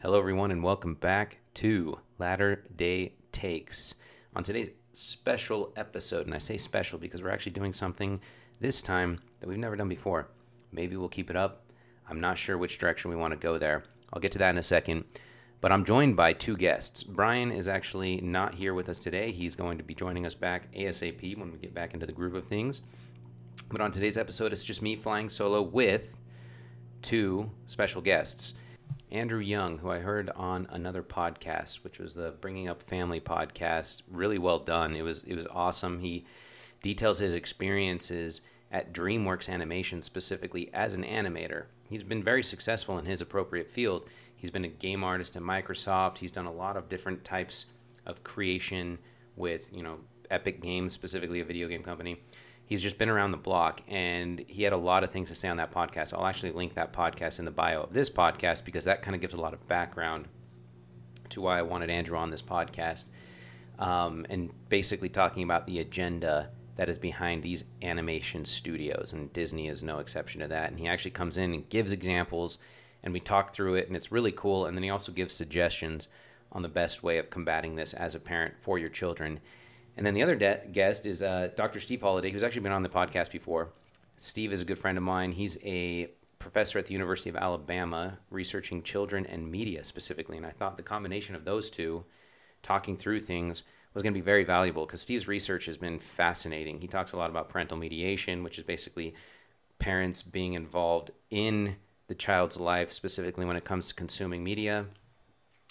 Hello, everyone, and welcome back to Latter Day Takes. On today's special episode, and I say special because we're actually doing something this time that we've never done before. Maybe we'll keep it up. I'm not sure which direction we want to go there. I'll get to that in a second. But I'm joined by two guests. Brian is actually not here with us today. He's going to be joining us back ASAP when we get back into the groove of things. But on today's episode, it's just me flying solo with two special guests. Andrew Young, who I heard on another podcast, which was the Bringing Up Family podcast, really well done. It was it was awesome. He details his experiences at DreamWorks Animation specifically as an animator. He's been very successful in his appropriate field. He's been a game artist at Microsoft. He's done a lot of different types of creation with, you know, Epic Games, specifically a video game company he's just been around the block and he had a lot of things to say on that podcast. I'll actually link that podcast in the bio of this podcast because that kind of gives a lot of background to why I wanted Andrew on this podcast. Um, and basically talking about the agenda that is behind these animation studios. And Disney is no exception to that. And he actually comes in and gives examples and we talk through it and it's really cool. And then he also gives suggestions on the best way of combating this as a parent for your children. And then the other de- guest is uh, Dr. Steve Holiday, who's actually been on the podcast before. Steve is a good friend of mine. He's a professor at the University of Alabama, researching children and media specifically. And I thought the combination of those two, talking through things, was going to be very valuable because Steve's research has been fascinating. He talks a lot about parental mediation, which is basically parents being involved in the child's life, specifically when it comes to consuming media,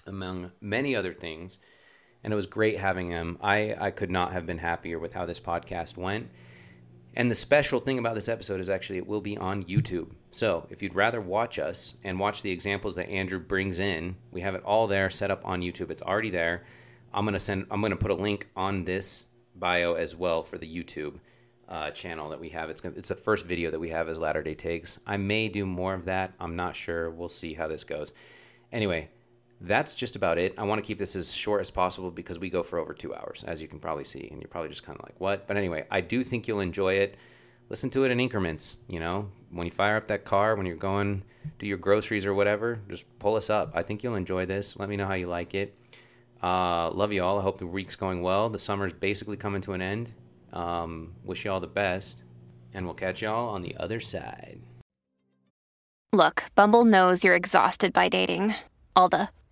among many other things and it was great having him. I, I could not have been happier with how this podcast went. And the special thing about this episode is actually it will be on YouTube. So if you'd rather watch us and watch the examples that Andrew brings in, we have it all there set up on YouTube. It's already there. I'm gonna send. I'm gonna put a link on this bio as well for the YouTube uh, channel that we have. It's it's the first video that we have as Latter Day Takes. I may do more of that. I'm not sure. We'll see how this goes. Anyway, that's just about it. I want to keep this as short as possible because we go for over two hours, as you can probably see, and you're probably just kind of like, what? But anyway, I do think you'll enjoy it. Listen to it in increments. You know, when you fire up that car, when you're going do your groceries or whatever, just pull us up. I think you'll enjoy this. Let me know how you like it. Uh, love you all. I hope the week's going well. The summer's basically coming to an end. Um, wish you all the best, and we'll catch y'all on the other side. Look, Bumble knows you're exhausted by dating. All the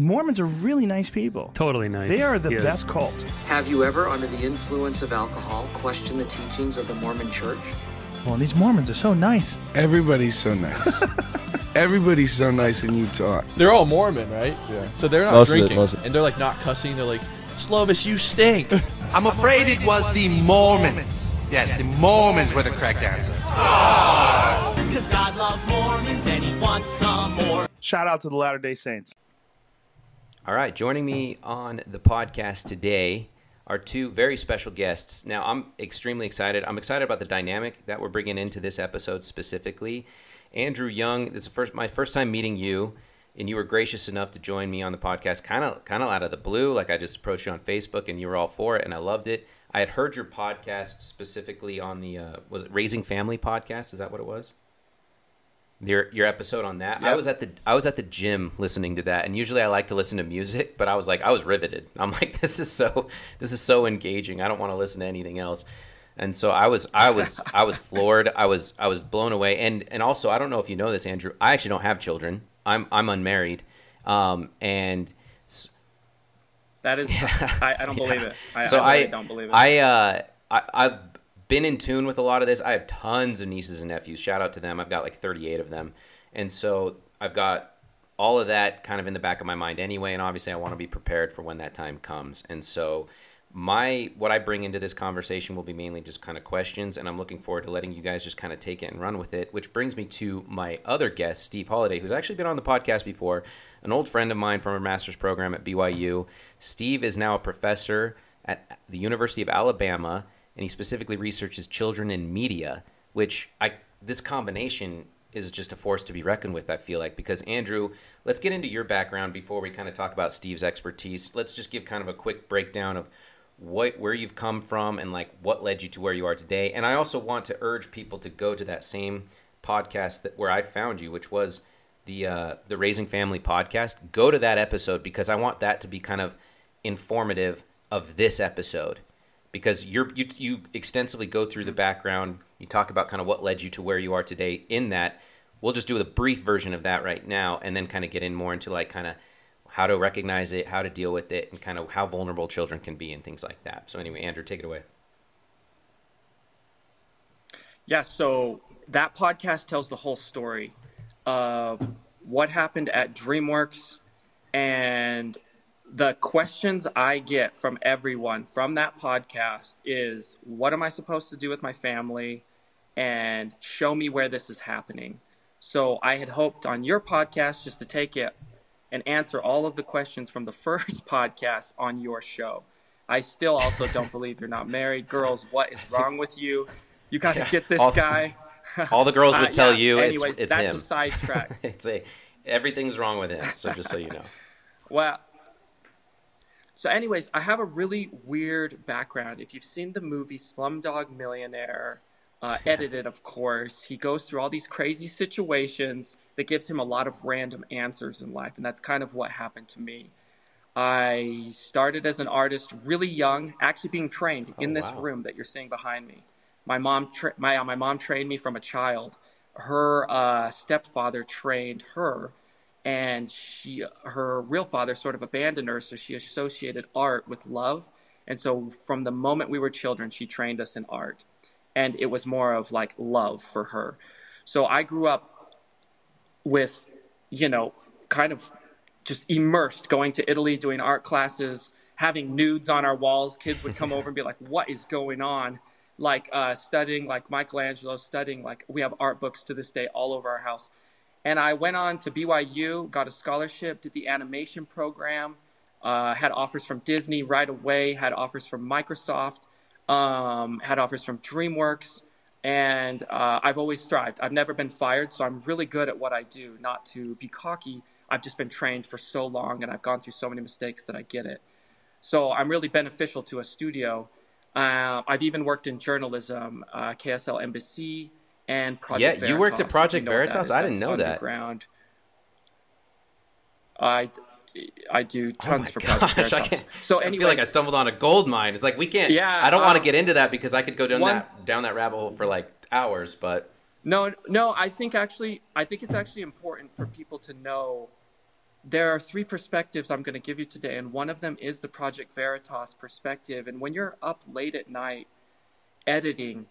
Mormons are really nice people. Totally nice. They are the Yes. best cult. Have you ever, under the influence of alcohol, questioned the teachings of the Mormon Church? Well, these Mormons are so nice. Everybody's so nice. Everybody's so nice in Utah. They're all Mormon, right? Yeah. So they're not Most of it, drinking, most of it. and they're like not cussing. They're like, "Slovis, you stink." I'm afraid it was the Mormons. Yes, the Mormons were the correct answer. Cause God loves Mormons and he wants some more. Shout out to the Latter day Saints. All right, joining me on the podcast today are two very special guests. Now, I'm extremely excited. I'm excited about the dynamic that we're bringing into this episode specifically. Andrew Young, this is first my first time meeting you, and you were gracious enough to join me on the podcast, kind of kind of out of the blue. Like I just approached you on Facebook, and you were all for it, and I loved it. I had heard your podcast specifically on the uh, was it Raising Family podcast? Is that what it was? Your your episode on that. I was at the I was at the gym listening to that, and usually I like to listen to music, but I was like I was riveted. I'm like this is so this is so engaging. I don't want to listen to anything else. And so I was I was I was floored. I was I was blown away. And and also I don't know if you know this, Andrew. I actually don't have children. I'm I'm unmarried. Um, and That is, I, I don't believe it. I, so I, I, don't believe it. I, uh, I, I've been in tune with a lot of this. I have tons of nieces and nephews. Shout out to them. I've got like 38 of them, and so I've got all of that kind of in the back of my mind anyway. And obviously, I want to be prepared for when that time comes. And so, my what I bring into this conversation will be mainly just kind of questions, and I'm looking forward to letting you guys just kind of take it and run with it. Which brings me to my other guest, Steve Holiday, who's actually been on the podcast before, an old friend of mine from a master's program at BYU. Steve is now a professor at the University of Alabama, and he specifically researches children and media, which I this combination is just a force to be reckoned with. I feel like because Andrew, let's get into your background before we kind of talk about Steve's expertise. Let's just give kind of a quick breakdown of what where you've come from and like what led you to where you are today. And I also want to urge people to go to that same podcast that where I found you, which was the uh, the Raising Family podcast. Go to that episode because I want that to be kind of informative of this episode because you're you you extensively go through the background. You talk about kind of what led you to where you are today. In that, we'll just do a brief version of that right now, and then kind of get in more into like kind of how to recognize it, how to deal with it, and kind of how vulnerable children can be and things like that. So anyway, Andrew, take it away. Yeah, so that podcast tells the whole story of what happened at DreamWorks and the questions I get from everyone from that podcast is what am I supposed to do with my family and show me where this is happening. So I had hoped on your podcast just to take it and answer all of the questions from the first podcast on your show. I still also don't believe you're not married. Girls, what is wrong with you? You got to yeah, get this all, guy. all the girls would uh, tell yeah, you anyways, it's, it's that's him. a sidetrack. it's a everything's wrong with him. So just so you know. well, so, anyways, I have a really weird background. If you've seen the movie Slumdog Millionaire, uh, edited, of course, he goes through all these crazy situations that gives him a lot of random answers in life, and that's kind of what happened to me. I started as an artist really young, actually being trained oh, in this wow. room that you're seeing behind me. My mom, tra- my my mom trained me from a child. Her uh, stepfather trained her and she her real father sort of abandoned her so she associated art with love. And so from the moment we were children she trained us in art. And it was more of like love for her. So i grew up with you know kind of just immersed going to italy doing art classes having nudes on our walls. Kids would come over and be like what is going on? Like uh, studying like michelangelo studying like we have art books to this day all over our house and I went on to BYU, got a scholarship, did the animation program, uh, had offers from Disney right away, had offers from Microsoft, um, had offers from DreamWorks, and uh, I've always thrived. I've never been fired, so I'm really good at what I do. Not to be cocky, I've just been trained for so long, and I've gone through so many mistakes that I get it. So I'm really beneficial to a studio. Uh, I've even worked in journalism, uh, KSL NBC, and Project yeah, Veritas. you worked at Project you know Veritas. I didn't know that. I I do oh tons oh for Project gosh, Veritas. so anyway, I feel like I stumbled on a gold mine. It's like we can't. Yeah, I don't um, want to get into that because I could go down one, that down that rabbit hole for like hours. But no, no, I think actually, I think it's actually important for people to know. There are three perspectives I'm going to give you today, and one of them is the Project Veritas perspective. And when you're up late at night editing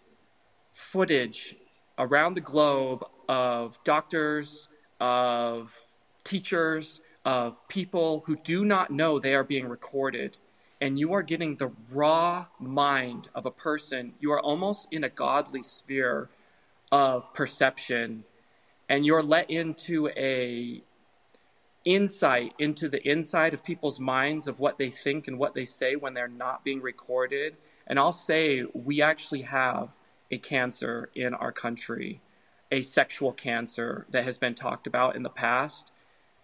footage around the globe of doctors, of teachers, of people who do not know they are being recorded. And you are getting the raw mind of a person. You are almost in a godly sphere of perception. And you're let into a insight into the inside of people's minds of what they think and what they say when they're not being recorded. And I'll say we actually have a cancer in our country a sexual cancer that has been talked about in the past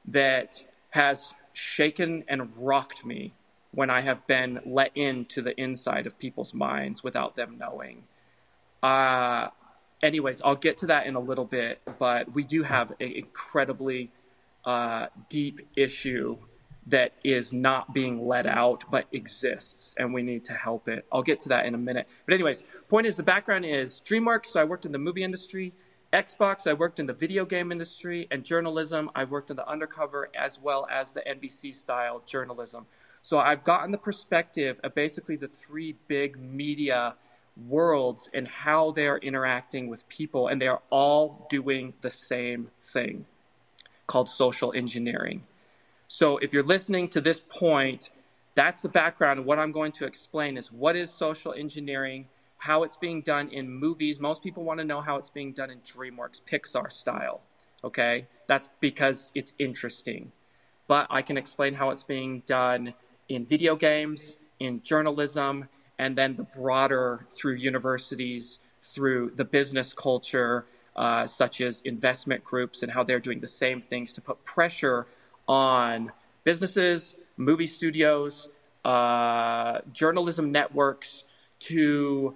that has shaken and rocked me when I have been let into the inside of people's minds without them knowing. Uh, anyways, I'll get to that in a little bit, but we do have an incredibly uh, deep issue that is not being let out but exists and we need to help it. I'll get to that in a minute. But anyways, point is the background is DreamWorks. So I worked in the movie industry. Xbox, I worked in the video game industry and journalism. I've worked in the undercover as well as the NBC style journalism. So I've gotten the perspective of basically the three big media worlds and how they are interacting with people, and they are all doing the same thing called social engineering. So if you're listening to this point, that's the background. What I'm going to explain is what is social engineering how it's being done in movies. Most people want to know how it's being done in DreamWorks, Pixar style. Okay, that's because it's interesting. But I can explain how it's being done in video games, in journalism, and then the broader through universities, through the business culture, uh, such as investment groups and how they're doing the same things to put pressure on businesses, movie studios, uh, journalism networks to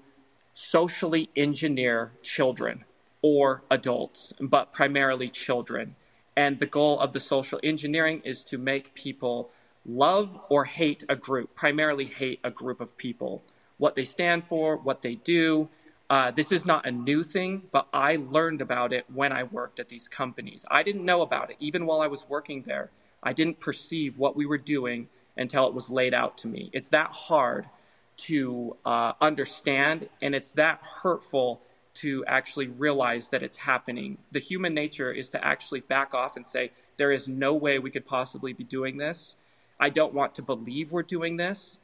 socially engineer children or adults, but primarily children. And the goal of the social engineering is to make people love or hate a group, primarily hate a group of people, what they stand for, what they do. Uh, this is not a new thing, but I learned about it when I worked at these companies. I didn't know about it even while I was working there. I didn't perceive what we were doing until it was laid out to me. It's that hard to uh, understand, and it's that hurtful to actually realize that it's happening. The human nature is to actually back off and say, there is no way we could possibly be doing this. I don't want to believe we're doing this.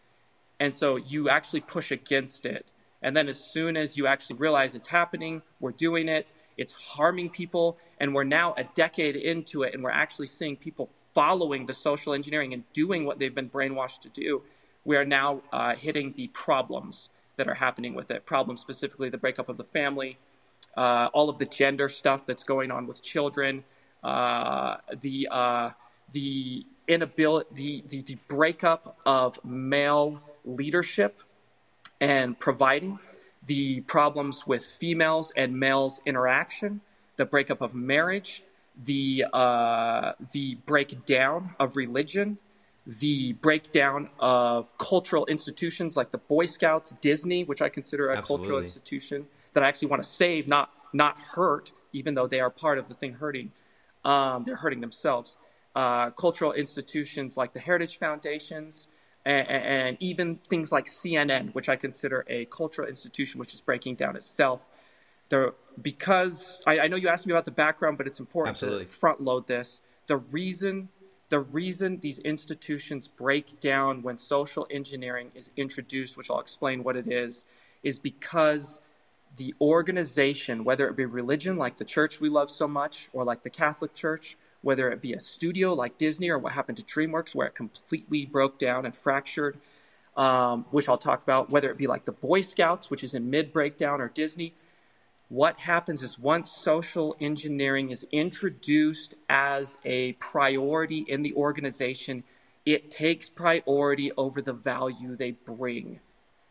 And so you actually push against it. And then as soon as you actually realize it's happening, we're doing it, it's harming people, and we're now a decade into it, and we're actually seeing people following the social engineering and doing what they've been brainwashed to do. We are now uh, hitting the problems that are happening with it. Problems specifically the breakup of the family, uh, all of the gender stuff that's going on with children, uh, the uh, the inability, the, the the breakup of male leadership and providing, the problems with females and males interaction, the breakup of marriage, the uh, the breakdown of religion, the breakdown of cultural institutions like the Boy Scouts, Disney, which I consider a Absolutely. cultural institution that I actually want to save, not not hurt, even though they are part of the thing hurting. Um, they're hurting themselves. Uh, cultural institutions like the Heritage Foundations, and, and, even things like CNN, which I consider a cultural institution which is breaking down itself. There, because I, I know you asked me about the background, but it's important Absolutely. to front load this. The reason the reason these institutions break down when social engineering is introduced, which I'll explain what it is, is because the organization, whether it be religion like the church we love so much, or like the Catholic Church, whether it be a studio like Disney or what happened to DreamWorks, where it completely broke down and fractured, um, which I'll talk about, whether it be like the Boy Scouts, which is in mid breakdown, or Disney, what happens is once social engineering is introduced as a priority in the organization, it takes priority over the value they bring.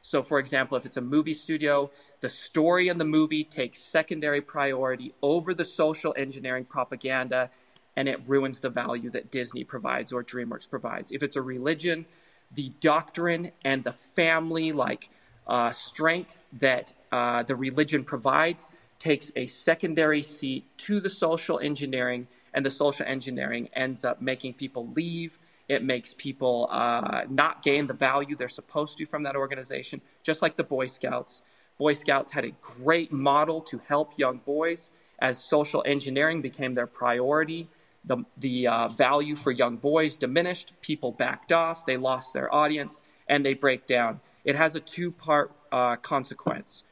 So, for example, if it's a movie studio, the story in the movie takes secondary priority over the social engineering propaganda, and it ruins the value that Disney provides or DreamWorks provides. If it's a religion, the doctrine and the family, like uh, strength that uh, the religion provides takes a secondary seat to the social engineering, and the social engineering ends up making people leave. It makes people uh, not gain the value they're supposed to from that organization, just like the Boy Scouts. Boy Scouts had a great model to help young boys as social engineering became their priority. The, the uh, value for young boys diminished, people backed off, they lost their audience, and they break down it has a two part uh, consequence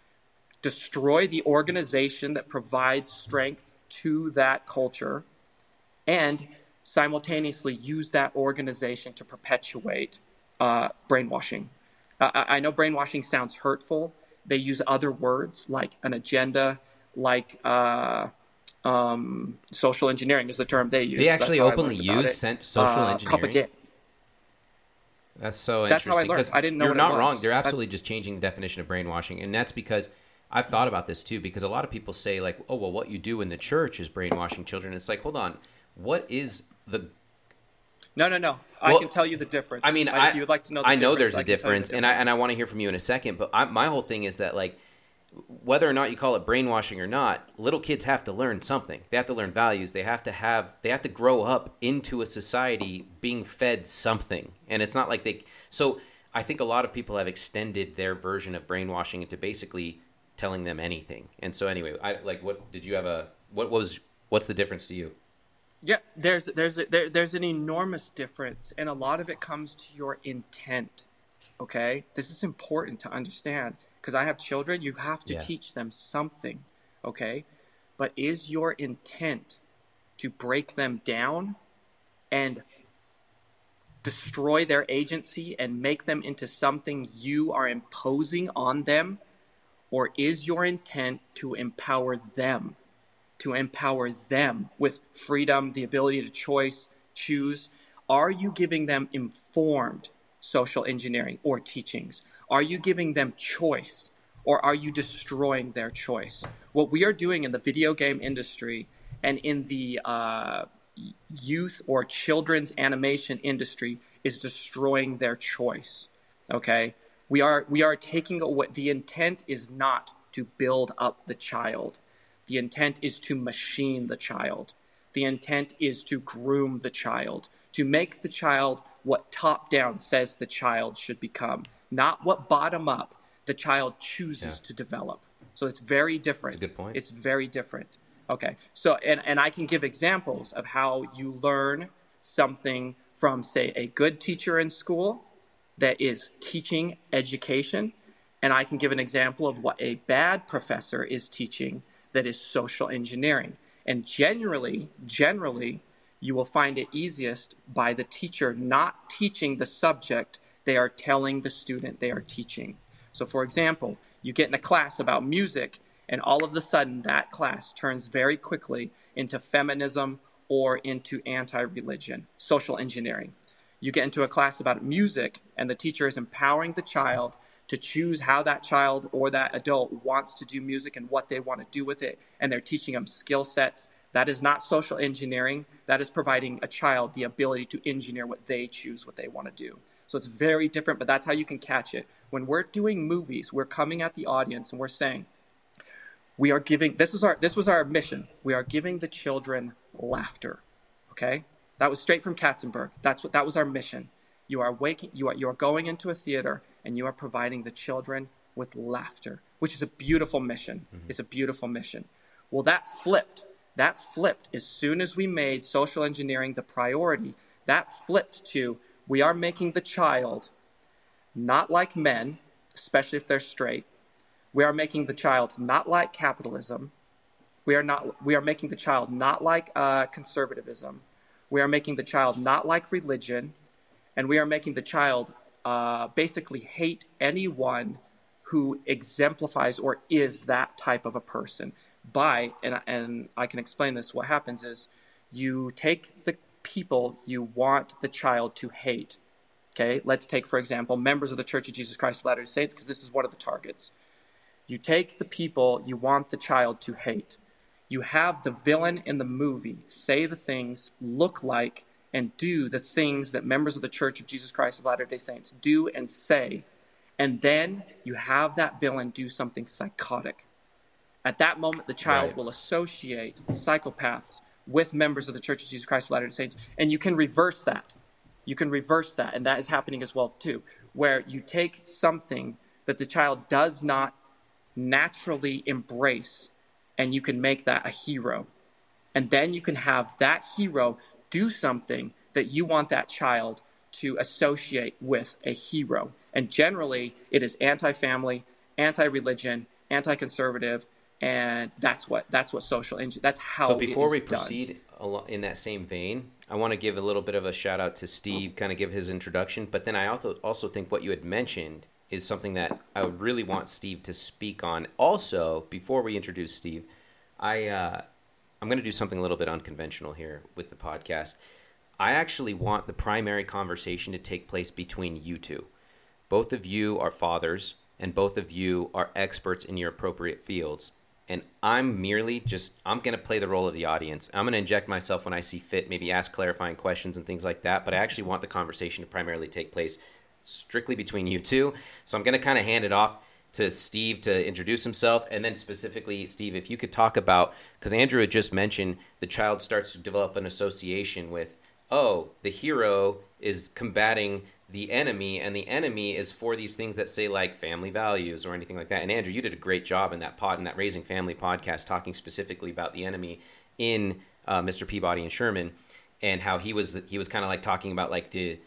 destroy the organization that provides strength to that culture, and simultaneously use that organization to perpetuate uh, brainwashing. I know brainwashing sounds hurtful. They use other words like an agenda, like uh, um, social engineering is the term they use. They actually That's openly use it. social Uh, engineering? propaganda. That's so That's how I learned. I didn't know You're not wrong. They're That's- absolutely just changing the definition of brainwashing, and that's because I've thought about this too. Because a lot of people say like, "Oh, well, what you do in the church is brainwashing children." It's like, hold on, what is the? No, no, no. I can tell you the difference. I mean, if I you would like to know, the I know difference, there's a I tell you the difference, and I and I want to hear from you in a second. But I, my whole thing is that like, whether or not you call it brainwashing or not, little kids have to learn something. They have to learn values. They have to have. They have to grow up into a society being fed something, and it's not like they. So I think a lot of people have extended their version of brainwashing into basically telling them anything. And so anyway, I like what did you have a what was what's the difference to you? Yeah, there's there's a, there, there's an enormous difference, and a lot of it comes to your intent. Okay, this is important to understand because I have children. You have to Yeah. teach them something. Okay, but is your intent to break them down and destroy their agency and make them into something you are imposing on them? Or is your intent to empower them, to empower them with freedom, the ability to choice, choose? Are you giving them informed social engineering or teachings? Are you giving them choice or are you destroying their choice? What we are doing in the video game industry and in the uh, youth or children's animation industry is destroying their choice. Okay, we are we are taking away. The intent is not to build up the child. The intent is to machine the child. The intent is to groom the child, to make the child what top down says the child should become, not what bottom up the child chooses Yeah. to develop. So it's very different. good point. It's very different. Okay. So and, and I can give examples of how you learn something from say a good teacher in school that is teaching education and I can give an example of what a bad professor is teaching that is social engineering. And generally, generally, you will find it easiest by the teacher not teaching the subject they are telling the student they are teaching. So, for example, you get in a class about music, and all of a sudden that class turns very quickly into feminism or into anti religion, social engineering. You get into a class about music, and the teacher is empowering the child to choose how that child or that adult wants to do music and what they want to do with it. And they're teaching them skill sets. That is not social engineering. That is providing a child the ability to engineer what they choose, what they want to do. So it's very different, but that's how you can catch it. When we're doing movies, we're coming at the audience and we're saying, we are giving this was our this was our mission. We are giving the children laughter. Okay? That was straight from Katzenberg. That's what that was our mission. You are waking you are you are going into a theater and you are providing the children with laughter, which is a beautiful mission. Mm-hmm. It's a beautiful mission. Well, that flipped. That flipped as soon as we made social engineering the priority. That flipped to we are making the child not like men, especially if they're straight. We are making the child not like capitalism. We are not. We are making the child not like uh, conservatism. We are making the child not like religion, and we are making the child uh, basically hate anyone who exemplifies or is that type of a person. By and and I can explain this. What happens is you take the people you want the child to hate. Okay, let's take for example members of the Church of Jesus Christ of Latter-day Saints because this is one of the targets. You take the people you want the child to hate. You have the villain in the movie say the things, look like, and do the things that members of the Church of Jesus Christ of Latter day Saints do and say. And then you have that villain do something psychotic. At that moment, the child Right. will associate psychopaths with members of the Church of Jesus Christ of Latter day Saints. And you can reverse that. You can reverse that. And that is happening as well, too, where you take something that the child does not naturally embrace and you can make that a hero. And then you can have that hero do something that you want that child to associate with a hero. And generally, it is anti-family, anti-religion, anti-conservative, and that's what that's what social engine. That's how. so before we proceed alo- in that same vein, I want to give a little bit of a shout out to Steve, kind of give his introduction. But then I also also think what you had mentioned is something that I would really want Steve to speak on. Also, before we introduce Steve, I uh, I'm going to do something a little bit unconventional here with the podcast. I actually want the primary conversation to take place between you two. Both of you are fathers, and both of you are experts in your appropriate fields. And I'm merely just, I'm going to play the role of the audience. I'm going to inject myself when I see fit, maybe ask clarifying questions and things like that. But I actually want the conversation to primarily take place strictly between you two. So I'm going to kind of hand it off to Steve to introduce himself. And then specifically, Steve, if you could talk about, because Andrew had just mentioned the child starts to develop an association with, oh, the hero is combating the enemy, and the enemy is for these things that say like family values or anything like that. And Andrew, you did a great job in that pod, in that Raising Family podcast, talking specifically about the enemy in uh, Mr. Peabody and Sherman, and how he was he was kind of like talking about like the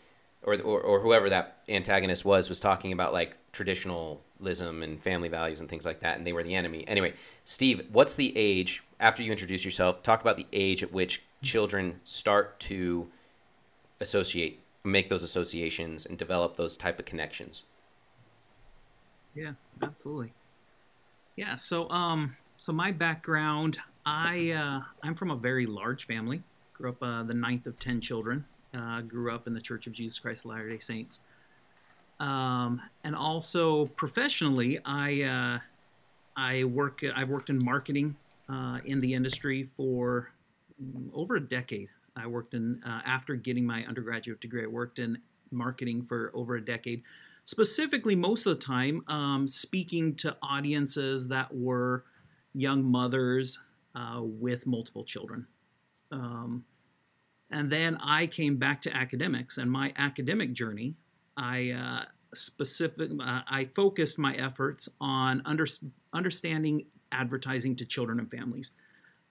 or, or or whoever that antagonist was was talking about like traditionalism and family values and things like that, and they were the enemy. Anyway, Steve, what's the age after you introduce yourself? Talk about the age at which children start to associate make those associations and develop those type of connections. Yeah, absolutely. Yeah, so um so my background, I uh I'm from a very large family. Grew up uh, the ninth of 10 children. Uh, grew up in the Church of Jesus Christ of Latter-day Saints. Um, and also professionally, I uh, I work I've worked in marketing uh, in the industry for over a decade. I worked in uh, after getting my undergraduate degree. I worked in marketing for over a decade, specifically most of the time um, speaking to audiences that were young mothers uh, with multiple children. Um, and then I came back to academics, and my academic journey, I uh, specific, uh, I focused my efforts on under, understanding advertising to children and families.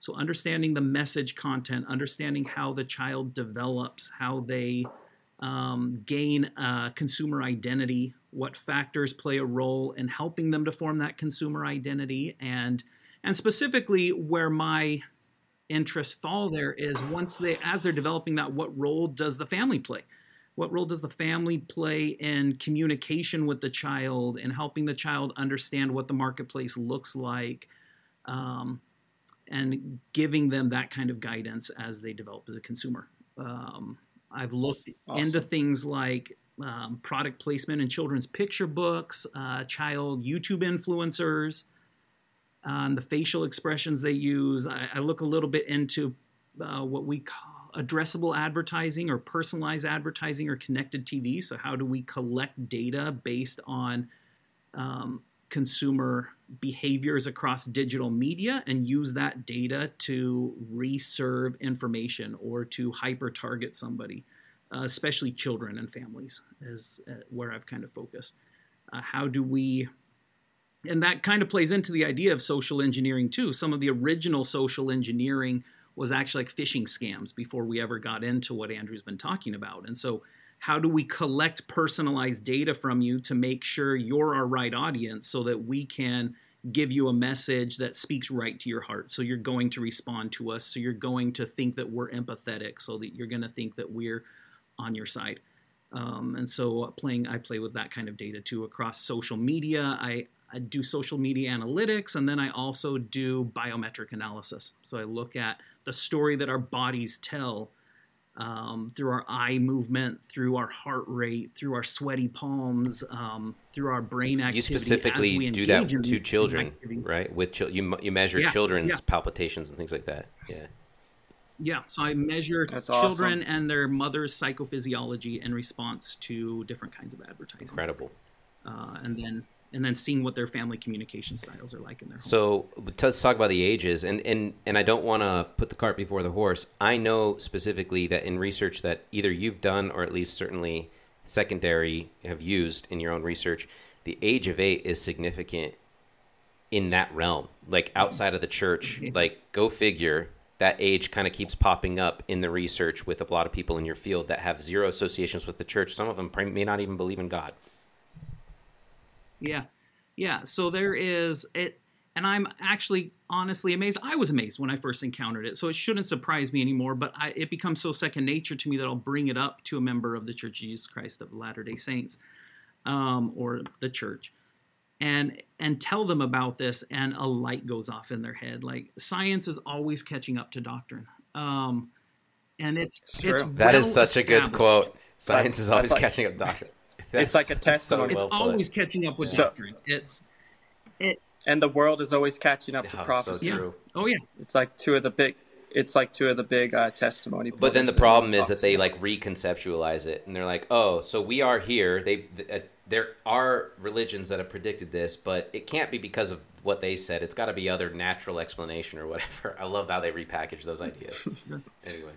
So, understanding the message content, understanding how the child develops, how they um, gain a consumer identity, what factors play a role in helping them to form that consumer identity, and and specifically where my interests fall there is once they as they're developing that, what role does the family play? What role does the family play in communication with the child and helping the child understand what the marketplace looks like? Um, and giving them that kind of guidance as they develop as a consumer. Um, I've looked awesome. into things like um, product placement in children's picture books, uh, child YouTube influencers, um, the facial expressions they use. I, I look a little bit into uh, what we call addressable advertising or personalized advertising or connected TV. So, how do we collect data based on um, consumer behaviors across digital media and use that data to reserve information or to hyper target somebody, uh, especially children and families, is uh, where I've kind of focused. Uh, how do we and that kind of plays into the idea of social engineering too. Some of the original social engineering was actually like phishing scams before we ever got into what Andrew's been talking about. And so, how do we collect personalized data from you to make sure you're our right audience so that we can give you a message that speaks right to your heart. So you're going to respond to us. So you're going to think that we're empathetic. So that you're going to think that we're on your side. Um, and so playing, I play with that kind of data too across social media. I, I do social media analytics, and then I also do biometric analysis. So I look at the story that our bodies tell um, through our eye movement, through our heart rate, through our sweaty palms, um, through our brain activity. You specifically do that to children, right? With chil- you, you measure yeah, children's yeah. palpitations and things like that. Yeah. Yeah, so I measure That's children awesome. and their mother's psychophysiology in response to different kinds of advertising. Incredible. Uh, and then and then seeing what their family communication styles are like in their home. So let's talk about the ages, and and and I don't want to put the cart before the horse. I know specifically that in research that either you've done or at least certainly secondary have used in your own research, the age of eight is significant in that realm. Like outside of the church, like go figure. That age kind of keeps popping up in the research with a lot of people in your field that have zero associations with the church. Some of them may not even believe in God. Yeah. Yeah. So there is it and I'm actually honestly amazed. I was amazed when I first encountered it, so it shouldn't surprise me anymore. But I, it becomes so second nature to me that I'll bring it up to a member of the Church of Jesus Christ of Latter Day Saints, um, or the church, and and tell them about this, and a light goes off in their head. Like science is always catching up to doctrine, um, and it's it's, it's that is such a good quote. Science is always like, catching up doctrine it's like a testimony. So well it's always catching up with so, doctrine. It's it, and the world is always catching up to prophecy. So yeah. Oh yeah, it's like two of the big. It's like two of the big uh, testimony. But then the problem is that they about. like reconceptualize it, and they're like, "Oh, so we are here." They uh, there are religions that have predicted this, but it can't be because of what they said. It's got to be other natural explanation or whatever. I love how they repackage those ideas. anyway.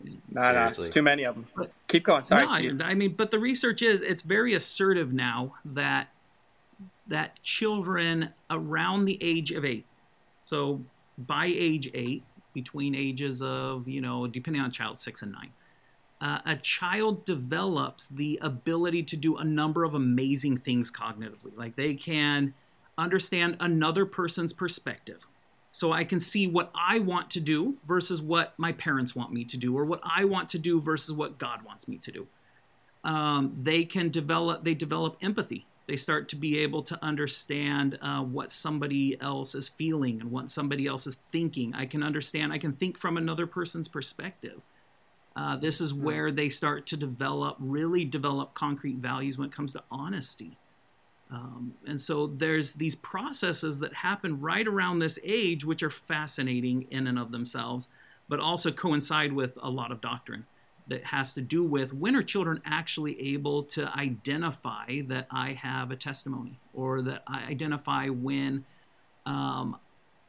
No, no, it's too many of them. But, Keep going. Sorry. No, I, I mean, but the research is it's very assertive now that that children around the age of eight, so by age eight, between ages of you know, depending on child six and nine, uh, a child develops the ability to do a number of amazing things cognitively. Like they can understand another person's perspective so I can see what I want to do versus what my parents want me to do, or what I want to do versus what God wants me to do. um, they can develop they develop empathy. They start to be able to understand uh, what somebody else is feeling and what somebody else is thinking. I can understand i can think from another person's perspective. Uh, this is where they start to develop really develop concrete values when it comes to honesty um, and so there's these processes that happen right around this age which are fascinating in and of themselves but also coincide with a lot of doctrine that has to do with when are children actually able to identify that I have a testimony or that I identify when um,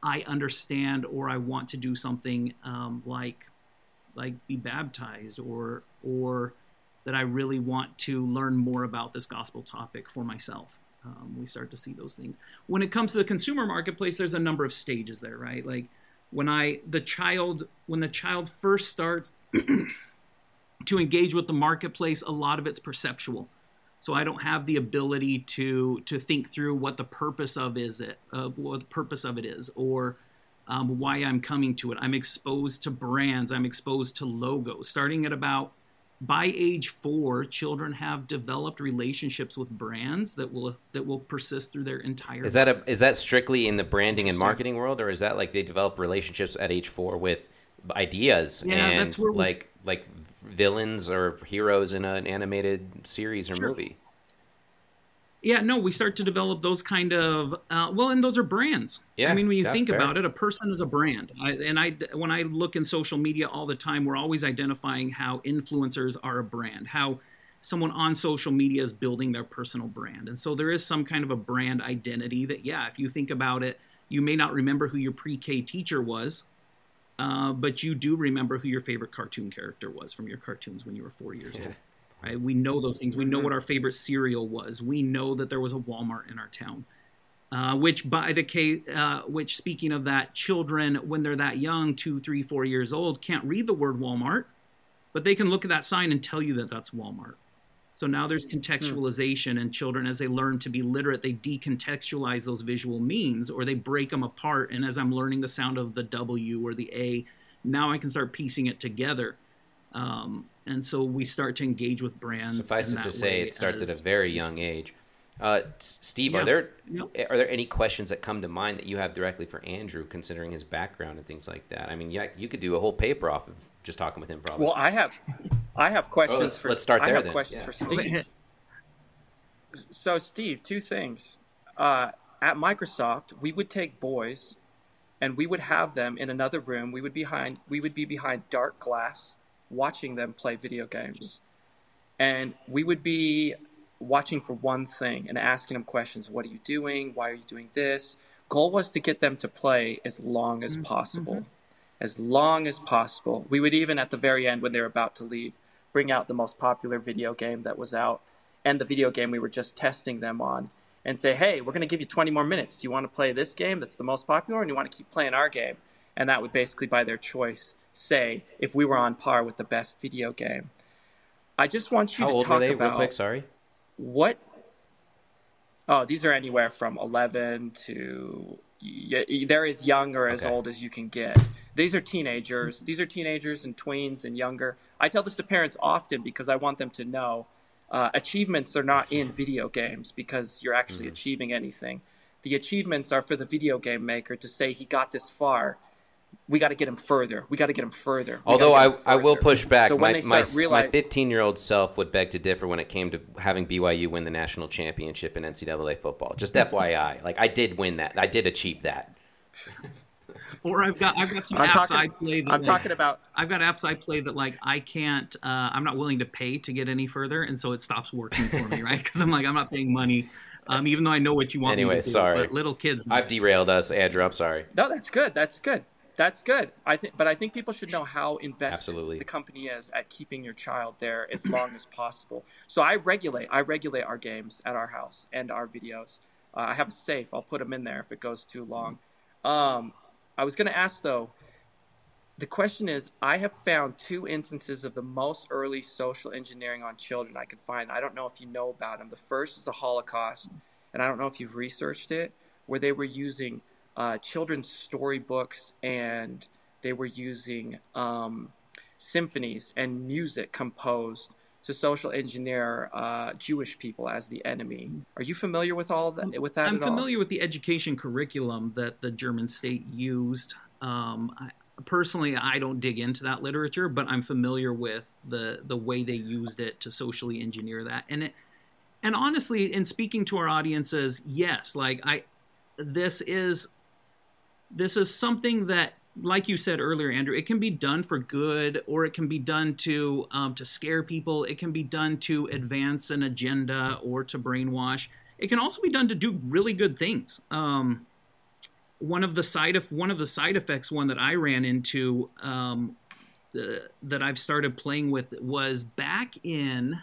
I understand or I want to do something um, like like be baptized or or that I really want to learn more about this gospel topic for myself. Um, we start to see those things. When it comes to the consumer marketplace, there's a number of stages there, right? Like when I the child when the child first starts to engage with the marketplace, a lot of it's perceptual. So I don't have the ability to to think through what the purpose of is it, uh, what the purpose of it is, or um, why I'm coming to it. I'm exposed to brands. I'm exposed to logos. Starting at about by age four, children have developed relationships with brands that will that will persist through their entire. Is that a is that strictly in the branding and marketing world, or is that like they develop relationships at age four with ideas Yeah, and that's where like like villains or heroes in an animated series or Sure. movie? Yeah, no, we start to develop those kind of uh, well, and those are brands. Yeah, I mean, when you yeah, think fair. about it, a person is a brand. I, and I, when I look in social media all the time, we're always identifying how influencers are a brand, how someone on social media is building their personal brand, and so there is some kind of a brand identity that, yeah, if you think about it, you may not remember who your pre-K teacher was, uh, but you do remember who your favorite cartoon character was from your cartoons when you were four years old. Right? We know those things. We know what our favorite cereal was. We know that there was a Walmart in our town. Uh, which, by the case, uh, which speaking of that, children when they're that young, two, three, four years old, can't read the word Walmart, but they can look at that sign and tell you that that's Walmart. So now there's contextualization, and children, as they learn to be literate, they decontextualize those visual means or they break them apart. And as I'm learning the sound of the W or the A, now I can start piecing it together. Um, and so we start to engage with brands. Suffice it to say, it starts as- at a very young age. Uh, Steve, Yeah. are there Yep. are there any questions that come to mind that you have directly for Andrew, considering his background and things like that? I mean, yeah, you could do a whole paper off of just talking with him, probably. Well, I have, I have questions. let's- for, let's start I there have then, questions yeah. for Steve. so, Steve, two things. Uh, at Microsoft, we would take boys, and we would have them in another room. We would behind, we would be behind dark glass, watching them play video games, and we would be watching for one thing and asking them questions. What are you doing? Why are you doing this? Goal was to get them to play as long as mm-hmm. possible mm-hmm. as long as possible. We would even, at the very end, when they were about to leave, bring out the most popular video game that was out and the video game we were just testing them on and say, hey, we're going to give you 20 more minutes. Do you want to play this game that's the most popular, and you want to keep playing our game? And that would basically, by their choice, say if we were on par with the best video game. I just want you How to old talk about real quick? Sorry. what oh these are anywhere from 11 to they're as young or as Okay. old as you can get these are teenagers these are teenagers and tweens and younger i tell this to parents often because i want them to know uh, achievements are not in video games because you're actually Mm-hmm. achieving anything the achievements are for the video game maker to say he got this far we got to get him further we got to get him further We Although get I, him I will push back, so when my they my start realize- my 15 year old self would beg to differ when it came to having BYU win the national championship in NCAA football. Just FYI, like I did win that, I did achieve that. Or I've got I've got some I'm apps talking- I play. That I'm like- talking about I've got apps I play that like I can't. Uh, I'm not willing to pay to get any further, and so it stops working for me, right? Because I'm like I'm not paying money, um, even though I know what you want. me Anyway, to do. sorry. But little kids. I've derailed us, Andrew. I'm sorry. No, that's good. That's good. That's good. I think, but I think people should know how invested Absolutely. the company is at keeping your child there as long as possible. So I regulate. I regulate our games at our house and our videos. Uh, I have a safe. I'll put them in there if it goes too long. Um, I was going to ask though. The question is, I have found two instances of the most early social engineering on children I could find. I don't know if you know about them. The first is the Holocaust, and I don't know if you've researched it, where they were using uh, children's storybooks and they were using um, symphonies and music composed to social engineer uh, Jewish people as the enemy. Are you familiar with all that? With that, I'm at all? familiar with the education curriculum that the German state used. Um, I, personally, I don't dig into that literature, but I'm familiar with the the way they used it to socially engineer that. And it, and honestly, in speaking to our audiences, yes, like I, this is this is something that like you said earlier, Andrew, it can be done for good, or it can be done to um, to scare people. It can be done to advance an agenda or to brainwash. It can also be done to do really good things. Um, one of the side of one of the side effects, one that I ran into, um, that I've started playing with was back in.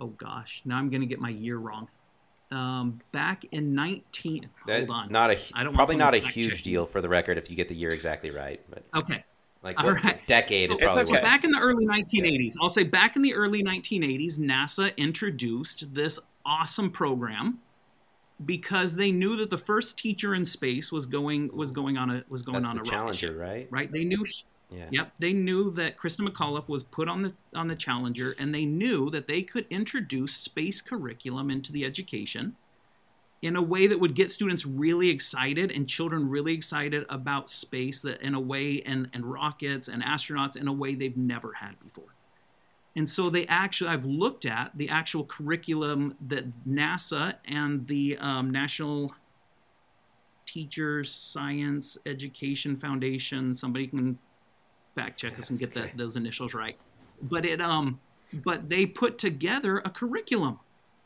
Oh gosh, now I'm going to get my year wrong um, back in 19 That- hold on Not a I don't probably not a someone to fact huge check deal for the record if you get the year exactly right. But Okay. like All what, right. decade So- probably so what- back in the early 1980s, I'll say back in the early 1980s, NASA introduced this awesome program because they knew that the first teacher in space was going was going on a was going That's on the a rocket Challenger, ship, right? Right? They knew Yeah. Yep, they knew that Christa McAuliffe was put on the on the Challenger and they knew that they could introduce space curriculum into the education in a way that would get students really excited and children really excited about space that in a way and, and rockets and astronauts in a way they've never had before and so they actually i've looked at the actual curriculum that nasa and the um, national teachers science education foundation somebody can fact check us and get that, those initials right. But it um but they put together a curriculum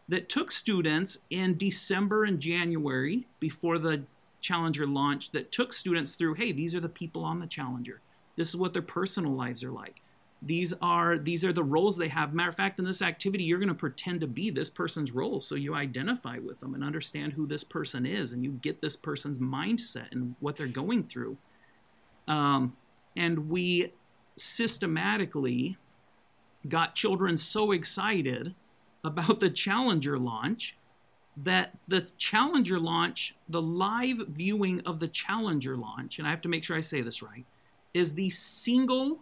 that took students in December and January before the Challenger launch. that took students through hey these are the people on the Challenger. This is what their personal lives are like. These are these are the roles they have. Matter of fact in this activity you're going to pretend to be this person's role so you identify with them and understand who this person is and you get this person's mindset and what they're going through. Um, and we systematically got children so excited about the Challenger launch that the Challenger launch, the live viewing of the Challenger launch, and I have to make sure I say this right, is the single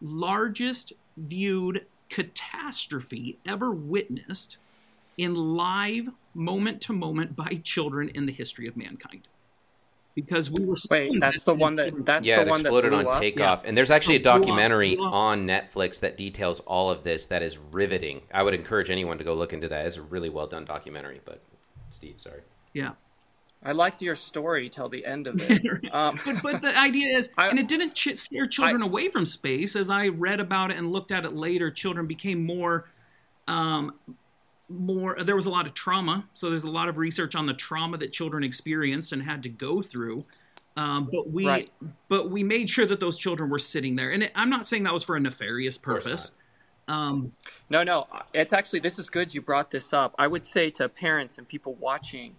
largest viewed catastrophe ever witnessed in live, moment to moment by children in the history of mankind. Because we were Wait, that's the one that that's yeah, the it one that exploded on up? takeoff. And there's actually a blew up, documentary on Netflix that details all of this that is riveting. I would encourage anyone to go look into that. It's a really well done documentary. But Steve, sorry. Yeah. I liked your story till the end of it. Um, but, but the idea is, and it didn't ch- scare children away from space. As I read about it and looked at it later, children became more, um, more. There was a lot of trauma, so there's a lot of research on the trauma that children experienced and had to go through. Um, but we, Right. but we made sure that those children were sitting there, and it, I'm not saying that was for a nefarious purpose. Um, No, no, it's actually this is good you brought this up. I would say to parents and people watching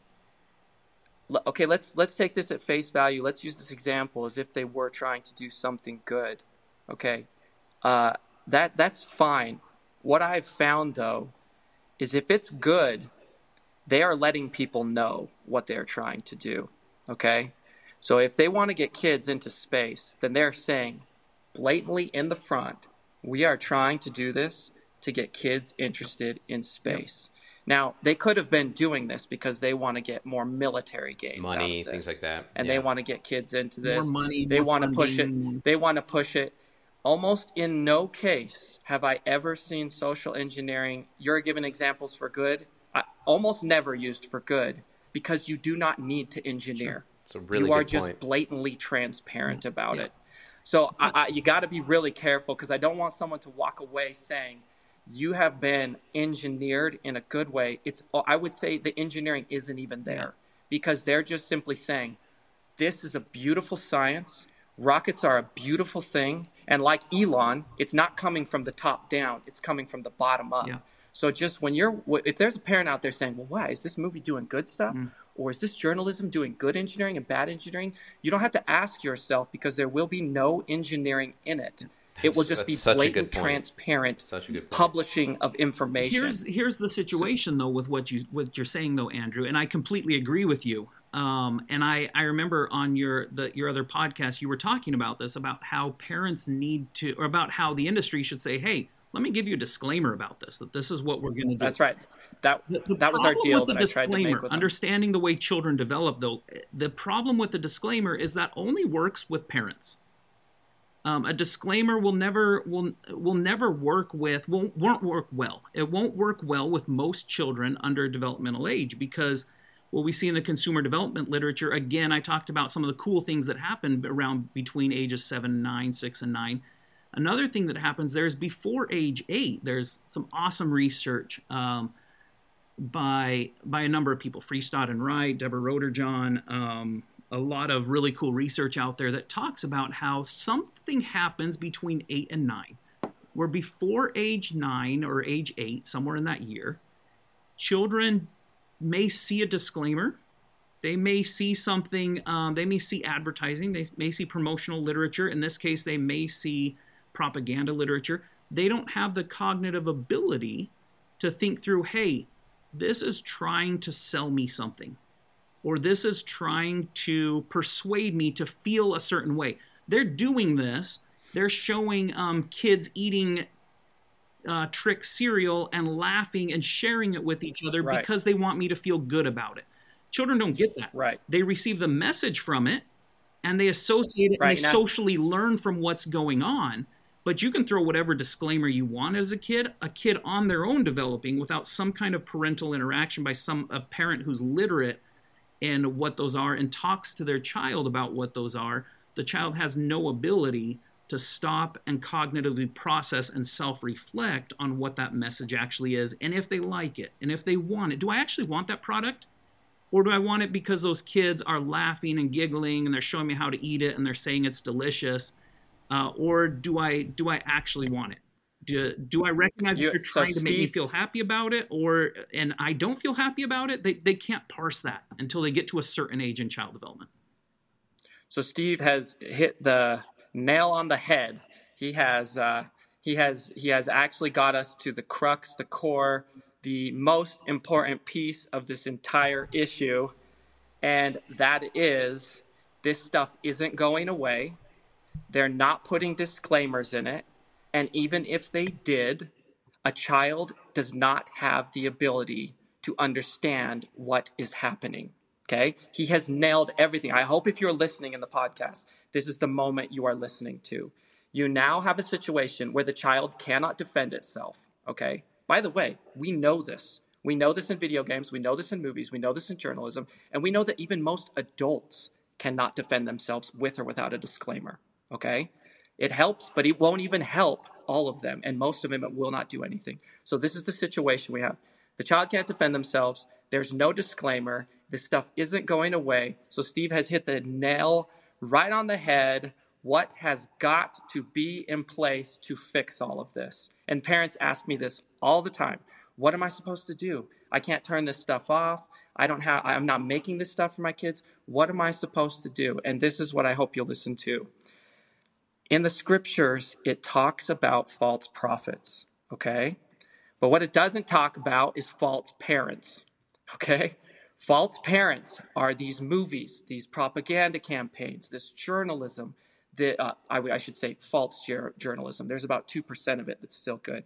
okay, let's let's take this at face value. Let's use this example as if they were trying to do something good. Okay? Uh, that that's fine. What I've found though is if it's good, they are letting people know what they're trying to do. Okay? So if they want to get kids into space, then they're saying blatantly in the front, we are trying to do this to get kids interested in space. Now, they could have been doing this because they want to get more military gains out Money, of things like that. And Yeah. they want to get kids into More this. money, they more want to push it. They want to push it. Almost in no case have I ever seen social engineering. You're giving examples for good. I, almost never used for good because you do not need to engineer. It's a really you are just point. blatantly transparent mm-hmm. about it. So I, I, you got to be really careful because I don't want someone to walk away saying you have been engineered in a good way. It's I would say the engineering isn't even there because they're just simply saying this is a beautiful science. Rockets are a beautiful thing, and like Elon, it's not coming from the top down; it's coming from the bottom up. Yeah. So just when you're, if there's a parent out there saying, "Well, why is this movie doing good stuff?" Mm. Or is this journalism doing good engineering and bad engineering? You don't have to ask yourself because there will be no engineering in it. it will just be that's such a good blatant, transparent Such a good point. publishing of information. Here's here's the situation though with what you what you're saying though, Andrew, and I completely agree with you. Um, and I I remember on your the your other podcast you were talking about this about how parents need to or about how the industry should say, hey, let me give you a disclaimer about this that this is what we're going to do. That's right. That that was our deal with the that I tried to disclaimer, make with understanding the way children develop, though, the problem with the disclaimer is that only works with parents. Um, a disclaimer will never will will never work with won't won't work well. It won't work well with most children under developmental age because what we see in the consumer development literature. Again, I talked about some of the cool things that happen around between ages seven, nine, six, and nine. Another thing that happens there is before age eight. There's some awesome research. Um, by by a number of people, Friestad and Wright, Deborah Roedder John, um, a lot of really cool research out there that talks about how something happens between eight and nine, where before age nine or age eight, somewhere in that year, children may see a disclaimer. They may see something, um, they may see advertising, they may see promotional literature. In this case, they may see propaganda literature. They don't have the cognitive ability to think through, hey, this is trying to sell me something, or this is trying to persuade me to feel a certain way. They're doing this. They're showing um, kids eating uh, trick cereal and laughing and sharing it with each other Right. because they want me to feel good about it. Children don't get that. Right. They receive the message from it and they associate it Right, and they now- socially learn from what's going on. But you can throw whatever disclaimer you want as a kid. A kid on their own developing without some kind of parental interaction by some a parent who's literate in what those are and talks to their child about what those are. The child has no ability to stop and cognitively process and self-reflect on what that message actually is and if they like it and if they want it. Do I actually want that product? Or do I want it because those kids are laughing and giggling and they're showing me how to eat it and they're saying it's delicious? Uh, or do I do I actually want it? Do, do I recognize You- that you're so trying to make me feel happy about it, or and I don't feel happy about it? They they can't parse that until they get to a certain age in child development. So Steve has hit the nail on the head. He has uh, he has he has actually got us to the crux, the core, the most important piece of this entire issue, and that is this stuff isn't going away. They're not putting disclaimers in it, and even if they did, a child does not have the ability to understand what is happening. Okay? He has nailed everything. I hope if you're listening in the podcast, this is the moment you are listening to. You now have a situation where the child cannot defend itself. Okay? By the way, we know this. We know this in video games, we know this in movies, we know this in journalism, and we know that even most adults cannot defend themselves with or without a disclaimer. Okay? It helps, but it won't even help all of them, and most of them it will not do anything. So this is the situation we have. The child can't defend themselves. There's no disclaimer. This stuff isn't going away. So Steve has hit the nail right on the head. What has got to be in place to fix all of this? And parents ask me this all the time. What am I supposed to do? I can't turn this stuff off. I don't have I'm not making this stuff for my kids. What am I supposed to do? And this is what I hope you'll listen to. In the scriptures, it talks about false prophets, okay? But what it doesn't talk about is false parents, okay? False parents are these movies, these propaganda campaigns, this journalism, that uh, I, I should say false jour- journalism. There's about 2% of it that's still good.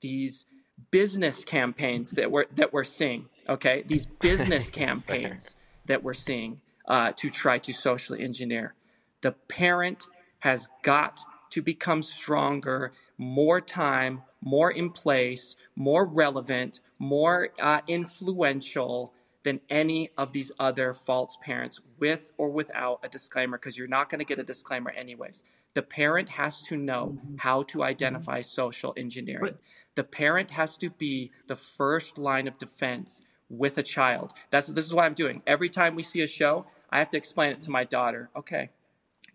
These business campaigns that we're, that we're seeing, okay? These business campaigns that we're seeing uh, to try to socially engineer. The parent has got to become stronger, more time, more in place, more relevant, more uh, influential than any of these other false parents with or without a disclaimer because you're not going to get a disclaimer anyways. The parent has to know how to identify social engineering. The parent has to be the first line of defense with a child. That's this is what I'm doing. Every time we see a show, I have to explain it to my daughter. Okay,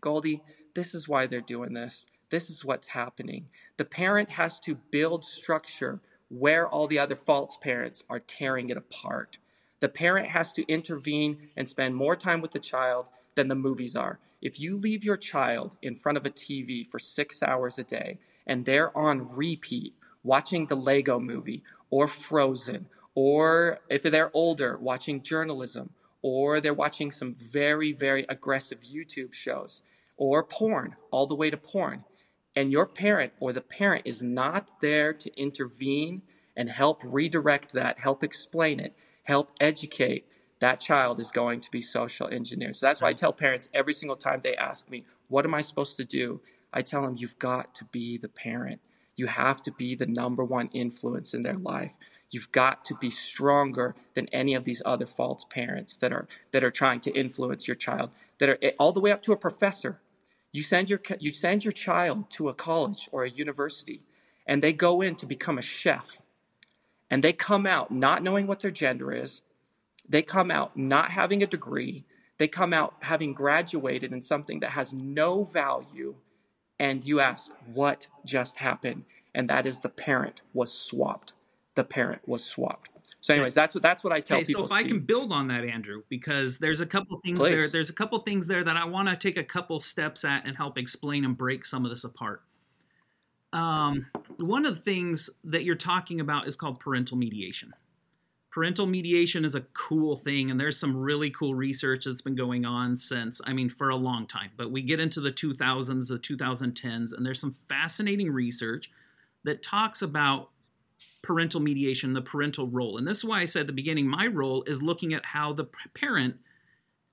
Goldie, this is why they're doing this. This is what's happening. The parent has to build structure where all the other false parents are tearing it apart. The parent has to intervene and spend more time with the child than the movies are. If you leave your child in front of a TV for six hours a day and they're on repeat watching the Lego movie or Frozen, or if they're older, watching journalism, or they're watching some very, very aggressive YouTube shows, or porn, all the way to porn, and your parent or the parent is not there to intervene and help redirect that, help explain it, help educate, that child is going to be social engineered. So that's why I tell parents every single time they ask me, What am I supposed to do? I tell them, You've got to be the parent. You have to be the number one influence in their life. You've got to be stronger than any of these other false parents that are that are trying to influence your child. That are eh, all the way up to a professor. You send your you send your child to a college or a university, and they go in to become a chef, and they come out not knowing what their gender is, they come out not having a degree. They come out having graduated in something that has no value. And you ask, what just happened? And that is the parent was swapped. The parent was swapped. So, anyways, that's what that's what I tell okay, people. So, if Steve. I can build on that, Andrew, because there's a couple things Please. there. There's a couple things there that I want to take a couple steps at and help explain and break some of this apart. Um, one of the things that you're talking about is called parental mediation. Parental mediation is a cool thing and there's some really cool research that's been going on since i mean for a long time. But we get into the 2000s the 2010s and there's some fascinating research that talks about parental mediation the parental role. And this is why i said at the beginning my role is looking at how the parent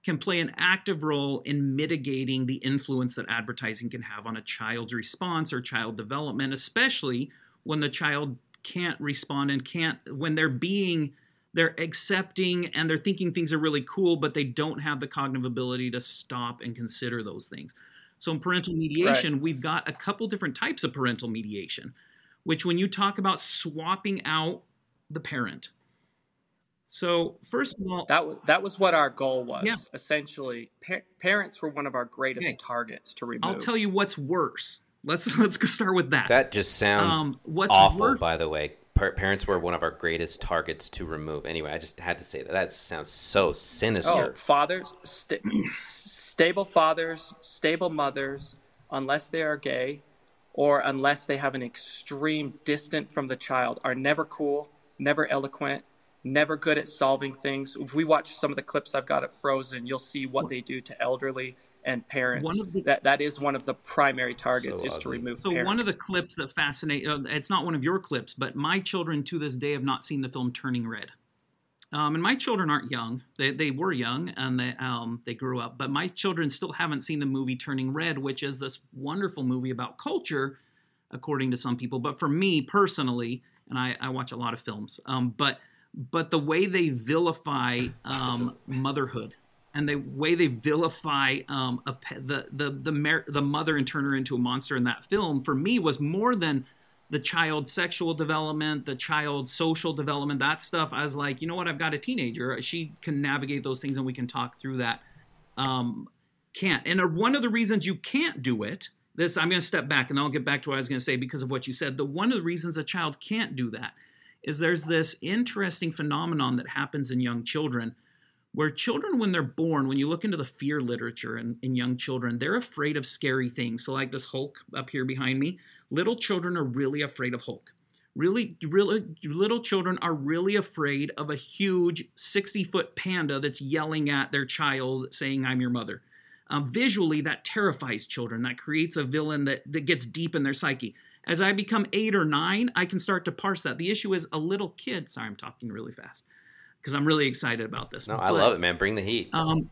can play an active role in mitigating the influence that advertising can have on a child's response or child development especially when the child can't respond and can't when they're being they're accepting and they're thinking things are really cool, but they don't have the cognitive ability to stop and consider those things. So in parental mediation, right. we've got a couple different types of parental mediation, which when you talk about swapping out the parent. So first of all, that was that was what our goal was. Yeah. Essentially, pa- parents were one of our greatest okay. targets to remove. I'll tell you what's worse. Let's let's start with that. That just sounds um, what's awful. Wor- by the way, parents were one of our greatest targets to remove. Anyway, I just had to say that. That sounds so sinister. Oh, fathers, st- stable fathers, stable mothers, unless they are gay or unless they have an extreme distant from the child, are never cool, never eloquent, never good at solving things. If we watch some of the clips I've got of Frozen, you'll see what they do to elderly and parents. One of the, that that is one of the primary targets so is ugly. to remove. So parents. one of the clips that fascinate uh, it's not one of your clips, but my children to this day have not seen the film Turning Red. Um, and my children aren't young; they they were young and they um, they grew up. But my children still haven't seen the movie Turning Red, which is this wonderful movie about culture, according to some people. But for me personally, and I, I watch a lot of films, um, but but the way they vilify um, motherhood and the way they vilify um, a, the the the, mer- the mother and turn her into a monster in that film for me was more than the child's sexual development, the child's social development, that stuff. I was like, you know what? I've got a teenager. She can navigate those things, and we can talk through that. Um, can't. And one of the reasons you can't do it. This I'm going to step back, and I'll get back to what I was going to say because of what you said. The one of the reasons a child can't do that is there's this interesting phenomenon that happens in young children where children, when they're born, when you look into the fear literature in, in young children, they're afraid of scary things. So, like this Hulk up here behind me, little children are really afraid of Hulk. Really, really, little children are really afraid of a huge 60 foot panda that's yelling at their child saying, I'm your mother. Um, visually, that terrifies children. That creates a villain that, that gets deep in their psyche. As I become eight or nine, I can start to parse that. The issue is a little kid, sorry, I'm talking really fast because I'm really excited about this. No, but, I love it, man. Bring the heat. Um,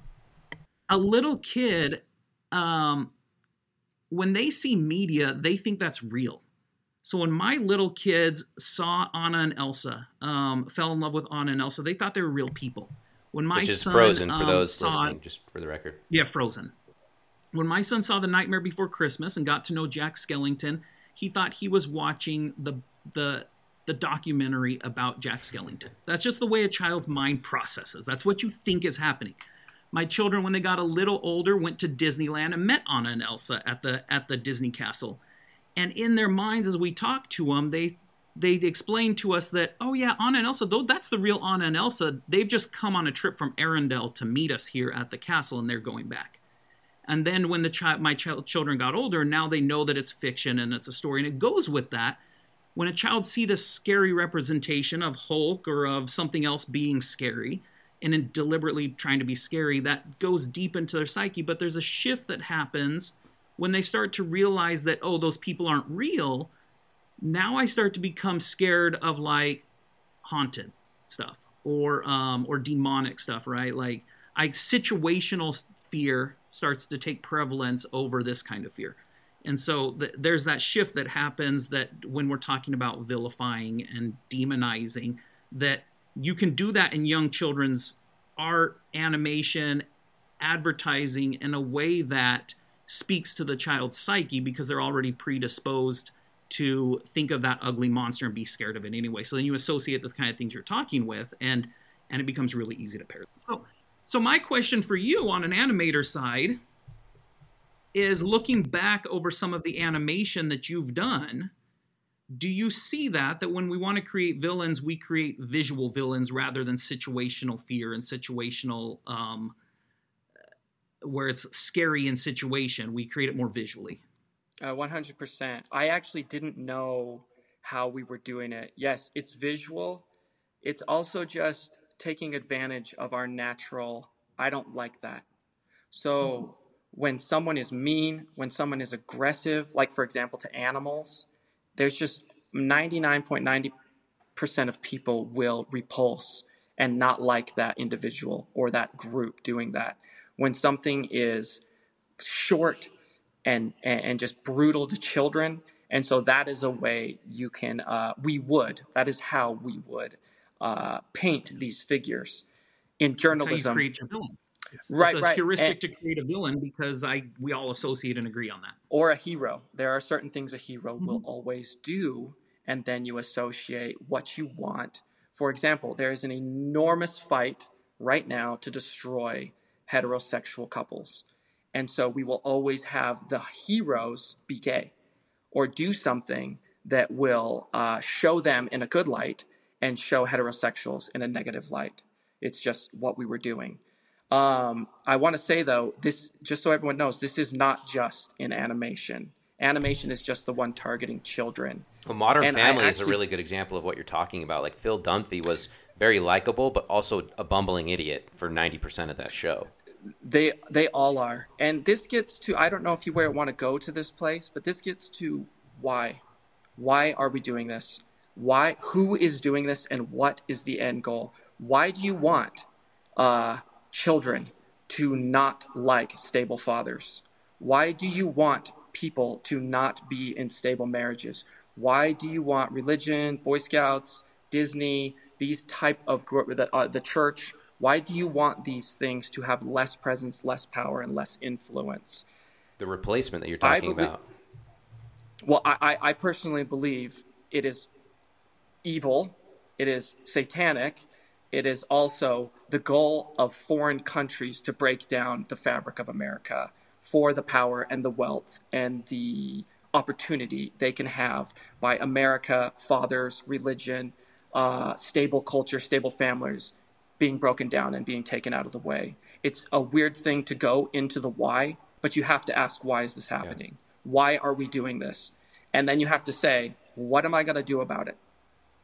a little kid, um, when they see media, they think that's real. So when my little kids saw Anna and Elsa, um, fell in love with Anna and Elsa, they thought they were real people. When my Which is son, Frozen for um, those saw, listening, just for the record. Yeah, Frozen. When my son saw The Nightmare Before Christmas and got to know Jack Skellington, he thought he was watching the the the documentary about Jack Skellington. That's just the way a child's mind processes. That's what you think is happening. My children, when they got a little older, went to Disneyland and met Anna and Elsa at the at the Disney Castle. And in their minds, as we talked to them, they they explained to us that, oh yeah, Anna and Elsa, though that's the real Anna and Elsa. They've just come on a trip from Arendelle to meet us here at the castle, and they're going back. And then when the child, my child, children got older, now they know that it's fiction and it's a story, and it goes with that when a child see this scary representation of Hulk or of something else being scary and deliberately trying to be scary, that goes deep into their psyche. But there's a shift that happens when they start to realize that oh those people aren't real now i start to become scared of like haunted stuff or um or demonic stuff right like i situational fear starts to take prevalence over this kind of fear and so th- there's that shift that happens that when we're talking about vilifying and demonizing that you can do that in young children's art animation advertising in a way that speaks to the child's psyche because they're already predisposed to think of that ugly monster and be scared of it anyway. So then you associate the kind of things you're talking with, and and it becomes really easy to pair. So, so my question for you on an animator side is looking back over some of the animation that you've done. Do you see that that when we want to create villains, we create visual villains rather than situational fear and situational um, where it's scary in situation. We create it more visually. Uh, 100%. I actually didn't know how we were doing it. Yes, it's visual. It's also just taking advantage of our natural, I don't like that. So when someone is mean, when someone is aggressive, like for example to animals, there's just 99.90% of people will repulse and not like that individual or that group doing that when something is short and, and, just brutal to children. And so that is a way you can, uh, we would, that is how we would uh, paint these figures in journalism. It's, right, it's a right. heuristic and, to create a villain because I we all associate and agree on that. Or a hero. There are certain things a hero mm-hmm. will always do, and then you associate what you want. For example, there is an enormous fight right now to destroy heterosexual couples. And so we will always have the heroes be gay or do something that will uh, show them in a good light and show heterosexuals in a negative light. It's just what we were doing. Um, I want to say though, this just so everyone knows, this is not just in animation. Animation is just the one targeting children. Well, Modern and Family is a really good example of what you're talking about. Like Phil Dunphy was very likable, but also a bumbling idiot for 90% of that show. They they all are. And this gets to I don't know if you where want to go to this place, but this gets to why. Why are we doing this? Why who is doing this and what is the end goal? Why do you want uh, children to not like stable fathers? Why do you want people to not be in stable marriages? Why do you want religion, Boy Scouts, Disney, these type of the, uh, the church why do you want these things to have less presence less power and less influence the replacement that you're talking believe, about well I, I personally believe it is evil it is satanic it is also the goal of foreign countries to break down the fabric of america for the power and the wealth and the opportunity they can have by america fathers religion uh, stable culture, stable families being broken down and being taken out of the way. It's a weird thing to go into the why, but you have to ask, why is this happening? Yeah. Why are we doing this? And then you have to say, what am I going to do about it?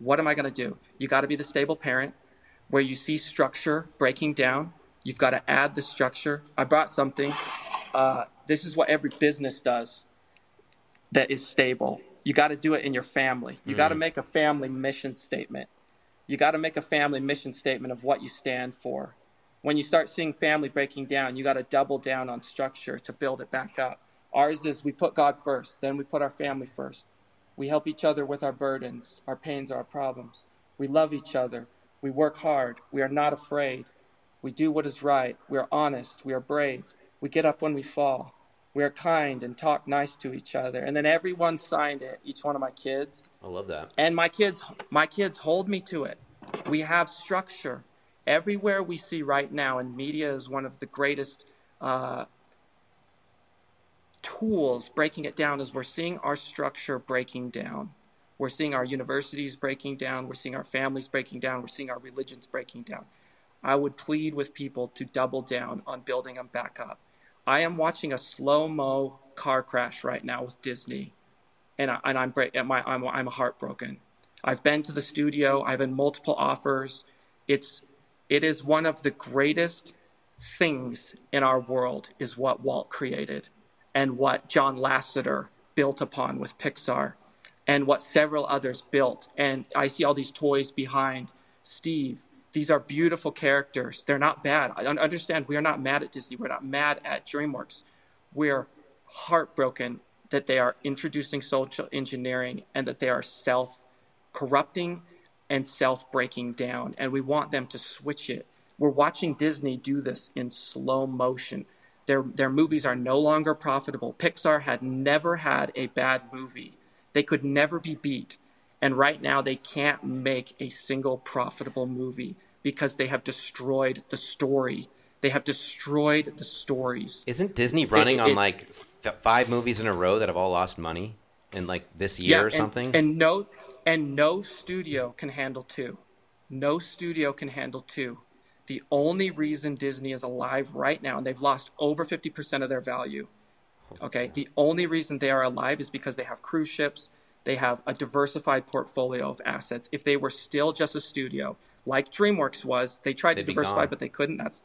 What am I going to do? You got to be the stable parent where you see structure breaking down. You've got to add the structure. I brought something. Uh, this is what every business does that is stable you got to do it in your family. You mm. got to make a family mission statement. You got to make a family mission statement of what you stand for. When you start seeing family breaking down, you got to double down on structure to build it back up. Ours is we put God first, then we put our family first. We help each other with our burdens, our pains, our problems. We love each other. We work hard. We are not afraid. We do what is right. We are honest. We are brave. We get up when we fall we are kind and talk nice to each other and then everyone signed it each one of my kids i love that and my kids my kids hold me to it we have structure everywhere we see right now and media is one of the greatest uh, tools breaking it down is we're seeing our structure breaking down we're seeing our universities breaking down we're seeing our families breaking down we're seeing our religions breaking down i would plead with people to double down on building them back up I am watching a slow mo car crash right now with Disney, and, I, and I'm, I'm I'm heartbroken. I've been to the studio. I've had multiple offers. It's it is one of the greatest things in our world is what Walt created. And what John Lasseter built upon with Pixar and what several others built. And I see all these toys behind Steve. These are beautiful characters. They're not bad. I understand we are not mad at Disney. We're not mad at DreamWorks. We're heartbroken that they are introducing social engineering and that they are self corrupting and self breaking down. And we want them to switch it. We're watching Disney do this in slow motion. Their, their movies are no longer profitable. Pixar had never had a bad movie, they could never be beat. And right now, they can't make a single profitable movie because they have destroyed the story. They have destroyed the stories. Isn't Disney running it, on like f- five movies in a row that have all lost money in like this year yeah, or and, something? And no, and no studio can handle two. No studio can handle two. The only reason Disney is alive right now, and they've lost over 50% of their value, okay, the only reason they are alive is because they have cruise ships, they have a diversified portfolio of assets. If they were still just a studio, like DreamWorks was, they tried They'd to diversify, but they couldn't. That's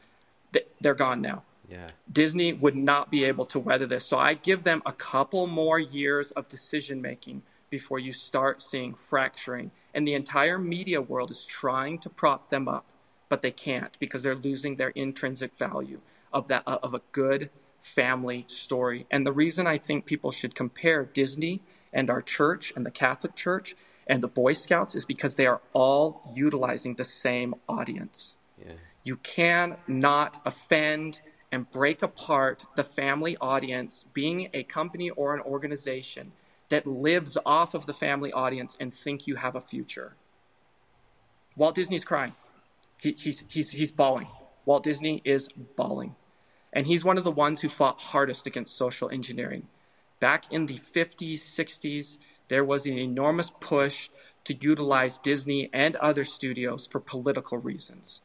they're gone now. Yeah. Disney would not be able to weather this. So I give them a couple more years of decision making before you start seeing fracturing. And the entire media world is trying to prop them up but they can't because they're losing their intrinsic value of that uh, of a good family story. And the reason I think people should compare Disney and our church and the Catholic Church and the Boy Scouts is because they are all utilizing the same audience. Yeah. You can not offend and break apart the family audience being a company or an organization that lives off of the family audience and think you have a future. Walt Disney's crying. He, he's, he's, he's bawling. Walt Disney is bawling. And he's one of the ones who fought hardest against social engineering. Back in the 50s, 60s, there was an enormous push to utilize Disney and other studios for political reasons.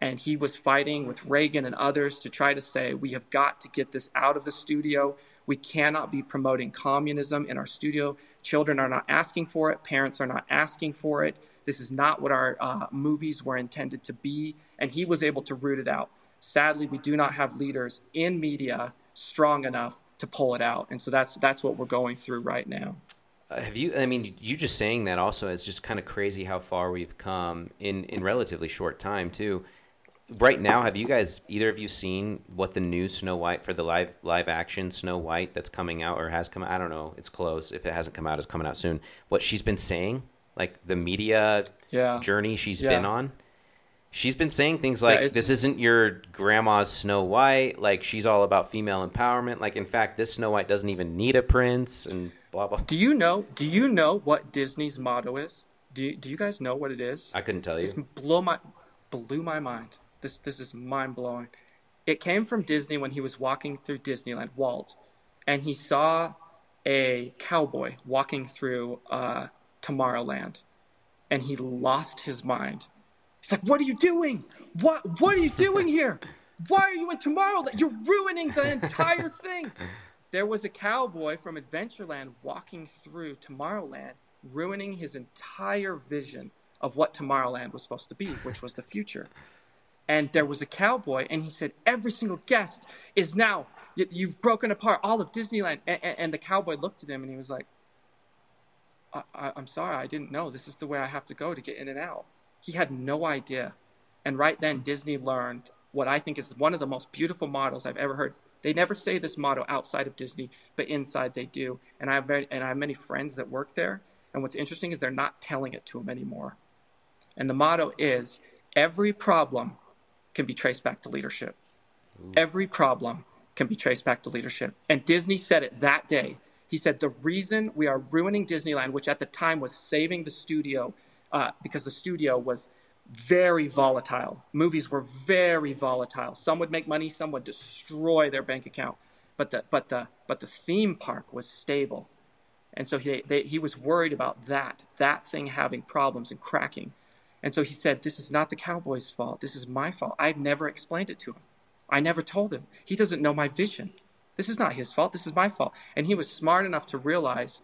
And he was fighting with Reagan and others to try to say, we have got to get this out of the studio. We cannot be promoting communism in our studio. Children are not asking for it, parents are not asking for it. This is not what our uh, movies were intended to be. And he was able to root it out. Sadly, we do not have leaders in media strong enough to pull it out. And so that's that's what we're going through right now. Uh, have you? I mean, you just saying that also is just kind of crazy how far we've come in in relatively short time too. Right now, have you guys either of you seen what the new Snow White for the live live action Snow White that's coming out or has come? I don't know. It's close. If it hasn't come out, it's coming out soon. What she's been saying like the media yeah. journey she's yeah. been on. She's been saying things like, Yeah, "This isn't your grandma's Snow White." Like she's all about female empowerment. Like in fact, this Snow White doesn't even need a prince, and blah blah. Do you know? Do you know what Disney's motto is? Do you, Do you guys know what it is? I couldn't tell you. blew my blew my mind. This this is mind blowing. It came from Disney when he was walking through Disneyland, Walt, and he saw a cowboy walking through uh, Tomorrowland, and he lost his mind. He's like, "What are you doing? What What are you doing here? Why are you in Tomorrowland? You're ruining the entire thing." There was a cowboy from Adventureland walking through Tomorrowland, ruining his entire vision of what Tomorrowland was supposed to be, which was the future. And there was a cowboy, and he said, Every single guest is now, you- you've broken apart all of Disneyland. And, and the cowboy looked at him and he was like, I, I'm sorry, I didn't know. This is the way I have to go to get in and out. He had no idea. And right then, Disney learned what I think is one of the most beautiful models I've ever heard. They never say this motto outside of Disney, but inside they do. And I have very, and I have many friends that work there. And what's interesting is they're not telling it to them anymore. And the motto is every problem can be traced back to leadership. Every problem can be traced back to leadership. And Disney said it that day. He said, The reason we are ruining Disneyland, which at the time was saving the studio, uh, because the studio was very volatile. Movies were very volatile. Some would make money, some would destroy their bank account. But the, but the, but the theme park was stable. And so he, they, he was worried about that, that thing having problems and cracking. And so he said, This is not the Cowboys' fault. This is my fault. I've never explained it to him. I never told him. He doesn't know my vision. This is not his fault. This is my fault. And he was smart enough to realize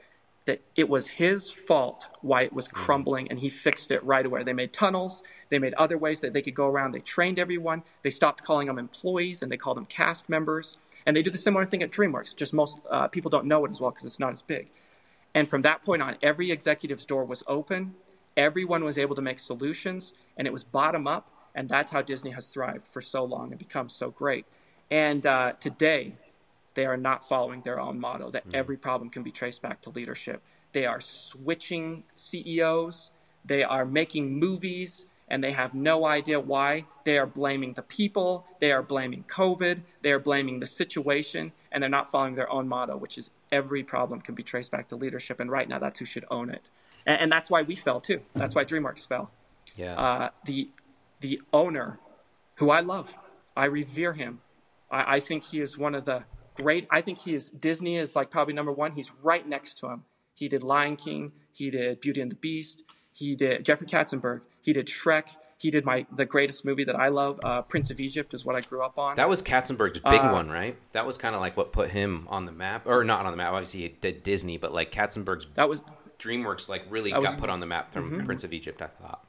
that it was his fault why it was crumbling and he fixed it right away. They made tunnels, they made other ways that they could go around. They trained everyone. They stopped calling them employees and they called them cast members. And they do the similar thing at DreamWorks, just most uh, people don't know it as well because it's not as big. And from that point on, every executive's door was open. Everyone was able to make solutions and it was bottom up. And that's how Disney has thrived for so long and become so great. And uh, today, they are not following their own motto that every problem can be traced back to leadership. They are switching CEOs, they are making movies, and they have no idea why. They are blaming the people, they are blaming COVID, they are blaming the situation, and they're not following their own motto, which is every problem can be traced back to leadership. And right now, that's who should own it. And, and that's why we fell too. That's why DreamWorks fell. Yeah. Uh, the the owner, who I love, I revere him. I, I think he is one of the great. I think he is Disney is like probably number one. He's right next to him. He did Lion King. He did Beauty and the Beast. He did Jeffrey Katzenberg. He did Shrek. He did my the greatest movie that I love, uh, Prince of Egypt, is what I grew up on. That was Katzenberg's big Uh, one, right? That was kind of like what put him on the map, or not on the map. Obviously, he did Disney, but like Katzenberg's that was DreamWorks, like really got put on the map from Mhm. Prince of Egypt. I thought.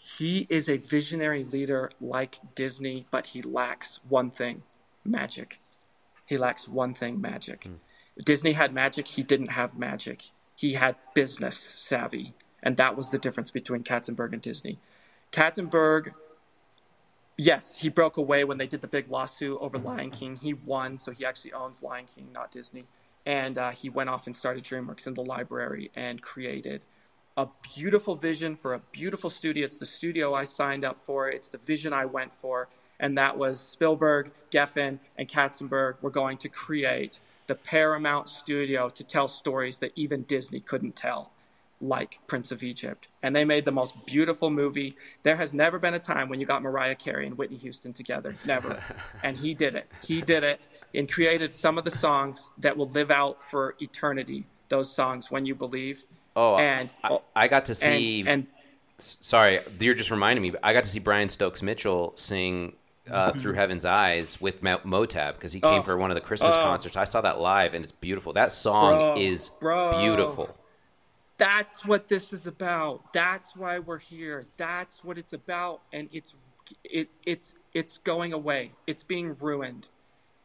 he is a visionary leader like Disney, but he lacks one thing: magic. He lacks one thing: magic. Disney had magic. He didn't have magic. He had business savvy, and that was the difference between Katzenberg and Disney. Katzenberg, yes, he broke away when they did the big lawsuit over Lion King. He won, so he actually owns Lion King, not Disney. And uh, he went off and started DreamWorks in the library and created a beautiful vision for a beautiful studio. It's the studio I signed up for. It's the vision I went for. And that was Spielberg, Geffen, and Katzenberg were going to create the Paramount studio to tell stories that even Disney couldn't tell, like Prince of Egypt. And they made the most beautiful movie. There has never been a time when you got Mariah Carey and Whitney Houston together. Never. and he did it. He did it and created some of the songs that will live out for eternity. Those songs, When You Believe. Oh, and I, I got to see. and S- sorry, you're just reminding me. But I got to see Brian Stokes Mitchell sing uh, "Through Heaven's Eyes" with Mo- Motab because he came Mm-hmm. Oh. for one of the Christmas Oh. concerts. I saw that live, and it's beautiful. That song Bro, is bro. beautiful. That's what this is about. That's why we're here. That's what it's about, and it's it it's it's going away. It's being ruined.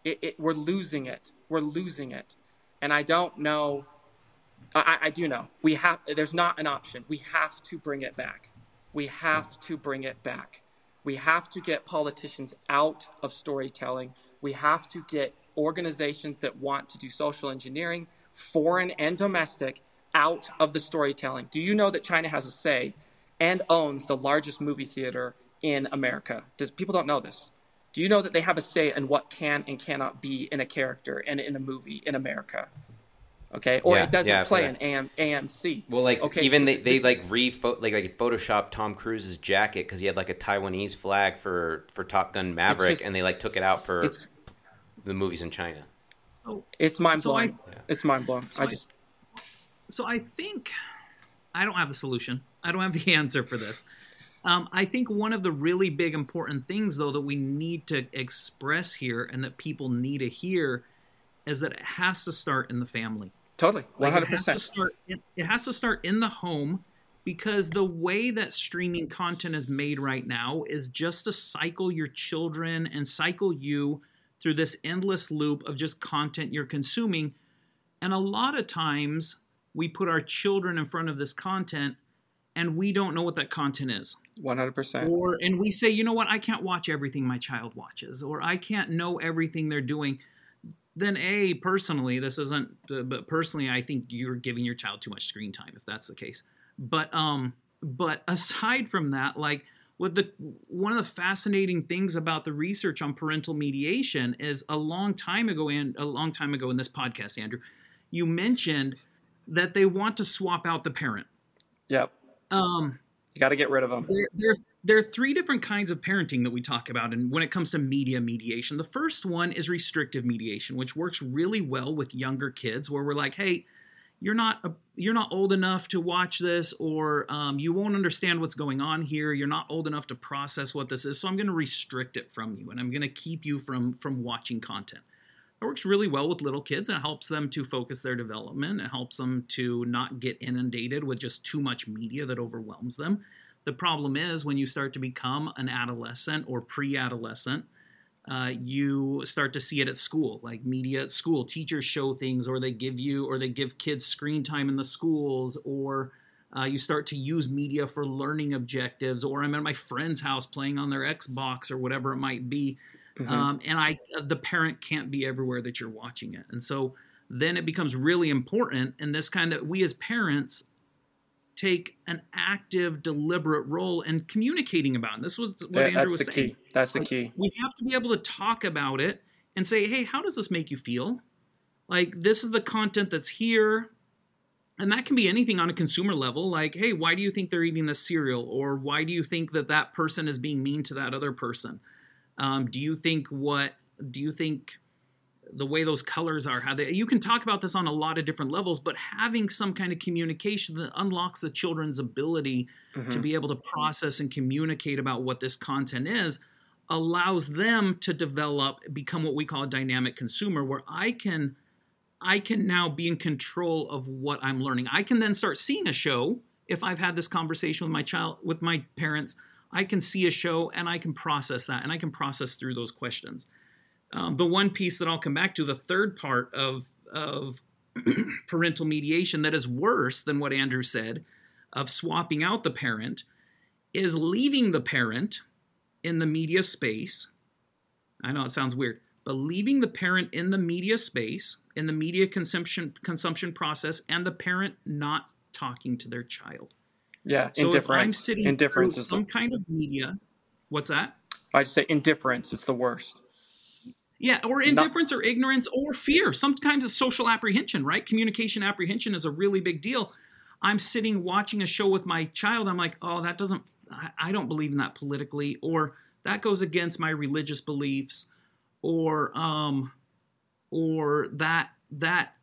It, it we're losing it. We're losing it, and I don't know. I, I do know we have. There's not an option. We have to bring it back. We have to bring it back. We have to get politicians out of storytelling. We have to get organizations that want to do social engineering, foreign and domestic, out of the storytelling. Do you know that China has a say and owns the largest movie theater in America? Does people don't know this? Do you know that they have a say in what can and cannot be in a character and in a movie in America? Okay, or Yeah, it doesn't yeah, play in AM, AMC. Well, like okay, even so they, they this- like re like like photoshopped Tom Cruise's jacket because he had like a Taiwanese flag for for Top Gun Maverick, just- and they like took it out for the movies in China. So, It's mind So I- blowing. It's mind blowing. So I I- just so I think I don't have the solution. I don't have the answer for this. Um, I think one of the really big important things, though, that we need to express here and that people need to hear is that it has to start in the family. totally one hundred it has to percent. it has to start in the home because the way that streaming content is made right now is just to cycle your children and cycle you through this endless loop of just content you're consuming. And a lot of times we put our children in front of this content and we don't know what that content is. One hundred percent. or and we say you know what? I can't watch everything my child watches or i can't know everything they're doing. Then a personally this isn't uh, but personally i think you're giving your child too much screen time if that's the case. But um but aside from that like what the one of the fascinating things about the research on parental mediation is a long time ago and a long time ago in this podcast andrew you mentioned that they want to swap out the parent Yep. um You got to get rid of them. there, there, there are three different kinds of parenting that we talk about and when it comes to media mediation the first one is restrictive mediation which works really well with younger kids where we're like hey you're not a, you're not old enough to watch this or um, you won't understand what's going on here you're not old enough to process what this is so i'm going to restrict it from you and i'm going to keep you from from watching content It works really well with little kids. It helps them to focus their development. It helps them to not get inundated with just too much media that overwhelms them. The problem is when you start to become an adolescent or pre adolescent, uh, you start to see it at school, like media at school. Teachers show things, or they give you, or they give kids screen time in the schools, or uh, you start to use media for learning objectives, or I'm at my friend's house playing on their Xbox or whatever it might be. Mm-hmm. Um, and I, the parent can't be everywhere that you're watching it. And so then it becomes really important in this kind that we as parents take an active, deliberate role in communicating about. And this was what yeah, Andrew was the saying. Key. That's the like, key. We have to be able to talk about it and say, hey, how does this make you feel? Like, this is the content that's here. And that can be anything on a consumer level, like, hey, why do you think they're eating this cereal? Or why do you think that that person is being mean to that other person? Um, do you think what, do you think the way those colors are how they you can talk about this on a lot of different levels but having some kind of communication that unlocks the children's ability mm-hmm. to be able to process and communicate about what this content is allows them to develop become what we call a dynamic consumer where i can i can now be in control of what i'm learning i can then start seeing a show if i've had this conversation with my child with my parents i can see a show and i can process that and i can process through those questions um, the one piece that I'll come back to, the third part of of parental mediation that is worse than what Andrew said, of swapping out the parent, is leaving the parent in the media space. I know it sounds weird, but leaving the parent in the media space, in the media consumption consumption process, and the parent not talking to their child. Yeah, so indifference. if I'm sitting indifference through some the... kind of media, what's that? I just say indifference. It's the worst. Yeah, or indifference Not- or ignorance or fear. Sometimes it's social apprehension, right? Communication apprehension is a really big deal. I'm sitting watching a show with my child. I'm like, oh, that doesn't, I don't believe in that politically, or that goes against my religious beliefs, or, um, or that, that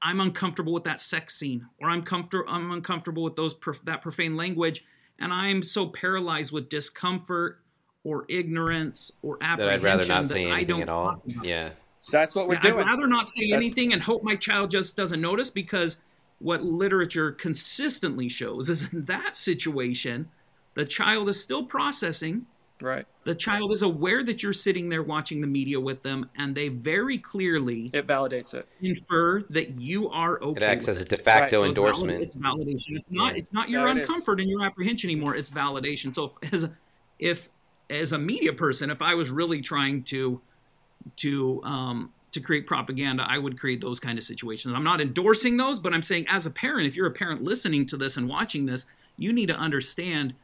I'm uncomfortable with that sex scene, or I'm comfortable, I'm uncomfortable with those, that profane language. And I'm so paralyzed with discomfort or ignorance or apprehension that I'd rather not say anything at all. Yeah. So that's what we're yeah, doing. I'd rather not say that's... anything and hope my child just doesn't notice because what literature consistently shows is in that situation, the child is still processing. Right. The child is aware that you're sitting there watching the media with them, and they very clearly it validates it. Infer that you are okay. It acts as a de facto right. so endorsement. It's, valid- it's validation. It's not. Yeah. It's not your yeah, uncomfort and your apprehension anymore. It's validation. So if, as if as a media person, if I was really trying to to um, to create propaganda, I would create those kind of situations. I'm not endorsing those, but I'm saying as a parent, if you're a parent listening to this and watching this, you need to understand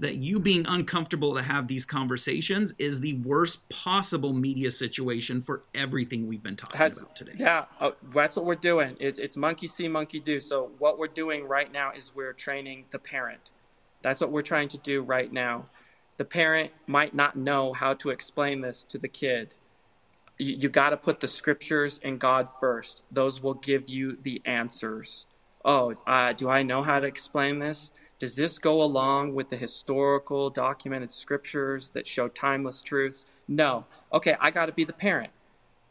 that you being uncomfortable to have these conversations is the worst possible media situation for everything we've been talking Has, about today. Yeah, uh, that's what we're doing. It's, it's monkey see, monkey do. So what we're doing right now is we're training the parent. That's what we're trying to do right now the parent might not know how to explain this to the kid. You, you got to put the scriptures and God first. Those will give you the answers. Oh, uh, do I know how to explain this? Does this go along with the historical documented scriptures that show timeless truths? No. Okay, I got to be the parent.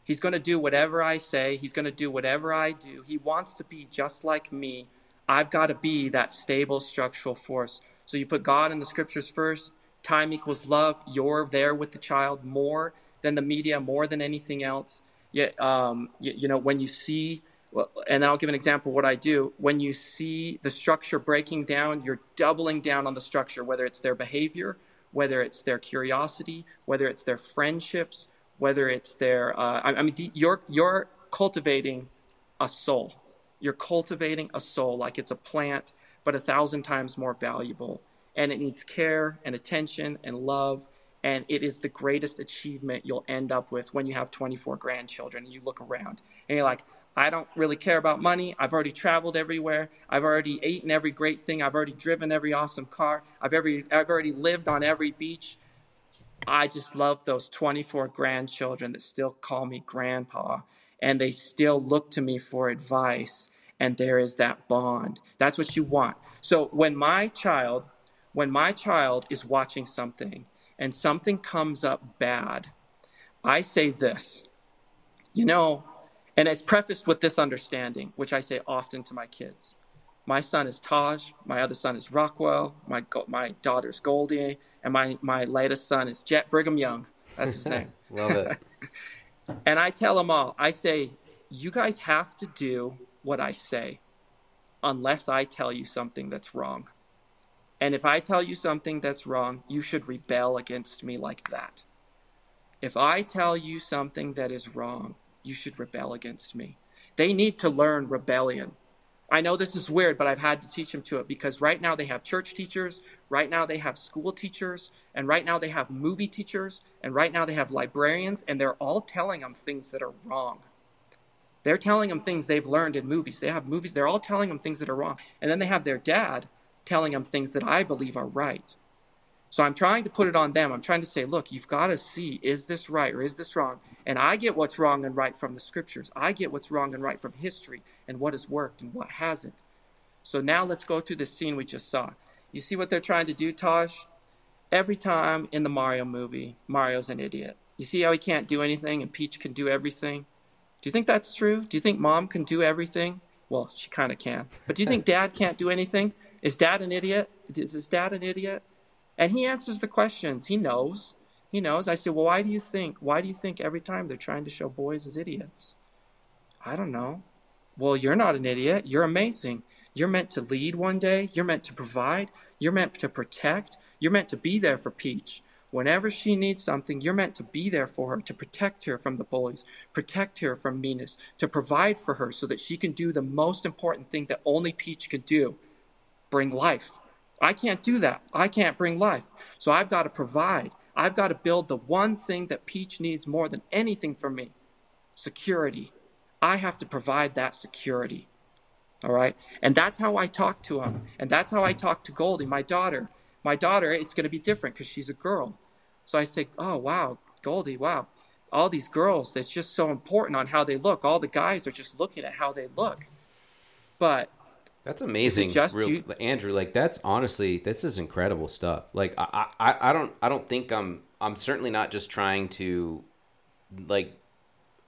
He's going to do whatever I say. He's going to do whatever I do. He wants to be just like me. I've got to be that stable structural force. So you put God and the scriptures first, time equals love. You're there with the child more than the media, more than anything else. Yet, um, you, you know, when you see, and then I'll give an example of what I do. When you see the structure breaking down, you're doubling down on the structure, whether it's their behavior, whether it's their curiosity, whether it's their friendships, whether it's their. Uh, I, I mean, you're you're cultivating a soul. You're cultivating a soul like it's a plant, but a thousand times more valuable and it needs care and attention and love. And it is the greatest achievement you'll end up with when you have 24 grandchildren and you look around and you're like, I don't really care about money. I've already traveled everywhere. I've already eaten every great thing. I've already driven every awesome car. I've, every, I've already lived on every beach. I just love those 24 grandchildren that still call me grandpa and they still look to me for advice. And there is that bond. That's what you want. So when my child when my child is watching something and something comes up bad, I say this you know, and it's prefaced with this understanding, which I say often to my kids. My son is Taj, my other son is Rockwell, my my daughter's Goldie, and my my latest son is Jet Brigham Young. That's his name. Love it. and I tell them all, I say, you guys have to do what I say, unless I tell you something that's wrong. And if I tell you something that's wrong, you should rebel against me like that. If I tell you something that is wrong, you should rebel against me. They need to learn rebellion. I know this is weird, but I've had to teach them to it because right now they have church teachers, right now they have school teachers, and right now they have movie teachers, and right now they have librarians, and they're all telling them things that are wrong. They're telling them things they've learned in movies. They have movies, they're all telling them things that are wrong. And then they have their dad telling them things that I believe are right. So I'm trying to put it on them. I'm trying to say, look, you've got to see is this right or is this wrong? And I get what's wrong and right from the scriptures. I get what's wrong and right from history and what has worked and what hasn't. So now let's go through the scene we just saw. You see what they're trying to do, Taj? Every time in the Mario movie, Mario's an idiot. You see how he can't do anything and Peach can do everything? Do you think that's true? Do you think mom can do everything? Well, she kind of can. But do you think dad can't do anything? Is dad an idiot? Is his dad an idiot? And he answers the questions. He knows. He knows. I said, Well, why do you think? Why do you think every time they're trying to show boys as idiots? I don't know. Well, you're not an idiot. You're amazing. You're meant to lead one day. You're meant to provide. You're meant to protect. You're meant to be there for Peach. Whenever she needs something, you're meant to be there for her, to protect her from the bullies, protect her from meanness, to provide for her so that she can do the most important thing that only Peach can do bring life. I can't do that. I can't bring life. So I've got to provide. I've got to build the one thing that Peach needs more than anything from me security. I have to provide that security. All right. And that's how I talk to him. And that's how I talk to Goldie, my daughter. My daughter, it's going to be different because she's a girl. So I say, oh, wow, Goldie, wow. All these girls, that's just so important on how they look. All the guys are just looking at how they look. But that's amazing, just real, Andrew. Like that's honestly, this is incredible stuff. Like I, I, I don't, I don't think I'm, I'm certainly not just trying to, like,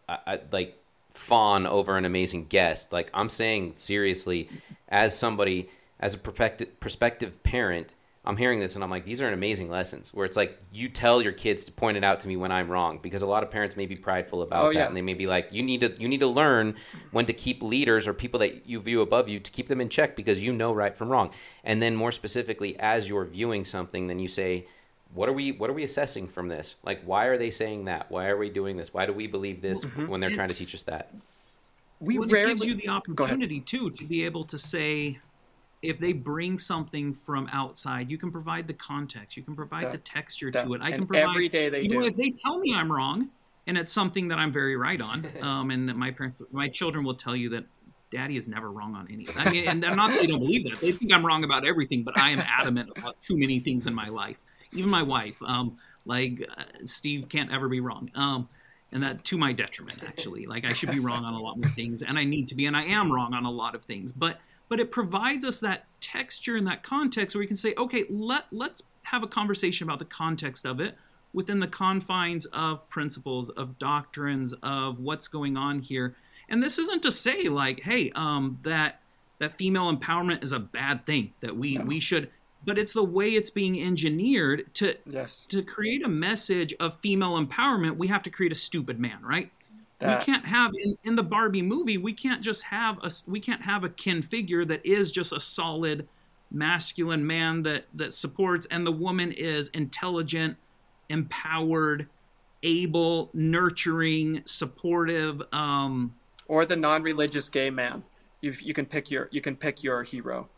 I, I, like fawn over an amazing guest. Like I'm saying seriously, as somebody, as a prospective prospective parent, I'm hearing this and I'm like, these are an amazing lessons where it's like you tell your kids to point it out to me when I'm wrong because a lot of parents may be prideful about Oh, that yeah. and they may be like, you need to you need to learn when to keep leaders or people that you view above you to keep them in check because you know right from wrong. And then more specifically, as you're viewing something, then you say, what are we what are we assessing from this? Like, why are they saying that? Why are we doing this? Why do we believe this mm-hmm. when they're trying to teach us that? we well, rarely it gives you the opportunity too to be able to say if they bring something from outside you can provide the context you can provide That- the texture that- to it. I can provide every day they you know if they tell me i'm wrong and it's something that i'm very right on um, and my parents my children will tell you that daddy is never wrong on anything i mean and i'm not that they don't believe that. They think i'm wrong about everything but i am adamant about too many things in my life. Even my wife um, like uh, steve can't ever be wrong um, and that to my detriment actually. Like i should be wrong on a lot more things and i need to be and i am wrong on a lot of things but but it provides us that texture and that context where we can say okay let let's have a conversation about the context of it within the confines of principles of doctrines of what's going on here. And this isn't to say like hey um that that female empowerment is a bad thing that we we should but it's the way it's being engineered to Yes. to create a message of female empowerment we have to create a stupid man right That- we can't have in, in the barbie movie we can't just have a we can't have a Ken figure that is just a solid masculine man that that supports and the woman is intelligent empowered able nurturing supportive um or the non-religious gay man. You you can pick your you can pick your hero.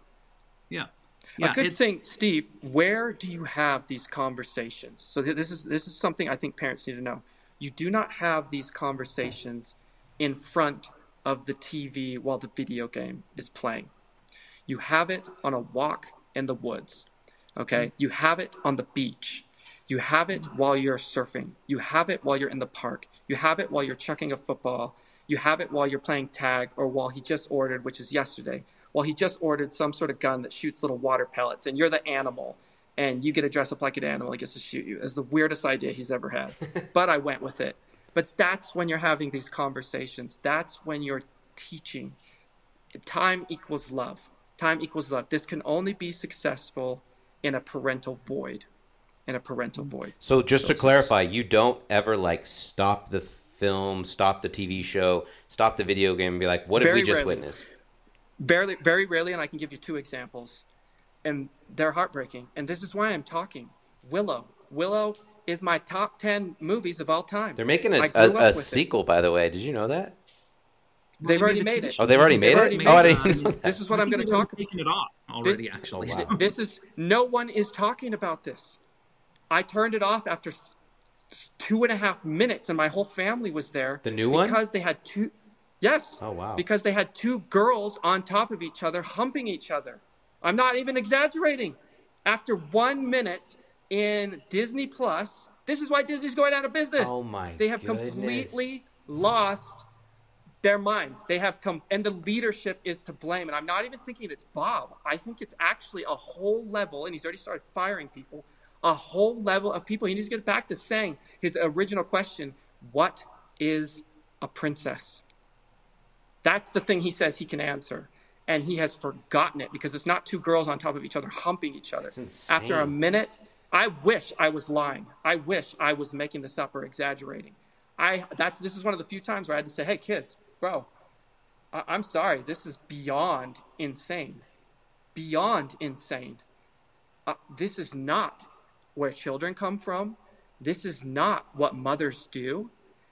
yeah a good thing, Steve. Where do you have these conversations? So th- this is this is something I think parents need to know. You do not have these conversations in front of the TV while the video game is playing. You have it on a walk in the woods. Okay? Mm-hmm. You have it on the beach. You have it while you're surfing. You have it while you're in the park. You have it while you're chucking a football. You have it while you're playing tag or while he just ordered, which is yesterday, while he just ordered some sort of gun that shoots little water pellets and you're the animal and you get to dress up like an animal. He gets to shoot you. It's the weirdest idea he's ever had. but I went with it. But that's when you're having these conversations. That's when you're teaching. Time equals love. Time equals love. This can only be successful in a parental void. In a parental void. So just to clarify, you don't ever like stop the film, stop the TV show, stop the video game, and be like, "What did Very we just rarely. witness?" Very, very rarely, and I can give you two examples, and they're heartbreaking. And this is why I'm talking. Willow. Willow is my top ten movies of all time. They're making a, I a, grew up a with it. sequel, by the way. Did you know that? They've already made the made TV it. Oh, they've already made it. Oh, I didn't. know that. This is what I'm going to talk about. Taking it off already, This- actually. This, this is no one is talking about this. I turned it off after two and a half minutes, and my whole family was there. The new one? because they had two. Yes. Oh wow. Because they had two girls on top of each other, humping each other. I'm not even exaggerating. After one minute in Disney Plus, this is why Disney's going out of business. Oh my They have goodness. completely lost their minds. They have come, and the leadership is to blame. And I'm not even thinking it's Bob. I think it's actually a whole level, and he's already started firing people. A whole level of people. He needs to get back to saying his original question: What is a princess? That's the thing he says he can answer. And he has forgotten it because it's not two girls on top of each other humping each other. After a minute, I wish I was lying. I wish I was making this up or exaggerating. I that's this is one of the few times where I had to say, "Hey kids, bro, I, I'm sorry. This is beyond insane. Beyond insane. Uh, this is not where children come from. This is not what mothers do.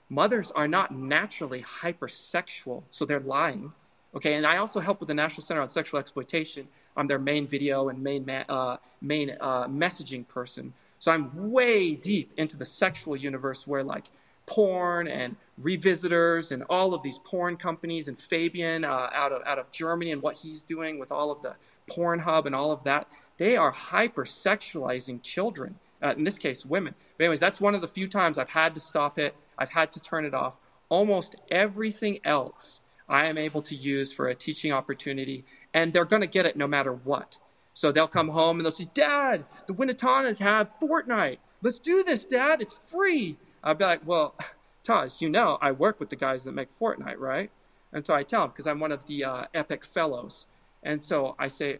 Mothers are not naturally hypersexual, so they're lying. Okay, and I also help with the National Center on Sexual Exploitation. I'm their main video and main ma- uh, main uh, messaging person. So I'm way deep into the sexual universe where like porn and revisitors and all of these porn companies and Fabian uh, out of out of Germany and what he's doing with all of the Pornhub and all of that. They are hypersexualizing children. Uh, in this case, women. But anyways, that's one of the few times I've had to stop it. I've had to turn it off. Almost everything else I am able to use for a teaching opportunity, and they're going to get it no matter what. So they'll come home and they'll say, Dad, the Winnetonas have Fortnite. Let's do this, Dad. It's free. I'll be like, Well, Taj, you know I work with the guys that make Fortnite, right? And so I tell them because I'm one of the uh, Epic Fellows. And so I say,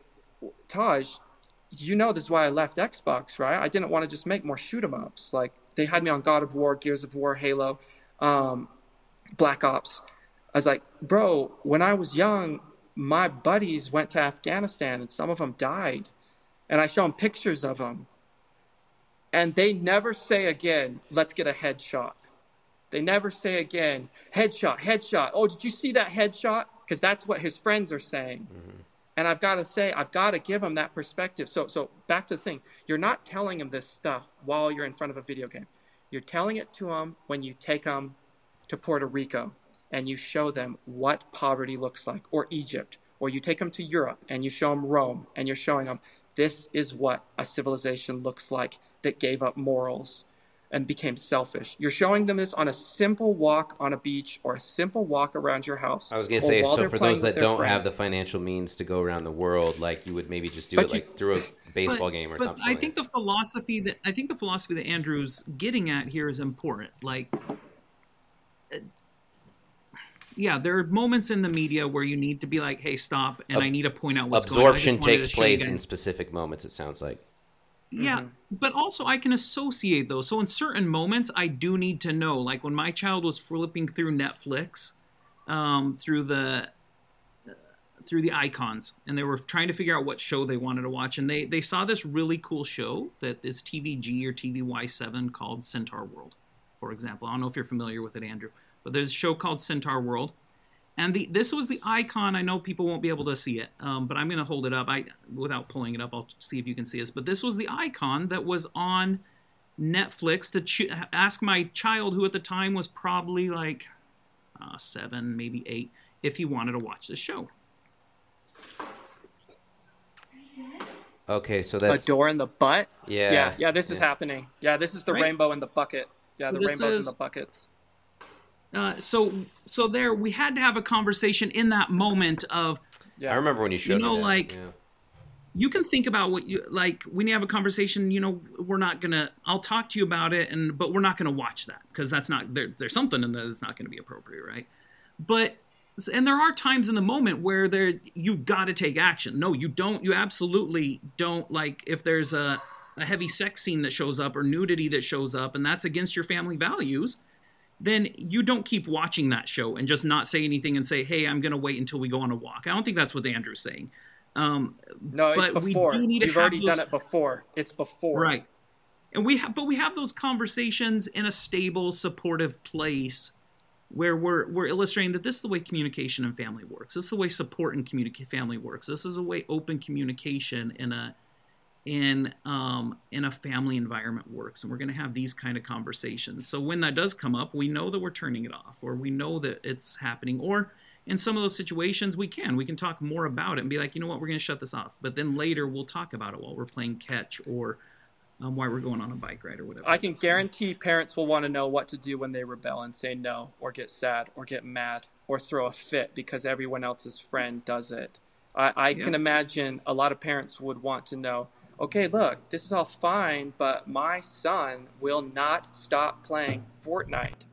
Taj, you know this is why I left Xbox, right? I didn't want to just make more shoot 'em ups. Like they had me on God of War, Gears of War, Halo, um, Black Ops. I was like, bro, when I was young, my buddies went to Afghanistan and some of them died. And I show them pictures of them. And they never say again, let's get a headshot. They never say again, headshot, headshot. Oh, did you see that headshot? Because that's what his friends are saying. Mm-hmm. And I've got to say, I've got to give him that perspective. So, so back to the thing. You're not telling him this stuff while you're in front of a video game. You're telling it to him when you take him to Puerto Rico and you show them what poverty looks like, or Egypt, or you take them to Europe and you show them Rome and you're showing them this is what a civilization looks like that gave up morals and became selfish. You're showing them this on a simple walk on a beach or a simple walk around your house. I was gonna say, so for those that don't have the financial means to go around the world, like you would maybe just do But it you- like through a baseball game or but something. I think the philosophy that I think the philosophy that Andrew's getting at here is important. Like, uh, yeah, there are moments in the media where you need to be like, "Hey, stop!" and Ab- I need to point out what's going on. Absorption just takes to show you place in specific moments. It sounds like. Yeah, but also I can associate those. So in certain moments, I do need to know. Like when my child was flipping through Netflix, um, through the uh, through the icons, and they were trying to figure out what show they wanted to watch, and they they saw this really cool show that is TVG or TVY7 called Centaur World, for example. I don't know if you're familiar with it, Andrew, but there's a show called Centaur World. And the this was the icon. I know people won't be able to see it, um, but I'm going to hold it up. I without pulling it up, I'll see if you can see this. But this was the icon that was on Netflix to cho- ask my child, who at the time was probably like uh, seven, maybe eight, if he wanted to watch the show. Okay, so that's a door in the butt. Yeah, yeah, yeah. This is yeah. happening. Yeah, this is the Right. rainbow in the bucket. Yeah, So the this rainbows in the buckets. Uh, so so there, we had to have a conversation in that moment of yeah. I remember when you showed you know, like- yeah. you can think about what you like when you have a conversation you know we're not gonna i'll talk to you about it and but we're not gonna watch that because that's not there, there's something in that that's not gonna be appropriate right? But and there are times in the moment where there you've got to take action. No you don't you absolutely don't like if there's a, a heavy sex scene that shows up or nudity that shows up and that's against your family values then you don't keep watching that show and just not say anything and say hey i'm gonna wait until we go on a walk i don't think that's what andrew's saying um, no, it's but before. We do need You've already those, done it before. It's before. right? And we have, but we have those conversations in a stable, supportive place where we're we're illustrating that this is the way communication and family works. This is the way support and family works. This is the way open communication in a in um, in a family environment works, and we're going to have these kind of conversations. So when that does come up, we know that we're turning it off, or we know that it's happening, or in some of those situations we can we can talk more about it and be like you know what we're going to shut this off but then later we'll talk about it while we're playing catch or um, while we're going on a bike ride or whatever I can guarantee parents will want to know what to do when they rebel and say no, or get sad, or get mad, or throw a fit because everyone else's friend does it. I, I Yeah. can imagine a lot of parents would want to know okay, look, this is all fine, but my son will not stop playing Fortnite.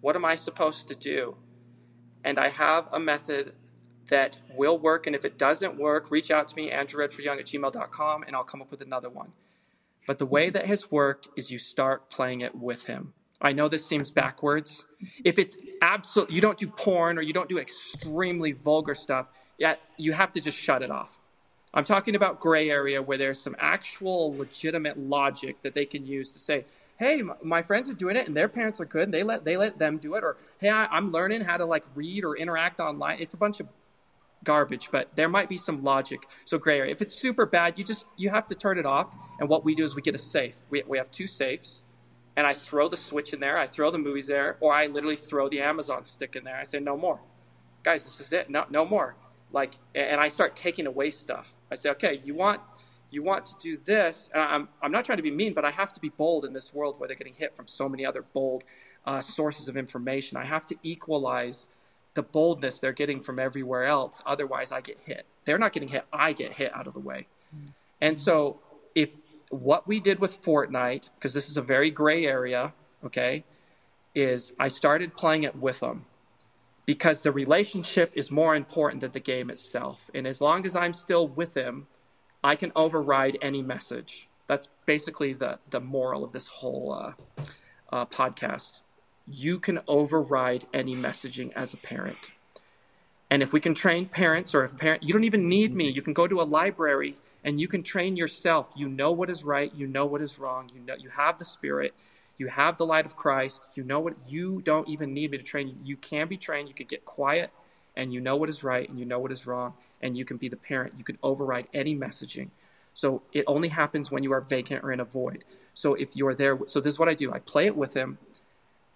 What am I supposed to do? And I have a method that will work. And if it doesn't work, reach out to me, andrewredfordyoung at gmail.com, and I'll come up with another one. But the way that has worked is you start playing it with him. I know this seems backwards. If it's absolute, you don't do porn or you don't do extremely vulgar stuff, yet you have to just shut it off. I'm talking about gray area where there's some actual legitimate logic that they can use to say, "Hey, my friends are doing it, and their parents are good, and they let they let them do it," or "Hey, I, I'm learning how to like read or interact online." It's a bunch of garbage, but there might be some logic. So gray area. If it's super bad, you just you have to turn it off. And what we do is we get a safe. We we have two safes, and I throw the switch in there. I throw the movies there, or I literally throw the Amazon stick in there. I say no more, guys. This is it. No no more. Like, and I start taking away stuff. I say, okay, you want you want to do this, and I'm I'm not trying to be mean, but I have to be bold in this world where they're getting hit from so many other bold uh, sources of information. I have to equalize the boldness they're getting from everywhere else. Otherwise, I get hit. They're not getting hit. I get hit out of the way. And so, if what we did with Fortnite, because this is a very gray area, okay, is I started playing it with them because the relationship is more important than the game itself. And as long as I'm still with him, I can override any message. That's basically the the moral of this whole uh, uh, podcast. You can override any messaging as a parent. And if we can train parents, or if parent, you don't even need me. You can go to a library and you can train yourself. You know what is right. You know what is wrong. You know you have the Spirit. You have the light of Christ. You know what. You don't even need me to train you. You can be trained. You could get quiet, and you know what is right, and you know what is wrong, and you can be the parent. You can override any messaging. So it only happens when you are vacant or in a void. So if you're there, so this is what I do. I play it with him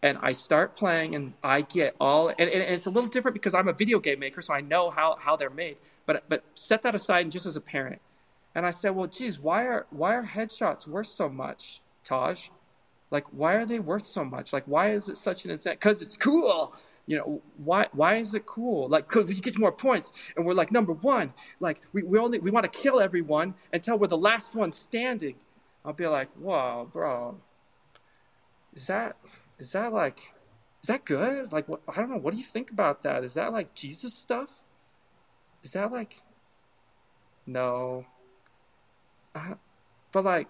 and I start playing and I get all and, and it's a little different because I'm a video game maker, so I know how, how they're made. But but set that aside and just as a parent. And I said, Well, geez, why are why are headshots worth so much, Taj? Like why are they worth so much? Like why is it such an insane because it's cool. You know, why why is it cool? Like cause you get more points and we're like number one. Like we, we only we want to kill everyone until we're the last one standing. I'll be like, Whoa, bro. Is that is that like is that good like what i don't know what do you think about that is that like jesus stuff is that like no but like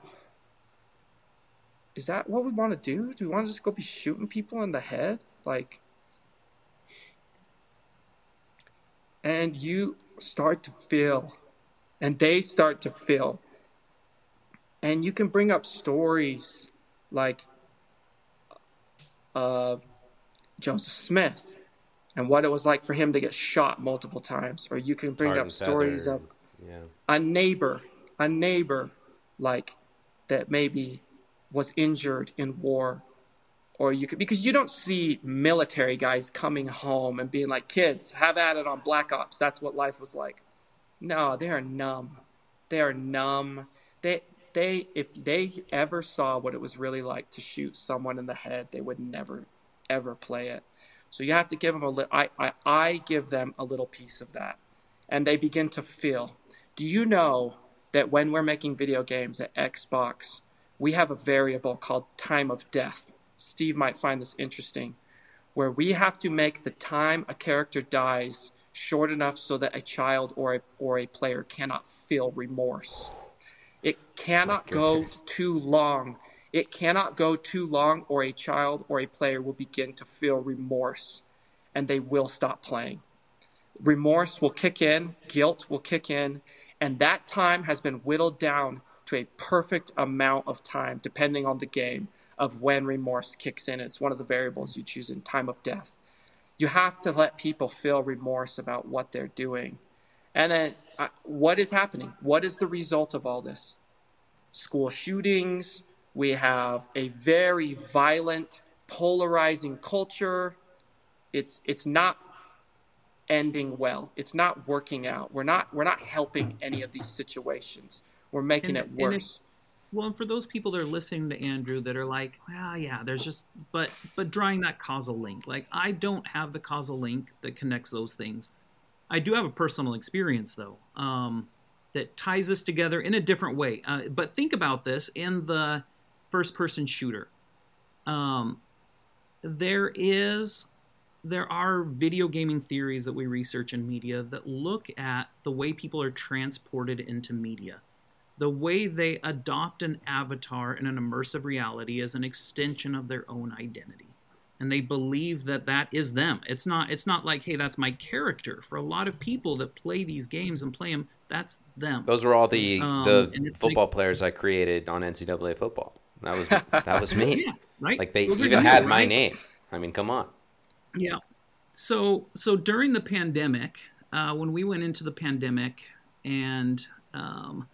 is that what we want to do do we want to just go be shooting people in the head like and you start to feel and they start to feel and you can bring up stories like of Joseph Smith and what it was like for him to get shot multiple times. Or you can bring up stories feathered, of yeah. a neighbor, a neighbor like that maybe was injured in war. Or you could, because you don't see military guys coming home and being like, kids, have at it on Black Ops. That's what life was like. No, they are numb. They are numb. They, they if they ever saw what it was really like to shoot someone in the head, they would never ever play it. So you have to give them a little. I, I I give them a little piece of that, and they begin to feel. Do you know that when we're making video games at Xbox, we have a variable called time of death. Steve might find this interesting, where we have to make the time a character dies short enough so that a child or a, or a player cannot feel remorse. It cannot go too long. It cannot go too long, or a child or a player will begin to feel remorse and they will stop playing. Remorse will kick in, guilt will kick in, and that time has been whittled down to a perfect amount of time, depending on the game, of when remorse kicks in. It's one of the variables you choose in time of death. You have to let people feel remorse about what they're doing. And then, uh, what is happening? What is the result of all this? School shootings. We have a very violent, polarizing culture. It's it's not ending well. It's not working out. We're not we're not helping any of these situations. We're making And- it worse. well, and for those people that are listening to Andrew that are like, well, yeah, there's just, but, but drawing that causal link. Like, I don't have the causal link that connects those things. I do have a personal experience though, um, that ties us together in a different way. Uh, but think about this in the first-person shooter. Um, there is there are video gaming theories that we research in media that look at the way people are transported into media the way they adopt an avatar in an immersive reality is an extension of their own identity and they believe that that is them it's not it's not like hey that's my character for a lot of people that play these games and play them that's them Those were all the Um, the football players I created on NCAA football. That was that was me. Yeah, right? Like they Those even had my name. I mean, come on. Yeah. So so during the pandemic, uh, when we went into the pandemic, and um,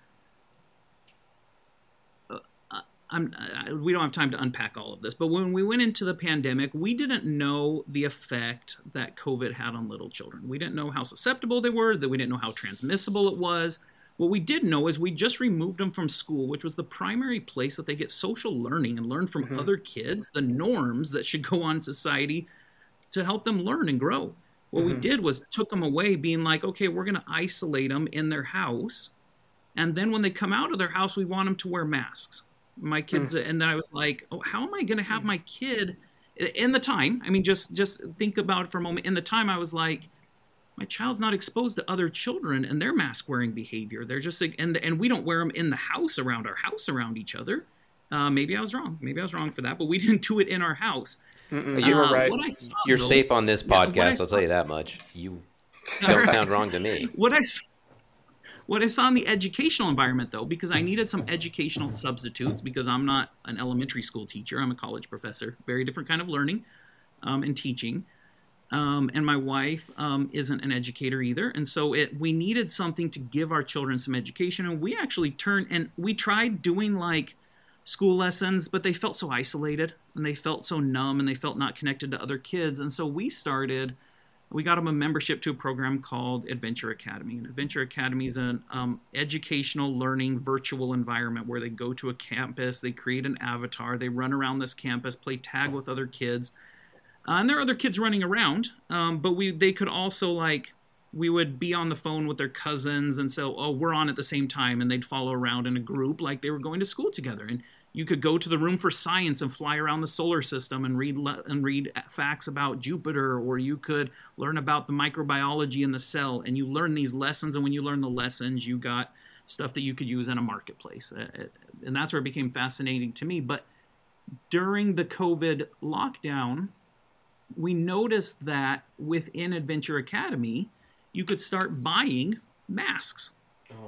uh, I'm, I, we don't have time to unpack all of this, but when we went into the pandemic, we didn't know the effect that COVID had on little children. We didn't know how susceptible they were, that we didn't know how transmissible it was. What we did know is we just removed them from school, which was the primary place that they get social learning and learn from other kids, the norms that should go on in society to help them learn and grow. What we Mhm. did was took them away, being like, okay, we're going to isolate them in their house. And then when they come out of their house, we want them to wear masks. My kids, and then I was like, oh, how am I going to have my kid in the time? I mean, just just think about it for a moment. In the time, I was like, my child's not exposed to other children and their mask wearing behavior. They're just like, and and we don't wear them in the house around our house around each other. Uh, maybe I was wrong. Maybe I was wrong for that, but we didn't do it in our house. Mm-mm, You were Uh, right. what I saw, You're though- safe on this Yeah, what I podcast. I'll saw- tell you that much. You don't sound wrong to me. what I s- what I saw in the educational environment though, because I needed some educational substitutes because I'm not an elementary school teacher, I'm a college professor, very different kind of learning um, and teaching. Um, and my wife um, isn't an educator either, and so it we needed something to give our children some education, and we actually turned and we tried doing like school lessons, but they felt so isolated and they felt so numb and they felt not connected to other kids, and so we started we got them a membership to a program called Adventure Academy. And Adventure Academy is an um, educational learning virtual environment where they go to a campus, they create an avatar, they run around this campus, play tag with other kids. Uh, and there are other kids running around, um, but we they could also like we would be on the phone with their cousins and say, "Oh, we're on at the same time," and they'd follow around in a group like they were going to school together. And you could go to the room for science and fly around the solar system and read le- and read facts about Jupiter, or you could learn about the microbiology in the cell. And you learn these lessons, and when you learn the lessons, you got stuff that you could use in a marketplace, Uh, uh, and that's where it became fascinating to me. But during the COVID lockdown, we noticed that within Adventure Academy, you could start buying masks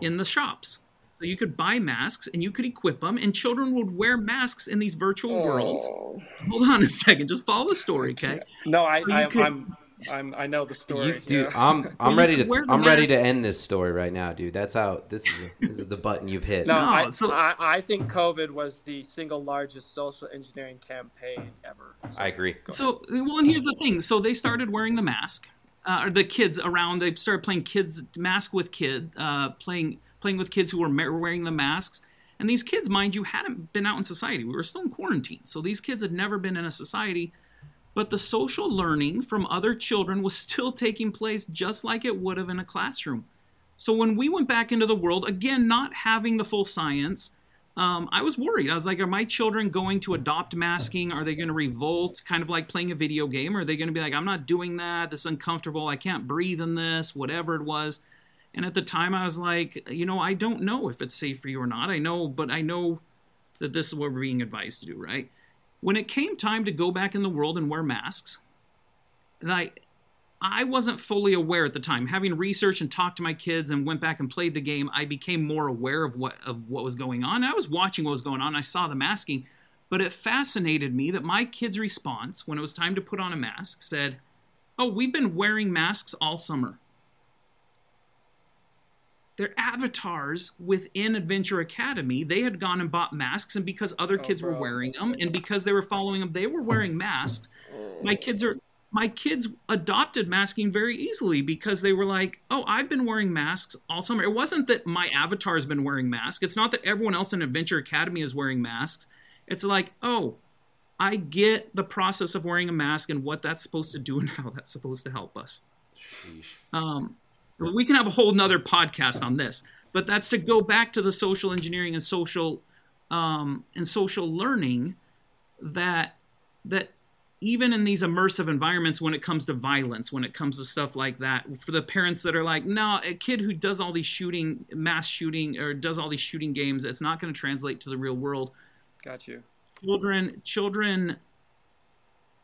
in the shops. So you could buy masks and you could equip them, and children would wear masks in these virtual worlds. Oh. Hold on a second, just follow the story, okay? No, I, So I, could- I'm, I'm, I know the story. You, dude, yeah. I'm I'm you ready to I'm ready to end this story right now, dude. That's how this is this is the button you've hit. No, I, so- I, I think COVID was the single largest social engineering campaign ever. So, I agree. So, well, and here's the thing. So they started wearing the mask, uh, or the kids around. They started playing kids mask with kid, uh, playing playing with kids who were wearing the masks. And these kids, mind you, hadn't been out in society. We were still in quarantine, so these kids had never been in a society. But the social learning from other children was still taking place just like it would have in a classroom. So when we went back into the world, again, not having the full science, um, I was worried. I was like, are my children going to adopt masking? Are they going to revolt, kind of like playing a video game? Are they going to be like, I'm not doing that. This is uncomfortable. I can't breathe in this, whatever it was. And at the time, I was like, you know, I don't know if it's safe for you or not. I know, but I know that this is what we're being advised to do, right? When it came time to go back in the world and wear masks, and I, I wasn't fully aware at the time. Having researched and talked to my kids and went back and played the game, I became more aware of what of what was going on. I was watching what was going on. I saw the masking, but it fascinated me that my kids' response when it was time to put on a mask said, "Oh, we've been wearing masks all summer." Their avatars within Adventure Academy, they had gone and bought masks, and because other kids were wearing them, and because they were following them, they were wearing masks. My kids are my kids adopted masking very easily because they were like, "Oh, I've been wearing masks all summer." It wasn't that my avatar has been wearing masks. It's not that everyone else in Adventure Academy is wearing masks. It's like, "Oh, I get the process of wearing a mask and what that's supposed to do and how that's supposed to help us." Um, we can have a whole nother podcast on this, but that's to go back to the social engineering and social um, and social learning that that even in these immersive environments when it comes to violence when it comes to stuff like that for the parents that are like no a kid who does all these shooting mass shooting or does all these shooting games it's not going to translate to the real world. Got you. Children children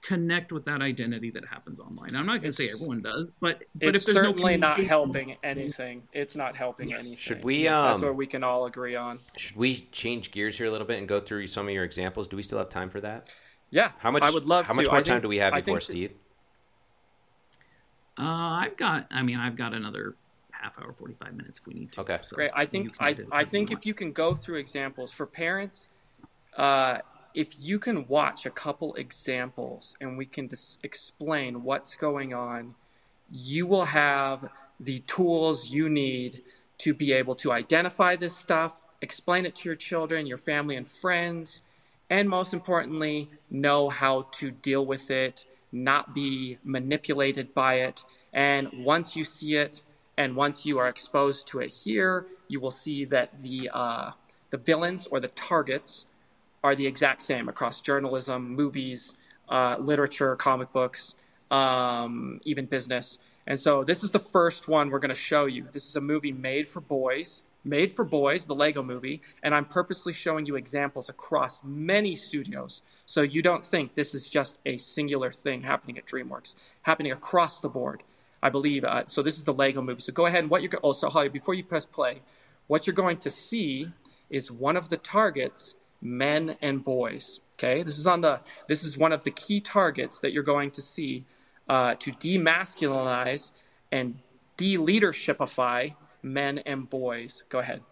connect with that identity that happens online i'm not going to say everyone does but but it's if there's no certainly not helping anything it's not helping Yes. anything Should we, Yes, that's um, where we can all agree on Should we change gears here a little bit and go through some of your examples? Do we still have time for that? yeah How much? i would love How much to. more I time think- do we have before think Steve? uh, i've got i mean i've got another half hour 45 minutes if we need to Okay. so Great. I think I, I if you think if you can go through examples for parents, uh, if you can watch a couple examples and we can dis- explain what's going on, you will have the tools you need to be able to identify this stuff, explain it to your children, your family, and friends, and most importantly, know how to deal with it, not be manipulated by it. And once you see it, and once you are exposed to it here, you will see that the uh, the villains or the targets are the exact same across journalism, movies, uh, literature, comic books, um, even business. And so this is the first one we're going to show you. This is a movie made for boys, made for boys, the Lego movie, and I'm purposely showing you examples across many studios so you don't think this is just a singular thing happening at DreamWorks, happening across the board. I believe. Uh, so this is the Lego movie. So go ahead and what you're go- oh, Holly, before you press play, what you're going to see is one of the targets, men and boys. Okay, this is on the this is one of the key targets that you're going to see uh, to demasculinize and de-leadershipify men and boys. Go ahead.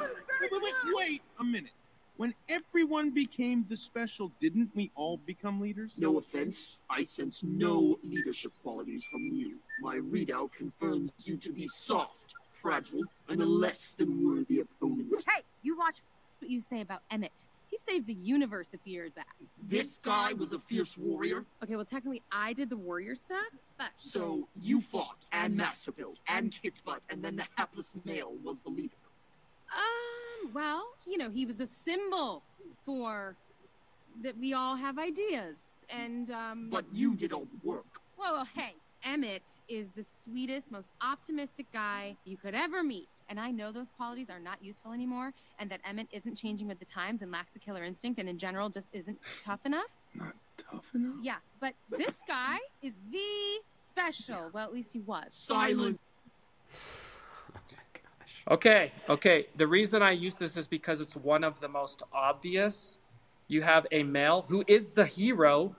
Wait, wait, wait, wait a minute. When everyone became the special, didn't we all become leaders? No offense, I sense no leadership qualities from you. My readout confirms you to be soft, fragile, and a less than worthy opponent. Hey, you watch what you say about Emmett. He saved the universe a few years back. This guy was a fierce warrior, Okay, well, technically, I did the warrior stuff, but. so you fought and massacred and kicked butt, and then the hapless male was the leader. Um, well, you know, he was a symbol for that we all have ideas. And, um. But you did all the work. Whoa, whoa, hey. Emmett is the sweetest, most optimistic guy you could ever meet. And I know those qualities are not useful anymore, and that Emmett isn't changing with the times and lacks a killer instinct, and in general just isn't tough enough. Not tough enough? Yeah, but this guy is the special. Well, at least he was. Silent. Okay, okay. The reason I use this is because it's one of the most obvious. You have a male who is the hero,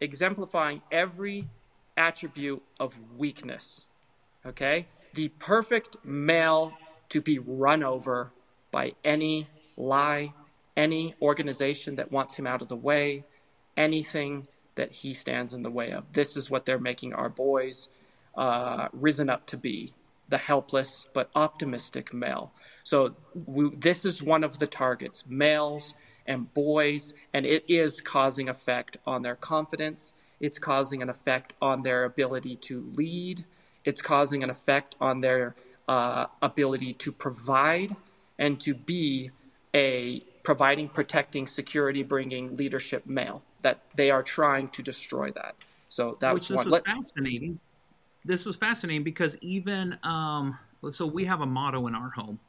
exemplifying every attribute of weakness. Okay? The perfect male to be run over by any lie, any organization that wants him out of the way, anything that he stands in the way of. This is what they're making our boys uh, risen up to be the helpless but optimistic male. So we, this is one of the targets, males and boys, and it is causing effect on their confidence. It's causing an effect on their ability to lead. It's causing an effect on their uh, ability to provide and to be a providing, protecting, security bringing leadership male. That they are trying to destroy that. So that Which was this one. is fascinating. This is fascinating because even um, so, we have a motto in our home,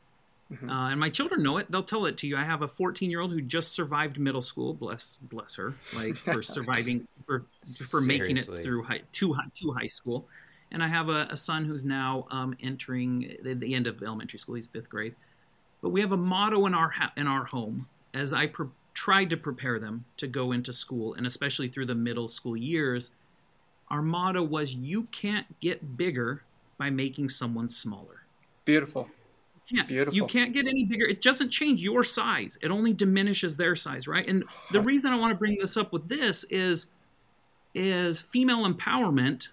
Mm-hmm. uh, and my children know it. They'll tell it to you. I have a 14 year old who just survived middle school. Bless, bless her, like for surviving for for making it through high, to high, to high school. And I have a, a son who's now um, entering the, the end of elementary school. He's fifth grade. But we have a motto in our ha- in our home as I pre- tried to prepare them to go into school, and especially through the middle school years. Our motto was, "You can't get bigger by making someone smaller." Beautiful. Yeah, Beautiful. You can't get any bigger. It doesn't change your size. It only diminishes their size, right? And the reason I want to bring this up with this is is female empowerment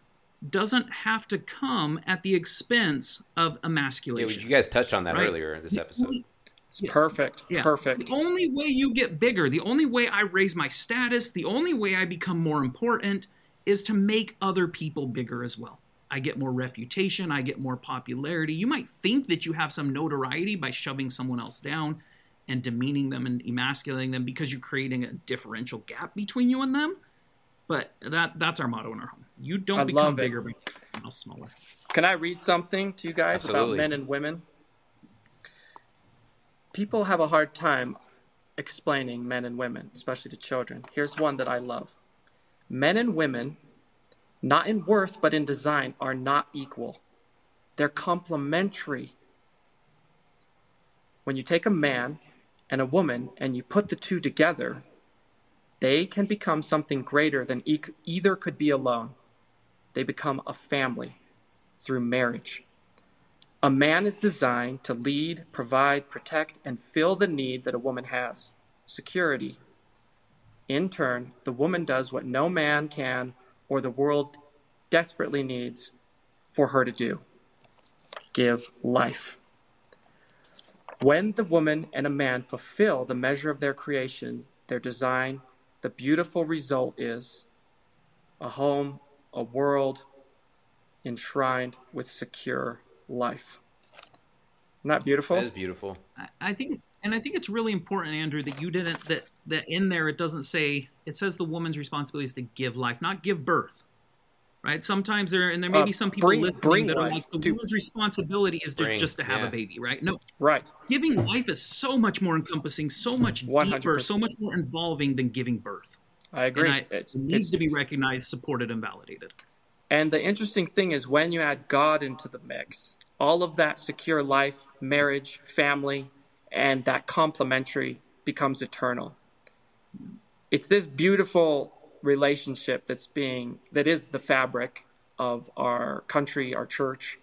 doesn't have to come at the expense of Yeah, emasculation. you guys touched on that Right. earlier in this episode. It's perfect. Yeah. Perfect. The only way you get bigger, the only way I raise my status, the only way I become more important is to make other people bigger as well. I get more reputation, I get more popularity. You might think that you have some notoriety by shoving someone else down and demeaning them and emasculating them because you're creating a differential gap between you and them. But that that's our motto in our home. You don't I become love bigger by making someone else smaller. Can I read something to you guys Absolutely. about men and women? People have a hard time explaining men and women, especially to children. Here's one that I love Men and women, not in worth but in design, are not equal. They're complementary. When you take a man and a woman and you put the two together, they can become something greater than e- either could be alone. They become a family through marriage. A man is designed to lead, provide, protect, and fill the need that a woman has security. In turn, the woman does what no man can or the world desperately needs for her to do give life. When the woman and a man fulfill the measure of their creation, their design, the beautiful result is a home, a world enshrined with secure life. Isn't that beautiful? That is beautiful. I- I think, and I think it's really important, Andrew, that you didn't that that in there it doesn't say it says the woman's responsibility is to give life, not give birth. Right? Sometimes there and there may Uh, be some people bring- listening bring that are like the to- woman's responsibility is to, Bring, just to have yeah. a baby, right? No, Right. giving life is so much more encompassing, so much deeper, 100%. so much more involving than giving birth. I agree. And I, it needs to be recognized, supported, and validated. And the interesting thing is when you add God into the mix, all of that secure life, marriage, family, and that complementary becomes eternal. It's this beautiful relationship that's being that is the fabric of our country, our church.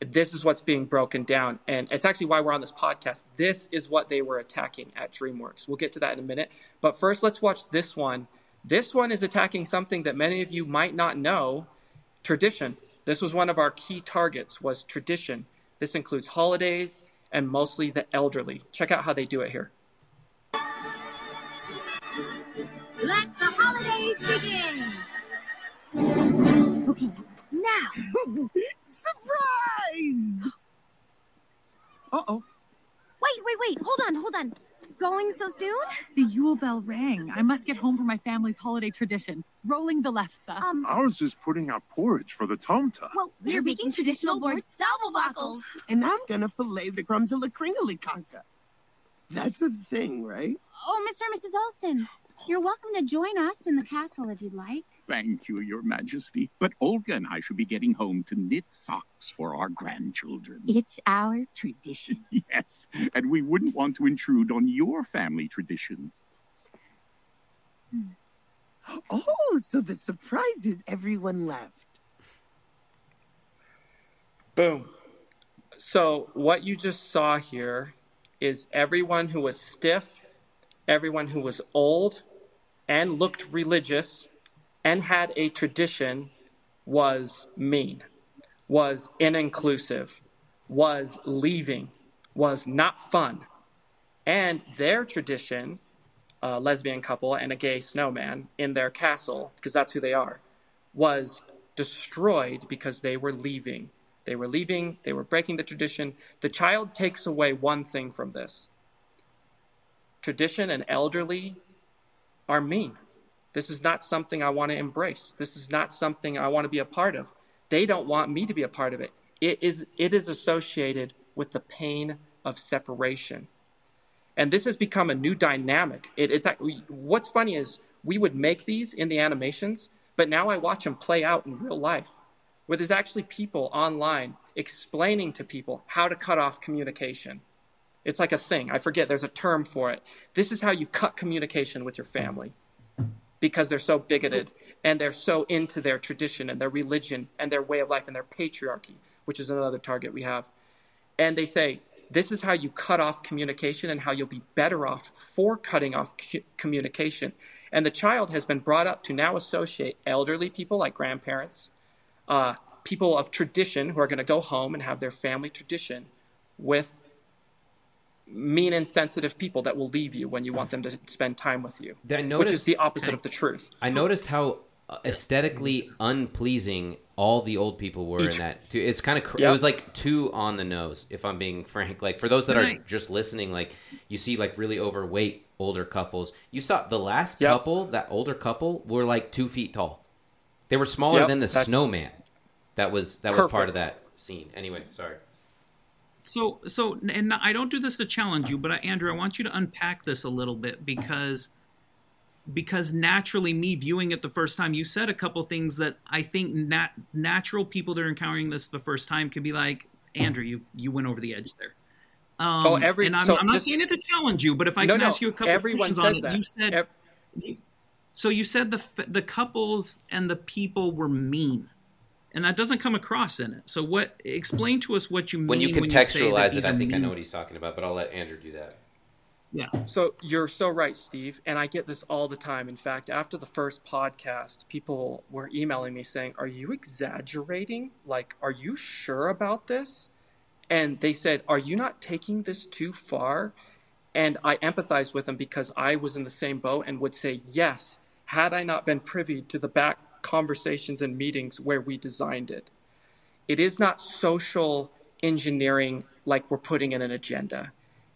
This is what's being broken down. And it's actually why we're on this podcast. This is what they were attacking at DreamWorks. We'll get to that in a minute. But first, let's watch this one. This one is attacking something that many of you might not know tradition. This was one of our key targets was tradition. This includes holidays and mostly the elderly. Check out how they do it here. Let the holidays begin! Okay, now. Surprise! Uh oh. Wait, wait, wait. Hold on, hold on. Going so soon? The Yule bell rang. I must get home for my family's holiday tradition, rolling the lefse. Um, Ours is putting out porridge for the Tomte. well, we're making traditional board stubble And I'm gonna fillet the crumbs of the kringly conker. That's a thing, right? Oh, Mr. and Mrs. Olson, you're welcome to join us in the castle if you'd like. Thank you, Your Majesty. But Olga and I should be getting home to knit socks for our grandchildren. It's our tradition. Yes, and we wouldn't want to intrude on your family traditions. Hmm. Oh, so the surprise is everyone left. Boom. So, what you just saw here is everyone who was stiff, everyone who was old and looked religious and had a tradition was mean, was inclusive, was leaving, was not fun. And their tradition, a lesbian couple and a gay snowman in their castle, because that's who they are, was destroyed because they were leaving, They were leaving, they were breaking the tradition. The child takes away one thing from this tradition and elderly are mean. This is not something I want to embrace. This is not something I want to be a part of. They don't want me to be a part of it. It is, it is associated with the pain of separation. And this has become a new dynamic. It, it's what's funny is we would make these in the animations, but now I watch them play out in real life, where there's actually people online explaining to people how to cut off communication. It's like a thing. I forget. There's a term for it. This is how you cut communication with your family because they're so bigoted and they're so into their tradition and their religion and their way of life and their patriarchy, which is another target we have. And they say, this is how you cut off communication and how you'll be better off for cutting off communication. And the child has been brought up to now associate elderly people like grandparents, uh, people of tradition who are going to go home and have their family tradition with mean and sensitive people that will leave you when you want them to spend time with you, noticed, which is the opposite of the truth. I noticed how uh, aesthetically unpleasing all the old people were Each, in that too. It's kind of cr- yep. it was like too on the nose, if I'm being frank. Like for those that are just listening, like you see like really overweight older couples. You saw the last yep. couple, that older couple, were like two feet tall. They were smaller yep, than the snowman. That was that perfect. was part of that scene. Anyway, sorry. So, so, and I don't do this to challenge you, but uh, Andrew, I want you to unpack this a little bit because, because naturally, me viewing it the first time, you said a couple things that I think nat- natural people that are encountering this the first time can be like, Andrew, you you went over the edge there. Um, oh, every, and I'm, so I'm not just, saying it to challenge you, but if I no, can no, ask you a couple questions on it, that. you said. Every, so you said the the couples and the people were mean and that doesn't come across in it. So what? Explain to us what you mean when you contextualize when you it. I think mean. I know what he's talking about, but I'll let Andrew do that. Yeah. So you're so right, Steve, and I get this all the time. In fact, after the first podcast, people were emailing me saying, "Are you exaggerating? Like, are you sure about this?" And they said, "Are you not taking this too far?" And I empathized with them because I was in the same boat and would say, "Yes." Had I not been privy to the back conversations and meetings where we designed it. It is not social engineering like we're putting in an agenda.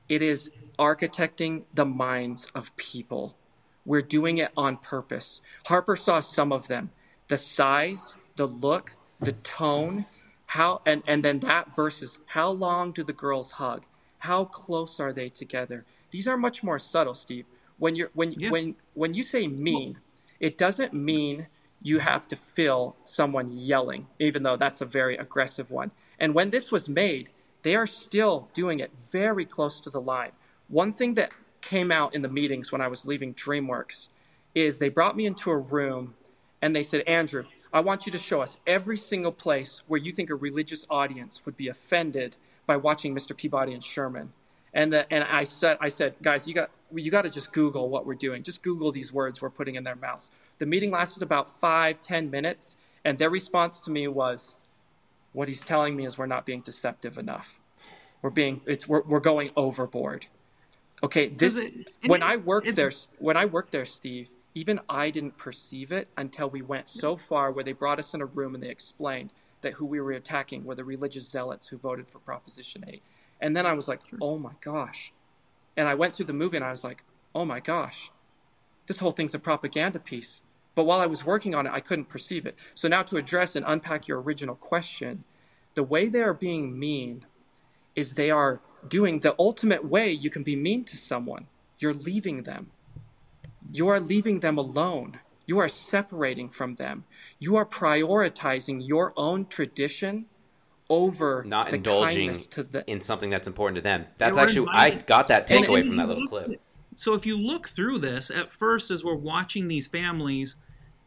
It is architecting the minds of people. We're doing it on purpose. Harper saw some of them the size, the look, the tone, how, and, and then that versus how long do the girls hug? How close are they together? These are much more subtle, Steve. When you're when yeah. when when you say mean, it doesn't mean you have to fill someone yelling, even though that's a very aggressive one. And when this was made, they are still doing it very close to the line. One thing that came out in the meetings when I was leaving DreamWorks is they brought me into a room and they said, Andrew, I want you to show us every single place where you think a religious audience would be offended by watching Mr. Peabody and Sherman. And the, and I said I said guys you got you got to just Google what we're doing. Just Google these words we're putting in their mouths. The meeting lasted about five ten minutes, and their response to me was, "What he's telling me is we're not being deceptive enough. We're being it's we're, we're going overboard." Okay, this it, when I worked there when I worked there, Steve. Even I didn't perceive it until we went so far where they brought us in a room and they explained that who we were attacking were the religious zealots who voted for Proposition 8 and then I was like, oh my gosh. And I went through the movie and I was like, oh my gosh, this whole thing's a propaganda piece. But while I was working on it, I couldn't perceive it. So now to address and unpack your original question, the way they are being mean is they are doing the ultimate way you can be mean to someone. You're leaving them. You are leaving them alone. You are separating from them. You are prioritizing your own tradition over not indulging the, in something that's important to them. That's actually I got that takeaway from that little clip. so if you look through this, at first as we're watching these families,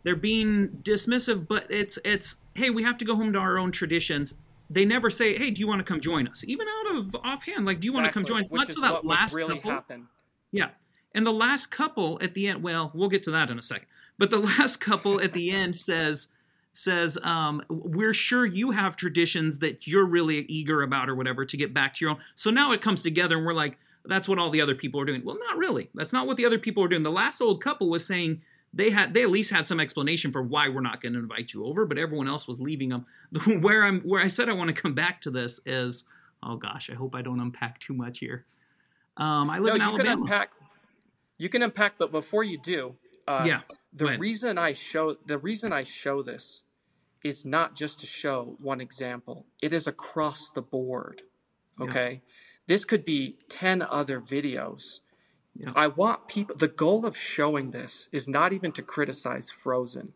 they're being dismissive, but it's it's hey, we have to go home to our own traditions. They never say, "Hey, do you want to come join us?" Even out of offhand, like, "Do you exactly, want to come join us?" Not to that last really couple. Happen. Yeah, and the last couple at the end. Well, we'll get to that in a second. But the last couple at the end says, says, um, We're sure you have traditions that you're really eager about or whatever to get back to your own. So now it comes together and we're like, That's what all the other people are doing. Well, not really. That's not what the other people are doing. The last old couple was saying, they had they at least had some explanation for why we're not going to invite you over, but everyone else was leaving them. Where I'm where I said I want to come back to this is oh gosh, I hope I don't unpack too much here. Um, I live no, in you Alabama. can unpack. You can unpack, but before you do, uh, Yeah, the ahead. reason I show the reason I show this is not just to show one example. It is across the board. Yeah. Okay, this could be ten other videos. I want people. The goal of showing this is not even to criticize Frozen.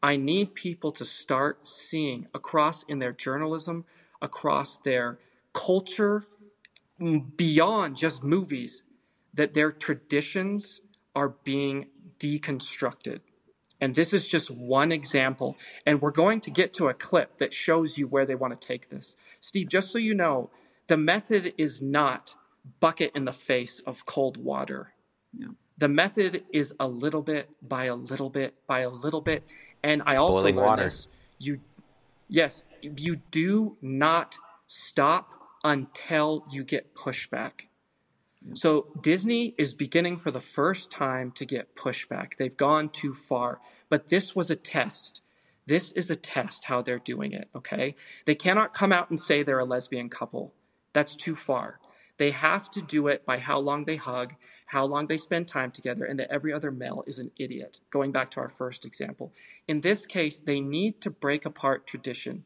I need people to start seeing across in their journalism, across their culture, beyond just movies, that their traditions are being deconstructed. And this is just one example. And we're going to get to a clip that shows you where they want to take this. Steve, just so you know, the method is not bucket in the face of cold water. Yeah. The method is a little bit by a little bit by a little bit. And I also Boiling learned water. this. You yes, you do not stop until you get pushback. So Disney is beginning for the first time to get pushback. They've gone too far. But this was a test. This is a test how they're doing it, okay? They cannot come out and say they're a lesbian couple. That's too far. They have to do it by how long they hug, how long they spend time together, and that every other male is an idiot. Going back to our first example. In this case, they need to break apart tradition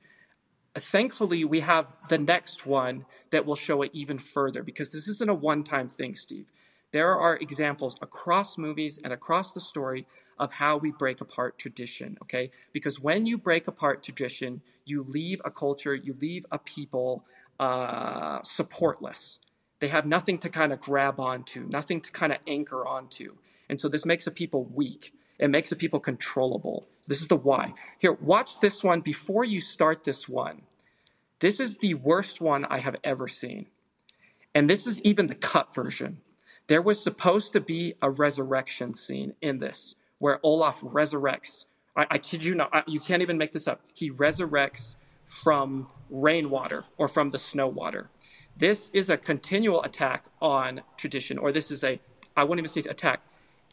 thankfully we have the next one that will show it even further because this isn't a one-time thing steve. There are examples across movies and across the story of how we break apart tradition okay? Because when you break apart tradition you leave a culture you leave a people uh, supportless. They have nothing to kind of grab onto nothing to kind of anchor onto. And so this makes a people weak it makes the people controllable. This is the why. Here, watch this one before you start this one. This is the worst one I have ever seen. And this is even the cut version. There was supposed to be a resurrection scene in this where Olaf resurrects. I, I kid you not, I- you can't even make this up. He resurrects from rainwater or from the snow water. This is a continual attack on tradition, or this is a, I wouldn't even say attack,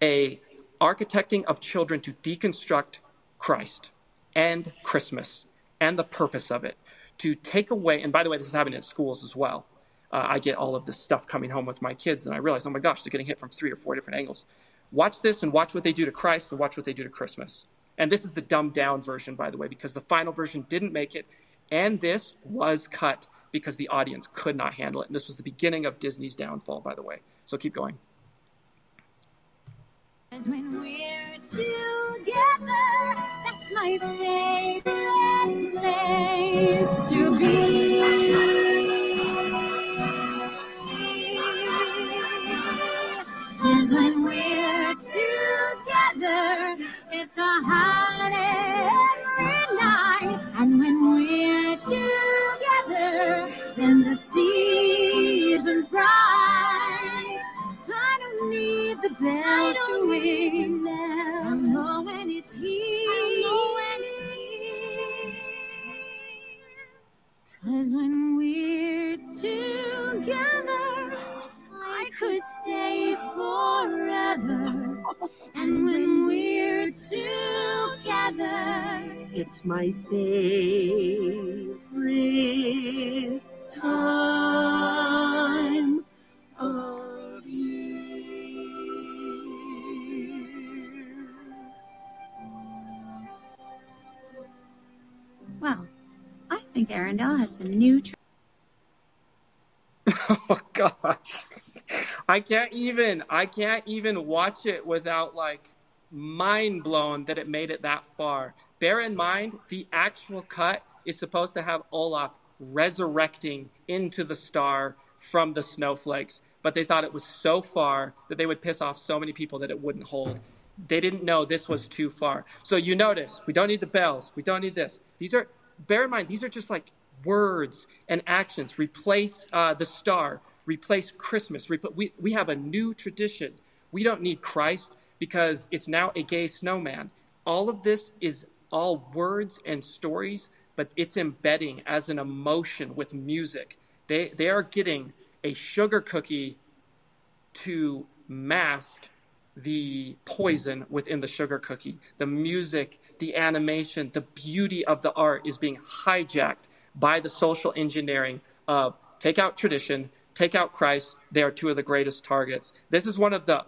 a architecting of children to deconstruct Christ and Christmas and the purpose of it, to take away, and by the way, this is happening in schools as well. Uh, I get all of this stuff coming home with my kids, and I realize, oh my gosh, they're getting hit from three or four different angles. Watch this and watch what they do to Christ and watch what they do to Christmas. And this is the dumbed down version, by the way, because the final version didn't make it, and this was cut because the audience could not handle it. And this was the beginning of Disney's downfall, by the way. So keep going. Cause when we're together, that's my favorite place to be. Cause when we're together, it's a holiday every night. And when we're the bells to ring. I know when it's here. Cause when we're together, I could stay forever. And when we're together, It's my favorite time of I think Arendelle has a new. Tr- Oh gosh. I can't even I can't even watch it without like mind blown that it made it that far. Bear in mind the actual cut is supposed to have Olaf resurrecting into the star from the snowflakes, but they thought it was so far that they would piss off so many people that it wouldn't hold. They didn't know this was too far. So you notice, we don't need the bells, we don't need this. These are bear in mind these are just like words and actions. Replace uh, the star, replace Christmas. Repl- we, we have a new tradition. We don't need Christ because it's now a gay snowman. All of this is all words and stories, but it's embedding as an emotion with music. They, they are getting a sugar cookie to mask the poison within the sugar cookie. The music, the animation, the beauty of the art is being hijacked by the social engineering of take out tradition, take out Christ. They are two of the greatest targets. This is one of the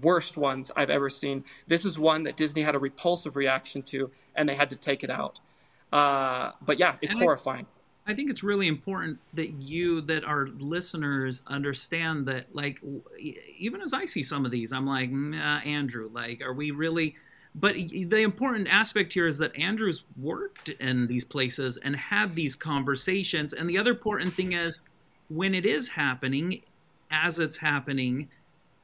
worst ones I've ever seen. This is one that Disney had a repulsive reaction to, and they had to take it out. Uh, but yeah, it's And horrifying. I think it's really important that you, that our listeners understand that, like, even as I see some of these, I'm like, nah, Andrew, like, are we really? But the important aspect here is that Andrew's worked in these places and had these conversations. And the other important thing is when it is happening, as it's happening,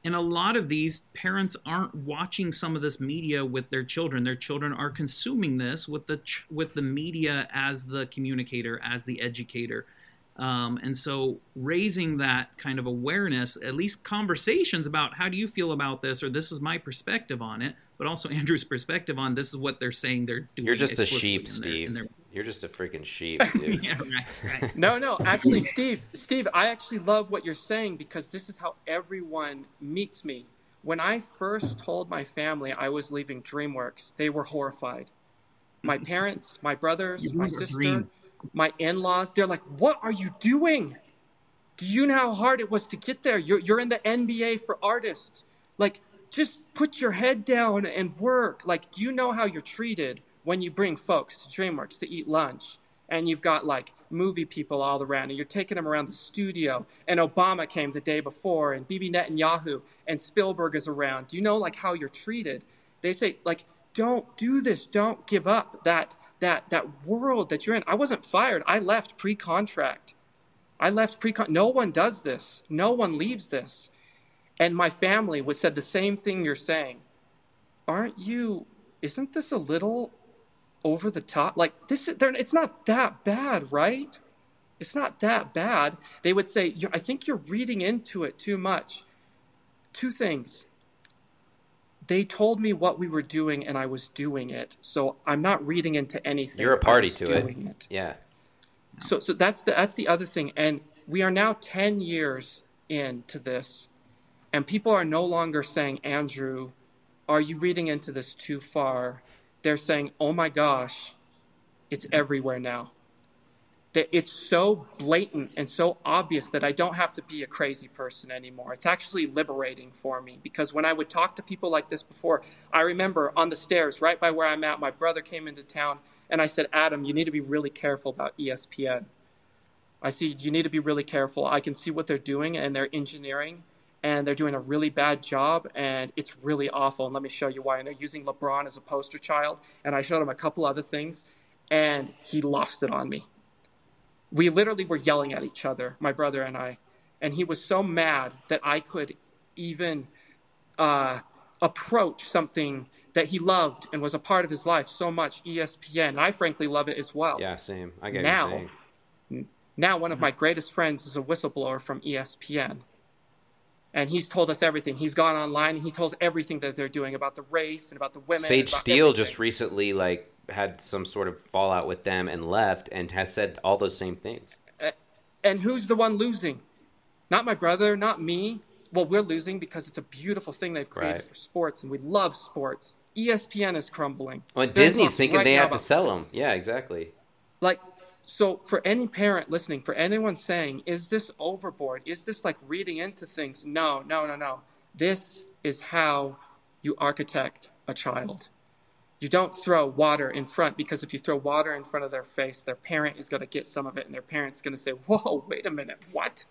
and a lot of these parents aren't watching some of this media with their children their children are consuming this with the ch- with the media as the communicator as the educator um, and so raising that kind of awareness at least conversations about how do you feel about this or this is my perspective on it but also andrew's perspective on this is what they're saying they're doing You're just a sheep, in their- Steve. in their- You're just a freaking sheep, dude. yeah right right No, no, actually, Steve, Steve, I actually love what you're saying because this is how everyone meets me. When I first told my family I was leaving DreamWorks, they were horrified. My parents, my brothers, my ruined sister, dream. my in-laws, they're like, "What are you doing? Do you know how hard it was to get there? You're you're in the NBA for artists. Like, just put your head down and work. Like, do you know how you're treated when you bring folks to DreamWorks to eat lunch? And you've got like movie people all around, and you're taking them around the studio. And Obama came the day before, and Bibi Netanyahu and Spielberg is around. Do you know like how you're treated? They say like, don't do this. Don't give up that that that world that you're in. I wasn't fired. I left pre-contract. I left pre No one does this. No one leaves this. And my family was said the same thing you're saying. Aren't you? Isn't this a little over the top? Like this? is- they're- It's not that bad, right? It's not that bad. They would say, I think you're reading into it too much. Two things. They told me what we were doing, and I was doing it. So I'm not reading into anything. You're a party to doing it. Yeah. so so that's the that's the other thing and we are now 10 years into this and people are no longer saying andrew are you reading into this too far they're saying oh my gosh it's everywhere now. That it's so blatant and so obvious that i don't have to be a crazy person anymore. It's actually liberating for me because when i would talk to people like this before i remember on the stairs right by where i'm at my brother came into town and i said adam you need to be really careful about espn I see you need to be really careful. I can see what they're doing and they're engineering and they're doing a really bad job and it's really awful. And let me show you why. And they're using LeBron as a poster child. And I showed him a couple other things and he lost it on me. We literally were yelling at each other, my brother and I. And he was so mad that I could even uh, approach something that he loved and was a part of his life so much, ESPN. And I frankly love it as well. Yeah, same. I get now, what you're saying. now one of my greatest friends is a whistleblower from ESPN. And he's told us everything. He's gone online and he tells everything that they're doing about the race and about the women. Sage Steele everything. just recently like had some sort of fallout with them and left and has said all those same things. And who's the one losing? Not my brother, not me. Well, we're losing because it's a beautiful thing they've created Right. for sports, and we love sports. ESPN is crumbling. Well, Disney's thinking right they have to sell them. Yeah, exactly. like so for any parent listening for anyone saying is this overboard? Is this like reading into things? No no no no. This is how you architect a child. You don't throw water in front because if you throw water in front of their face their parent is going to get some of it and their parent's going to say whoa wait a minute what?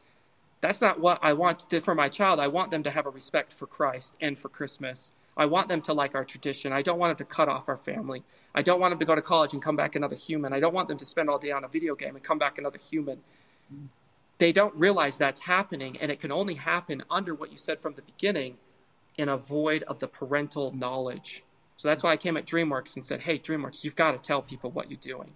That's not what i want for my child. I want them to have a respect for christ and for christmas i want them to like our tradition. I don't want them to cut off our family. I don't want them to go to college and come back another human. I don't want them to spend all day on a video game and come back another human. They don't realize that's happening and it can only happen under what you said from the beginning in a void of the parental knowledge. So that's why i came at dreamworks and said hey dreamworks you've got to tell people what you're doing.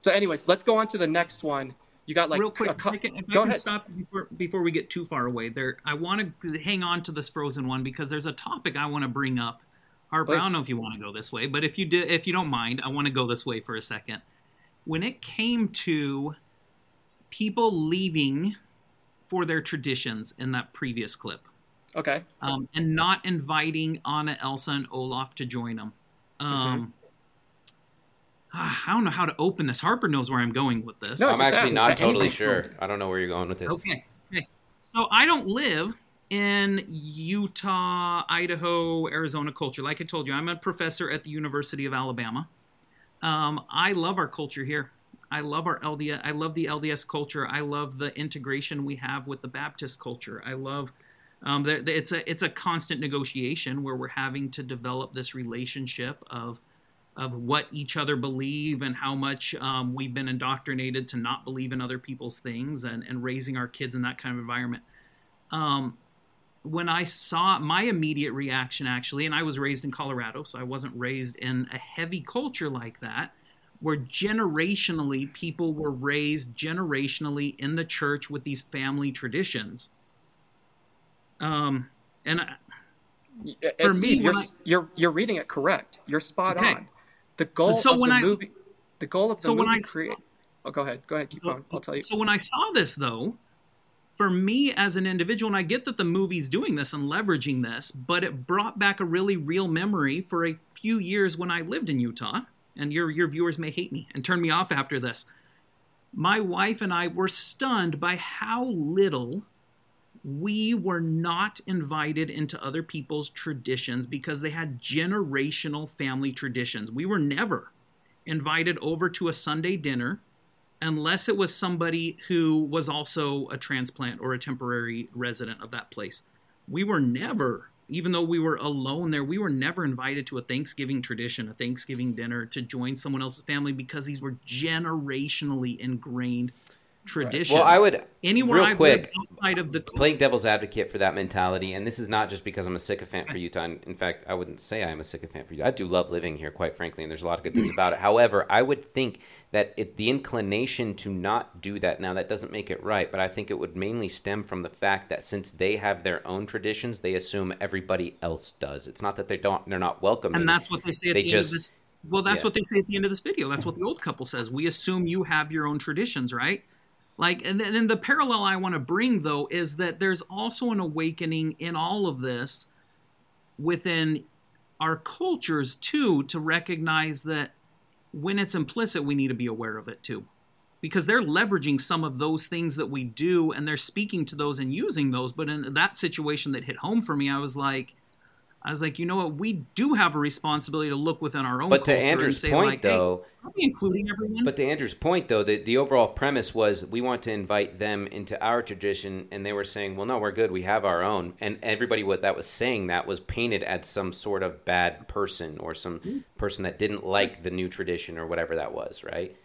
So anyways let's go on to the next one you got like real quick, if I can, if I go can ahead stop before before we get too far away. There, I want to hang on to this Frozen one because there's a topic I want to bring up. Harper, I don't know if you want to go this way, but if you do, if you don't mind, I want to go this way for a second. When it came to people leaving for their traditions in that previous clip, Okay. Um, and not inviting Anna, Elsa, and Olaf to join them. Um, ah, I don't know how to open this. Harper knows where I'm going with this. No, I'm actually not totally sure. I don't know where you're going with this. Okay. Okay. So I don't live in Utah, Idaho, Arizona culture. Like I told you, I'm a professor at the University of Alabama. Um, I love our culture here. I love our LDS. I love the LDS culture. I love the integration we have with the Baptist culture. I love um, the, the- it's a it's a constant negotiation where we're having to develop this relationship of of what each other believe and how much um, we've been indoctrinated to not believe in other people's things and, and raising our kids in that kind of environment. Um, when I saw my immediate reaction, actually, and I was raised in Colorado, so I wasn't raised in a heavy culture like that, where generationally people were raised generationally in the church with these family traditions. Um, and I, For me, you're, I- you're you're reading it correct. You're spot Okay. on. The goal So of when the I- movie, the goal of the so when movie I saw- create. Oh, go ahead. Go ahead. Keep oh, going. I'll tell you. So when I saw this, though, for me as an individual, and I get that the movie's doing this and leveraging this, but it brought back a really real memory for a few years when I lived in Utah. And your your viewers may hate me and turn me off after this. My wife and I were stunned by how little we were not invited into other people's traditions because they had generational family traditions. We were never invited over to a Sunday dinner unless it was somebody who was also a transplant or a temporary resident of that place. We were never, even though we were alone there, we were never invited to a Thanksgiving tradition, a Thanksgiving dinner to join someone else's family because these were generationally ingrained traditions. Well, I would anywhere real I've quick lived outside of the playing devil's advocate for that mentality, and this is not just because I'm a sycophant for Utah. And In fact, I wouldn't say I'm a sycophant for Utah. I do love living here, quite frankly, and there's a lot of good things about it. However, I would think that it, the inclination to not do that now that doesn't make it right, but I think it would mainly stem from the fact that since they have their own traditions, they assume everybody else does. It's not that they don't; they're not welcome, And that's what they say at They the just- end of this. Well, that's yeah. what they say at the end of this video. That's what the old couple says. We assume you have your own traditions, right? Like, and then the parallel I want to bring though is that there's also an awakening in all of this within our cultures too to recognize that when it's implicit, we need to be aware of it too. Because they're leveraging some of those things that we do and they're speaking to those and using those. But in that situation that hit home for me, I was like, I was like, you know what? We do have a responsibility to look within our own But to culture Andrew's and say, point, like, hey, though- are we including everyone? But to Andrew's point, though, the, the overall premise was we want to invite them into our tradition, and they were saying, well, no, we're good. We have our own. And everybody what that was saying that was painted as some sort of bad person or some hmm. person that didn't like the new tradition or whatever that was, right?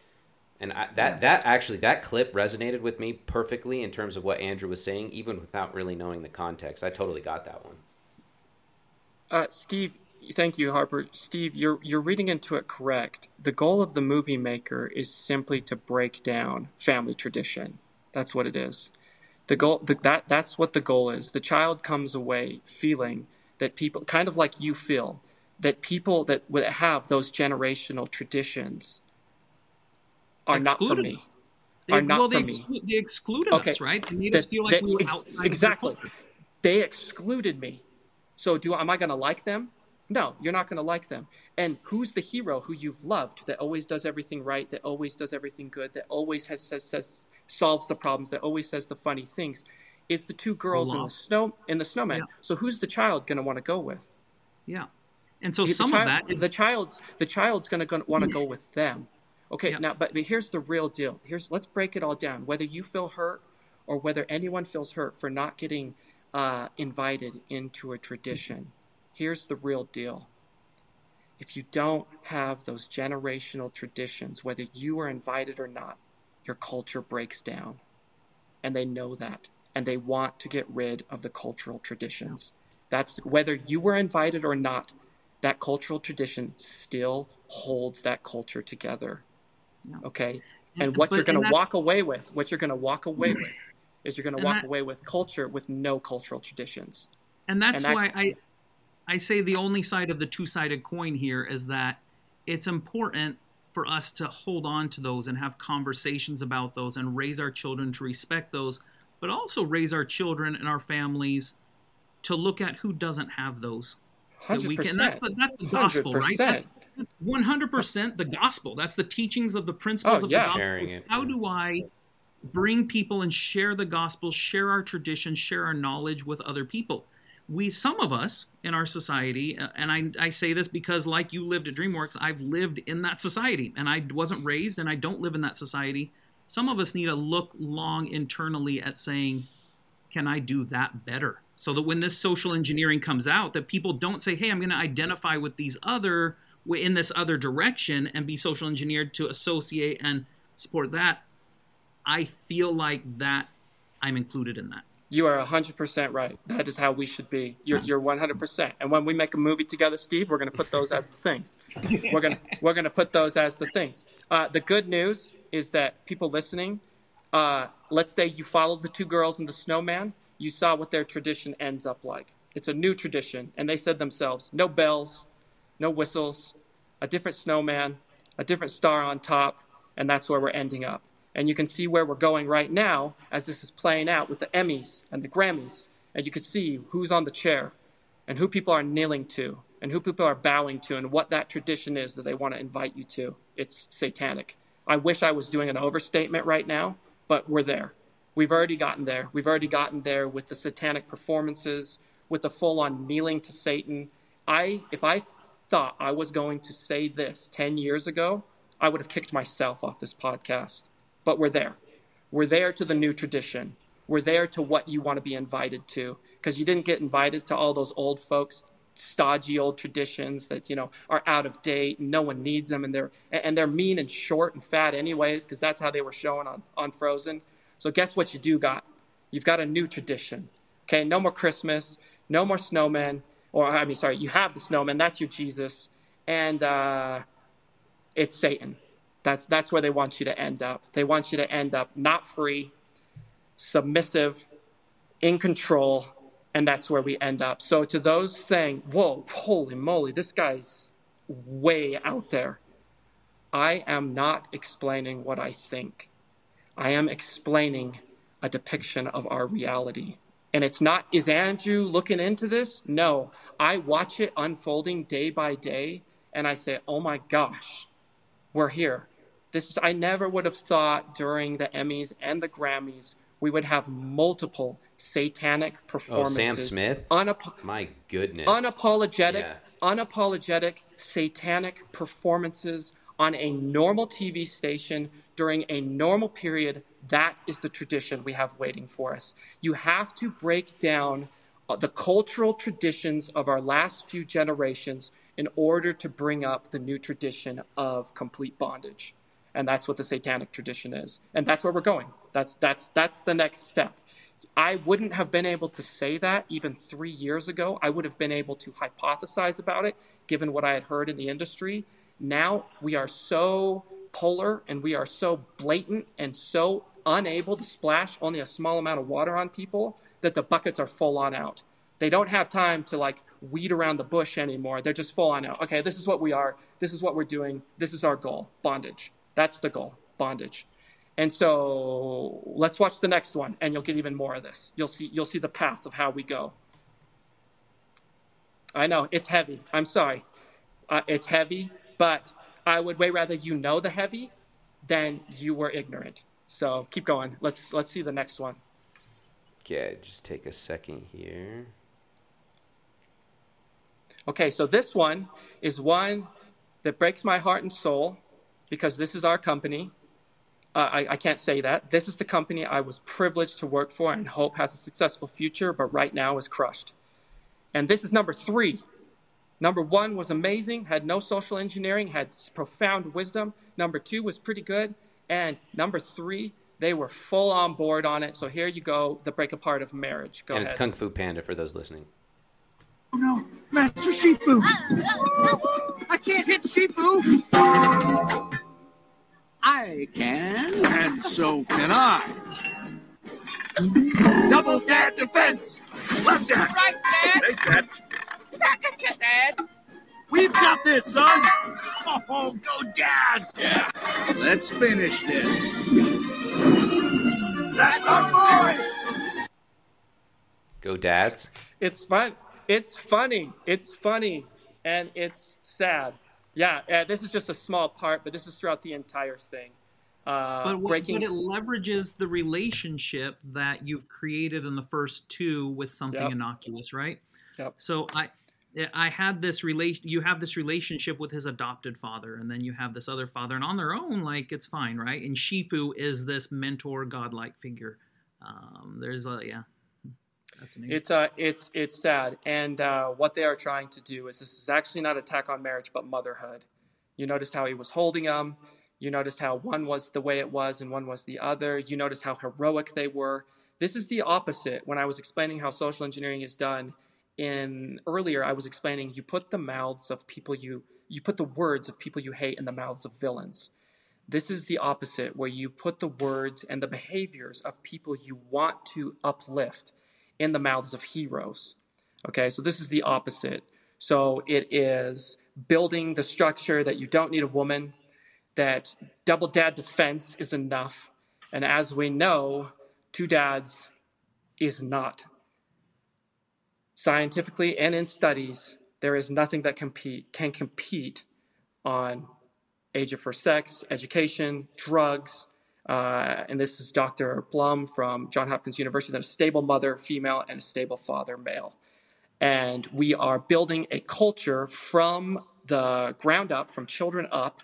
And I, that that actually that clip resonated with me perfectly in terms of what Andrew was saying, even without really knowing the context. I totally got that one. Uh, Steve, thank you, Harper. Steve, you're you're reading into it correct. The goal of the movie maker is simply to break down family tradition. That's what it is. The goal the, that that's what the goal is. The child comes away feeling that people, kind of like you feel, that people that would have those generational traditions are not for Excluded me. They, Are not well, for they, me. they excluded Okay. us, right? They made us feel like we were ex- outside. exactly. They excluded me. So do am I going to like them? No, you're not going to like them. And who's the hero who you've loved that always does everything right, that always does everything good, that always has says, says solves the problems, that always says the funny things? Is the two girls in the snow in the snowman. Yeah. So who's the child going to want to go with? Yeah. And so The some child- of that is the child's the child's going to want to go with them. Okay, now but, but here's the real deal. Here's let's break it all down. Whether you feel hurt or whether anyone feels hurt for not getting uh, invited into a tradition, here's the real deal. If you don't have those generational traditions, whether you are invited or not, your culture breaks down. And they know that. And they want to get rid of the cultural traditions. That's whether you were invited or not, that cultural tradition still holds that culture together. Okay? And what but- you're going to walk away with, what you're going to walk away with, is you're going to walk that- away with culture with no cultural traditions. And that's And why I I say the only side of the two-sided coin here is that it's important for us to hold on to those and have conversations about those and raise our children to respect those, but also raise our children and our families to look at who doesn't have those. That we can, 100%. that's the, that's the gospel, right? 100%. That's, that's 100% the gospel. That's the teachings of the principles Oh, of yeah. the gospel. Sharing is it, How do I bring people and share the gospel, share our tradition, share our knowledge with other people? We, some of us in our society, uh, and I, I say this because, like you lived at DreamWorks, I've lived in that society, and I wasn't raised, and I don't live in that society. Some of us need to look long internally at saying, can I do that better? So that when this social engineering comes out, that people don't say, "Hey, I'm going to identify with these other in this other direction and be social engineered to associate and support that." I feel like that I'm included in that. You are 100% right. That is how we should be. You're, you're 100%. And when we make a movie together, Steve, we're going to put those as the things. We're going to we're going to put those as the things. Uh, the good news is that people listening, uh, let's say you followed the two girls and the snowman, you saw what their tradition ends up like. It's a new tradition, and they said themselves, no bells, no whistles, a different snowman, a different star on top, and that's where we're ending up. And you can see where we're going right now as this is playing out with the Emmys and the Grammys. And you can see who's on the chair and who people are kneeling to and who people are bowing to and what that tradition is that they want to invite you to. It's satanic. I wish I was doing an overstatement right now, but we're there. We've already gotten there. We've already gotten there with the satanic performances, with the full on kneeling to Satan. I if I thought I was going to say this 10 years ago, I would have kicked myself off this podcast. But we're there. We're there to the new tradition. We're there to what you want to be invited to. Because you didn't get invited to all those old folks stodgy old traditions that you know are out of date and no one needs them and they're and they're mean and short and fat anyways because that's how they were shown on on frozen. So guess what you do got? You've got a new tradition. Okay? No more christmas no more snowmen or i mean sorry you have the snowman that's your jesus and uh it's satan that's that's where they want you to end up they want you to end up not free submissive in control and that's where we end up. So to those saying, "Whoa, holy moly, this guy's way out there." I am not explaining what I think. I am explaining a depiction of our reality. And it's not is Andrew looking into this? No. I watch it unfolding day by day and I say, "Oh my gosh. We're here." This is I never would have thought during the Emmys and the Grammys we would have multiple satanic performances. Oh. Sam Smith. Unap- My goodness. unapologetic, Yeah. unapologetic satanic performances on a normal TV station during a normal period. That is the tradition we have waiting for us. You have to break down uh, the cultural traditions of our last few generations in order to bring up the new tradition of complete bondage. And that's what the satanic tradition is. And that's where we're going. That's that's that's the next step. I wouldn't have been able to say that even three years ago. I would have been able to hypothesize about it given what I had heard in the industry. Now we are so polar and we are so blatant and so unable to splash only a small amount of water on people that the buckets are full on out. They don't have time to like weed around the bush anymore. They're just full on out. Okay, this is what we are. This is what we're doing. This is our goal bondage. That's the goal bondage. And so let's watch the next one, and you'll get even more of this. You'll see you'll see the path of how we go. I know it's heavy. I'm sorry, uh, it's heavy, but I would way rather you know the heavy than you were ignorant. So keep going. Let's let's see the next one. Okay, just take a second here. Okay, so this one is one that breaks my heart and soul because this is our company. Uh, I, I can't say that. This is the company I was privileged to work for and hope has a successful future, but right now is crushed. And this is number three. Number one was amazing, had no social engineering, had profound wisdom. Number two was pretty good. And number three, they were full on board on it. So here you go, the break apart of marriage. Go and ahead. it's Kung Fu Panda for those listening. Oh no, Master Shifu! I can't hit Shifu! I can. And so can I. Double dad defense! Left dad! Right, Dad. Thanks, Dad. Back at you, Dad. We've got this, son! Oh, go dads! Yeah. Let's finish this. That's our boy! Go dads. It's fun. It's funny. It's funny, and it's sad. Yeah, uh, this is just a small part, but this is throughout the entire thing. Uh, but, what, breaking. but it leverages the relationship that you've created in the first two with something Yep. innocuous, right? Yep. So I, I had this relation. You have this relationship with his adopted father, and then you have this other father, and on their own, like it's fine, right? And Shifu is this mentor, godlike figure. Um, there's a yeah. It's uh, it's it's sad, and uh, what they are trying to do is this is actually not attack on marriage, but motherhood. You noticed how he was holding them. You noticed how one was the way it was and one was the other. You noticed how heroic they were. This is the opposite. When I was explaining how social engineering is done, in earlier I was explaining you put the mouths of people you you put the words of people you hate in the mouths of villains. This is the opposite, where you put the words and the behaviors of people you want to uplift in the mouths of heroes. Okay, so this is the opposite. So it is building the structure that you don't need a woman, that double dad defense is enough. And as we know, two dads is not. Scientifically and in studies, there is nothing that compete can compete on age of first sex, education, drugs, uh, and this is Dr. Blum from John Hopkins University, that a stable mother, female, and a stable father, male. And we are building a culture from the ground up, from children up,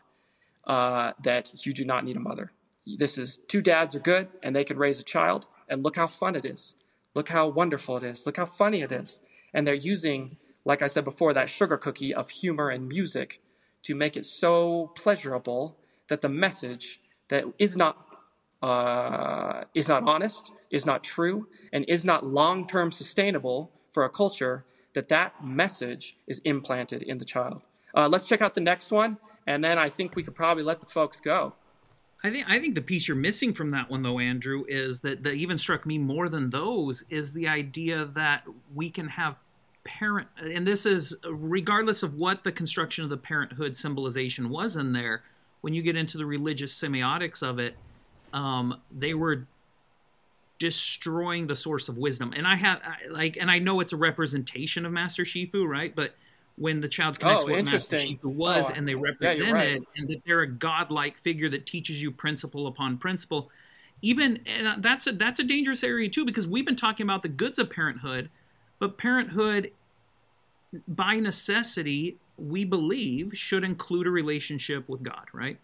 uh, that you do not need a mother. This is two dads are good and they can raise a child, and look how fun it is. Look how wonderful it is. Look how funny it is. And they're using, like I said before, that sugar cookie of humor and music to make it so pleasurable that the message that is not uh, is not honest, is not true, and is not long term sustainable for a culture, that that message is implanted in the child. Uh, let's check out the next one, and then I think we could probably let the folks go. I think I think the piece you're missing from that one though, Andrew, is that that even struck me more than those is the idea that we can have parent and this is regardless of what the construction of the parenthood symbolization was in there, when you get into the religious semiotics of it, um, they were destroying the source of wisdom. And I have I- like and I know it's a representation of Master Shifu, right? But when the child connects Oh, what Master. Shifu was Oh, and they yeah, represent right. it and that they're a godlike figure that teaches you principle upon principle even and that's a that's a dangerous area too because we've been talking about the goods of parenthood but parenthood by necessity we believe should include a relationship with god right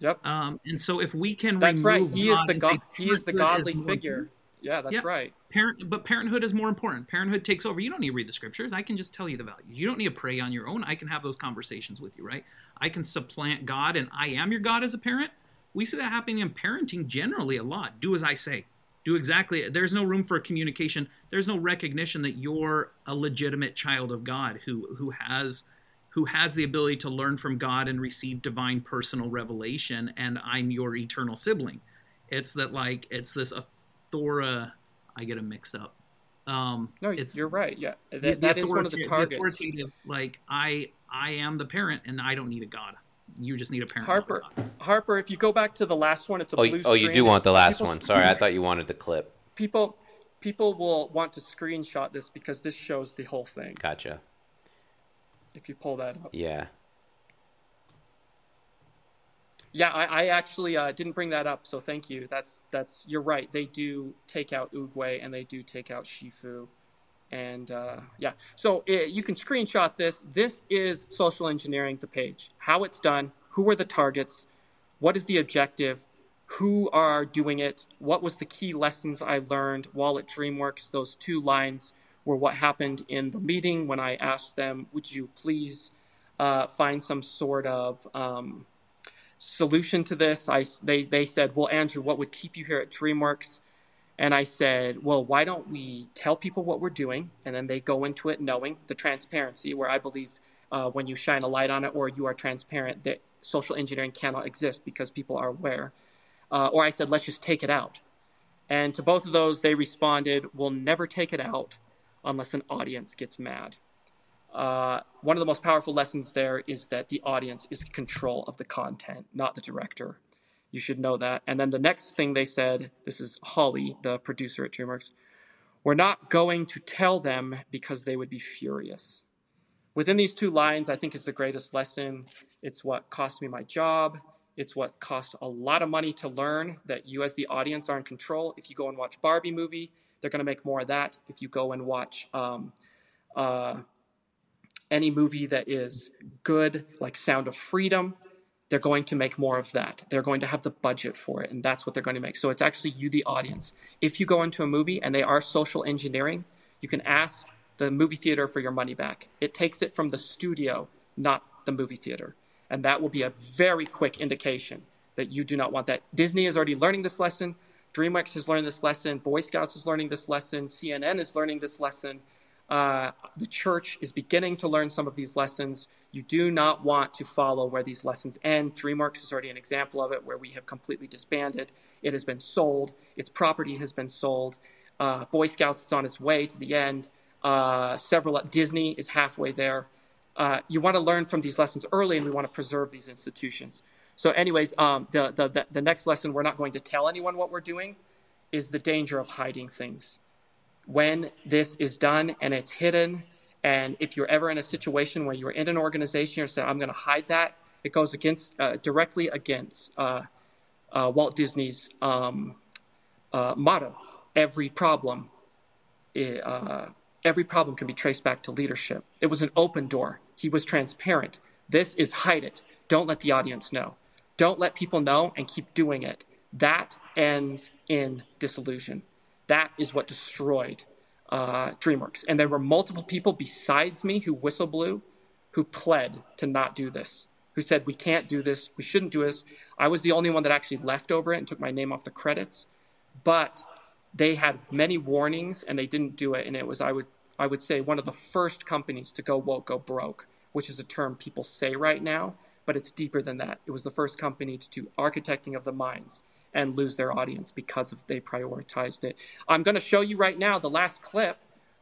Yep. um, and so if we can That's right. remove He is the say He is the godly more figure. important, Yeah, that's Yeah. right. Parent, but parenthood is more important. Parenthood takes over. You don't need to read the scriptures. I can just tell you the values. You don't need to pray on your own. I can have those conversations with you, right? I can supplant God, and I am your God as a parent. We see that happening in parenting generally a lot. Do as I say. Do exactly. There's no room for communication. There's no recognition that you're a legitimate child of God who who has who has the ability to learn from God and receive divine personal revelation, and I'm your eternal sibling. It's that like it's this authora. I get them mixed up. Um, No, it's you're right. Yeah, that, the that is one of the authorita- targets. authoritative, like I, I am the parent, and I don't need a god. You just need a parent. Harper, Harper, if you go back to the last one, it's a Oh, blue you- oh, you do want the last People- one. Sorry, I thought you wanted the clip. people people will want to screenshot this because this shows the whole thing. Gotcha. If you pull that up. Yeah. Yeah, I, I actually uh, didn't bring that up, so thank you. That's that's you're right. They do take out Oogway and they do take out Shifu, and uh, yeah. So uh, you can screenshot this. This is social engineering the page. How it's done. Who are the targets? What is the objective? Who are doing it? What was the key lessons I learned while at DreamWorks? Those two lines were what happened in the meeting when I asked them, "Would you please uh, find some sort of um, solution to this. I they they said, "Well, Andrew, what would keep you here at DreamWorks?" And I said, "Well, why don't we tell people what we're doing, and then they go into it knowing the transparency, where I believe uh, when you shine a light on it or you are transparent, that social engineering cannot exist because people are aware." Uh, or I said, "Let's just take it out." And to both of those, they responded, "We'll never take it out unless an audience gets mad." Uh, one of the most powerful lessons there is that the audience is control of the content, not the director. You should know that. And then the next thing they said, this is Holly, the producer at DreamWorks. We're not going to tell them because they would be furious. Within these two lines, I think is the greatest lesson. It's what cost me my job. It's what cost a lot of money to learn that you, as the audience, are in control. If you go and watch Barbie movie, they're going to make more of that. If you go and watch um, uh, any movie that is good, like Sound of Freedom, they're going to make more of that. They're going to have the budget for it, and that's what they're going to make. So it's actually you, the audience. If you go into a movie and they are social engineering, you can ask the movie theater for your money back. It takes it from the studio, not the movie theater. And that will be a very quick indication that you do not want that. Disney is already learning this lesson. DreamWorks has learned this lesson. Boy Scouts is learning this lesson. CNN is learning this lesson. Uh, the church is beginning to learn some of these lessons. You do not want to follow where these lessons end. DreamWorks is already an example of it, where we have completely disbanded. It has been sold. Its property has been sold. Uh, Boy Scouts is on its way to the end. Uh, several Disney is halfway there. Uh, you want to learn from these lessons early, and we want to preserve these institutions. So, anyways, um, the, the the next lesson we're not going to tell anyone what we're doing is the danger of hiding things when this is done and it's hidden. And if you're ever in a situation where you're in an organization, you're saying, I'm going to hide that, it goes against uh, directly against uh, uh, Walt Disney's um, uh, motto every problem. Uh, every problem can be traced back to leadership. It was an open door. He was transparent. This is hide it. Don't let the audience know. Don't let people know and keep doing it. That ends in disillusion. That is what destroyed uh, DreamWorks. And there were multiple people besides me who whistle blew, who pled to not do this, who said, We can't do this. We shouldn't do this. I was the only one that actually left over it and took my name off the credits. But they had many warnings and they didn't do it. And it was, I would, I would say, one of the first companies to go woke, go broke, which is a term people say right now, but it's deeper than that. It was the first company to do architecting of the minds and lose their audience because of they prioritized it. I'm going to show you right now the last clip,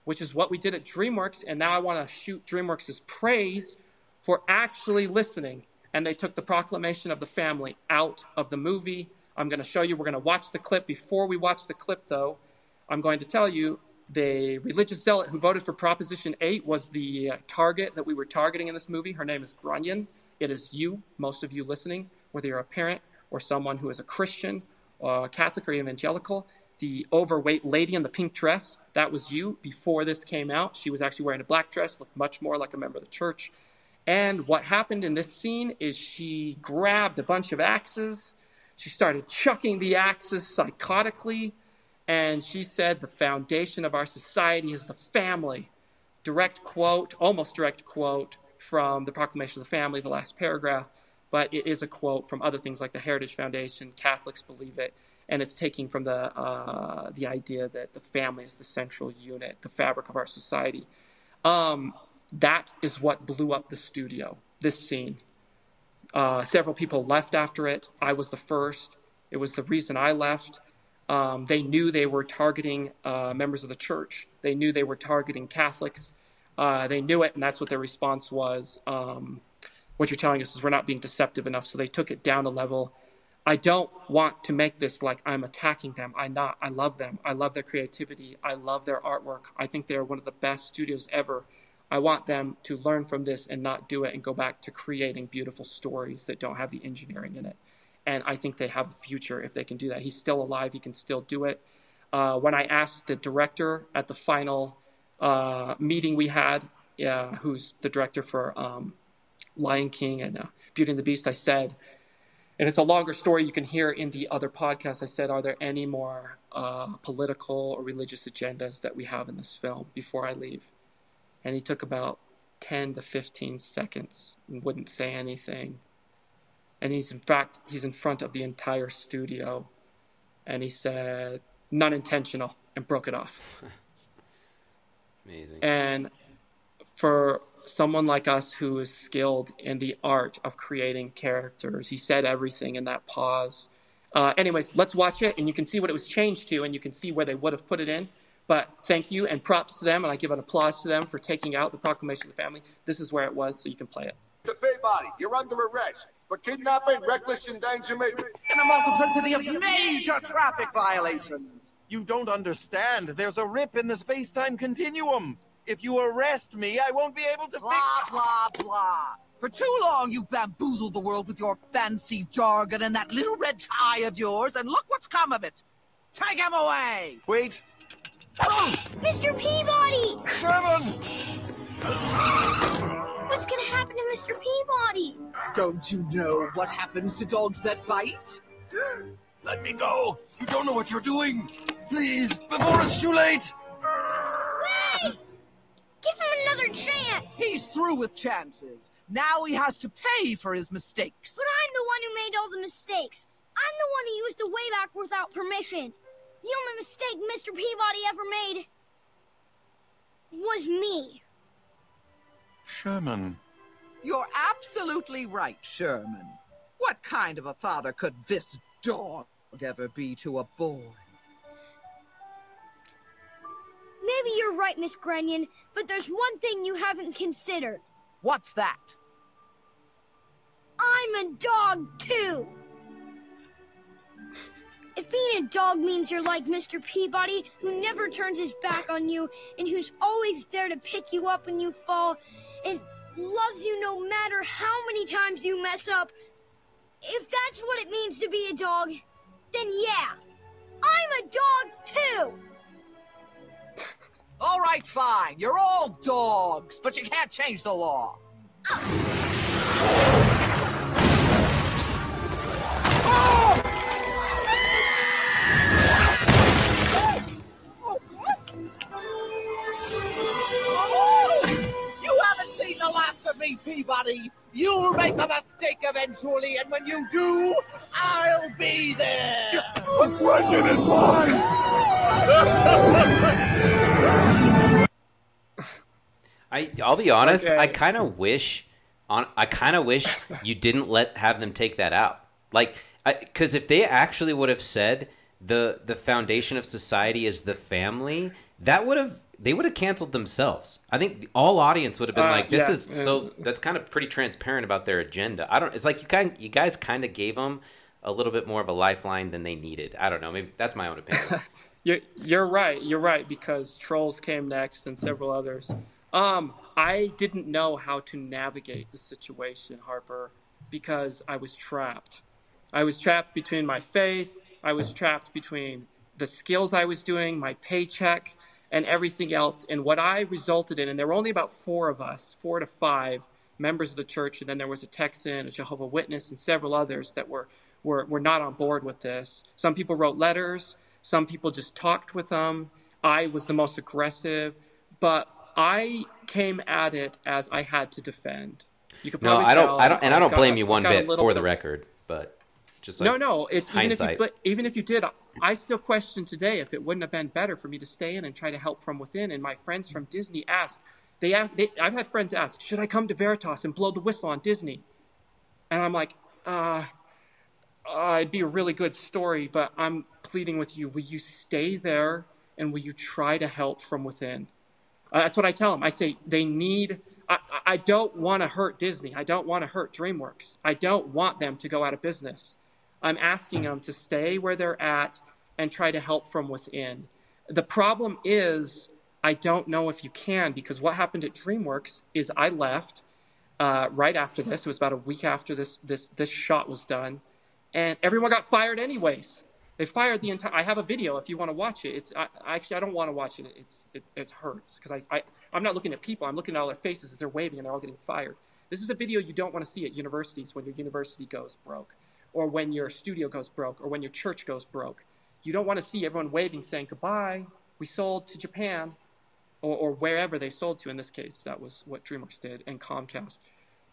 which is what we did at DreamWorks, and now I want to shoot DreamWorks' praise for actually listening. And they took the proclamation of the family out of the movie. I'm going to show you. We're going to watch the clip. Before we watch the clip, though, I'm going to tell you the religious zealot who voted for Proposition 8 was the uh, target that we were targeting in this movie. Her name is Grunion. It is you, most of you listening, whether you're a parent or someone who is a Christian, uh, Catholic, or evangelical. The overweight lady in the pink dress, that was you before this came out. She was actually wearing a black dress, looked much more like a member of the church. And what happened in this scene is she grabbed a bunch of axes. She started chucking the axes psychotically. And she said, The foundation of our society is the family. Direct quote, almost direct quote from the Proclamation of the Family, the last paragraph but it is a quote from other things like the Heritage Foundation. Catholics believe it, and it's taking from the uh, the idea that the family is the central unit, the fabric of our society. Um, that is what blew up the studio. This scene. Uh, several people left after it. I was the first. It was the reason I left. Um, they knew they were targeting uh, members of the church. They knew they were targeting Catholics. Uh, they knew it, and that's what their response was. Um, what you're telling us is we're not being deceptive enough. So they took it down a level. I don't want to make this like I'm attacking them. I not. I love them. I love their creativity. I love their artwork. I think they're one of the best studios ever. I want them to learn from this and not do it and go back to creating beautiful stories that don't have the engineering in it. And I think they have a future if they can do that. He's still alive. He can still do it. Uh, when I asked the director at the final uh, meeting we had, uh, who's the director for um, Lion King and uh, Beauty and the Beast, I said, and it's a longer story you can hear in the other podcast. I said, Are there any more uh, political or religious agendas that we have in this film before I leave? And he took about 10 to 15 seconds and wouldn't say anything. And he's, in fact, he's in front of the entire studio. And he said, None intentional, and broke it off. Amazing. And for someone like us who is skilled in the art of creating characters. He said everything in that pause. Uh, anyways, let's watch it, and you can see what it was changed to, and you can see where they would have put it in. But thank you and props to them, and I give an applause to them for taking out the proclamation of the family. This is where it was, so you can play it. The Fey body, you're under arrest for kidnapping, reckless endangerment, and a multiplicity of major traffic violations. You don't understand. There's a rip in the space-time continuum. If you arrest me, I won't be able to blah, fix... Blah, blah, blah. For too long, you bamboozled the world with your fancy jargon and that little red tie of yours, and look what's come of it. Take him away! Wait. Oh! Mr. Peabody! Sherman! What's gonna happen to Mr. Peabody? Don't you know what happens to dogs that bite? Let me go! You don't know what you're doing! Please, before it's too late! Wait! Give him another chance! He's through with chances. Now he has to pay for his mistakes. But I'm the one who made all the mistakes. I'm the one who used the WABAC without permission. The only mistake Mr. Peabody ever made was me. Sherman. You're absolutely right, Sherman. What kind of a father could this dog ever be to a boy? Maybe you're right, Miss Grunion, but there's one thing you haven't considered. What's that? I'm a dog, too! If being a dog means you're like Mr. Peabody, who never turns his back on you and who's always there to pick you up when you fall and loves you no matter how many times you mess up, if that's what it means to be a dog, then yeah, I'm a dog too! All right, fine. You're all dogs, but you can't change the law. You me, Peabody. You'll make a mistake eventually, and when you do, I'll be there. The question is mine! I I'll be honest. Okay. I kind of wish on I kind of wish you didn't let have them take that out. Like because if they actually would have said the the foundation of society is the family, that would have they would have canceled themselves. I think all audience would have been Uh, like, "This yeah, is yeah. so." That's kind of pretty transparent about their agenda. I don't. It's like you kind you guys kind of gave them a little bit more of a lifeline than they needed. I don't know. Maybe that's my own opinion. You're, you're right. You're right because Trolls came next and several others. Um, I didn't know how to navigate the situation, Harper, because I was trapped. I was trapped between my faith. I was trapped between the skills I was doing, my paycheck, and everything else. And what I resulted in, and there were only about four of us, four to five members of the church, and then there was a Texan, a Jehovah Witness, and several others that were were, were not on board with this. Some people wrote letters. Some people just talked with them. I was the most aggressive, but I came at it as I had to defend. You could no, probably I don't. I don't. And I don't blame a- you one bit for bit the record, but just like no, no. It's even if you hindsight. even if you did, I still question today if it wouldn't have been better for me to stay in and try to help from within. And my friends from Disney asked, they, they I've had friends ask, should I come to Veritas and blow the whistle on Disney? And I'm like, uh, uh, it'd be a really good story, but I'm pleading with you. Will you stay there and will you try to help from within? Uh, that's what I tell them. I say they need. I- I don't want to hurt Disney. I don't want to hurt DreamWorks. I don't want them to go out of business. I'm asking them to stay where they're at and try to help from within. The problem is, I don't know if you can because what happened at DreamWorks is I left uh, right after this. It was about a week after this this this shot was done, and everyone got fired anyways. They fired the entire. I have a video if you want to watch it. It's I, actually I don't want to watch it. It's it, it hurts because I, I I'm not looking at people. I'm looking at all their faces as they're waving and they're all getting fired. This is a video you don't want to see at universities when your university goes broke, or when your studio goes broke, or when your church goes broke. You don't want to see everyone waving saying goodbye. We sold to Japan, or, or wherever they sold to. In this case, that was what DreamWorks did and Comcast.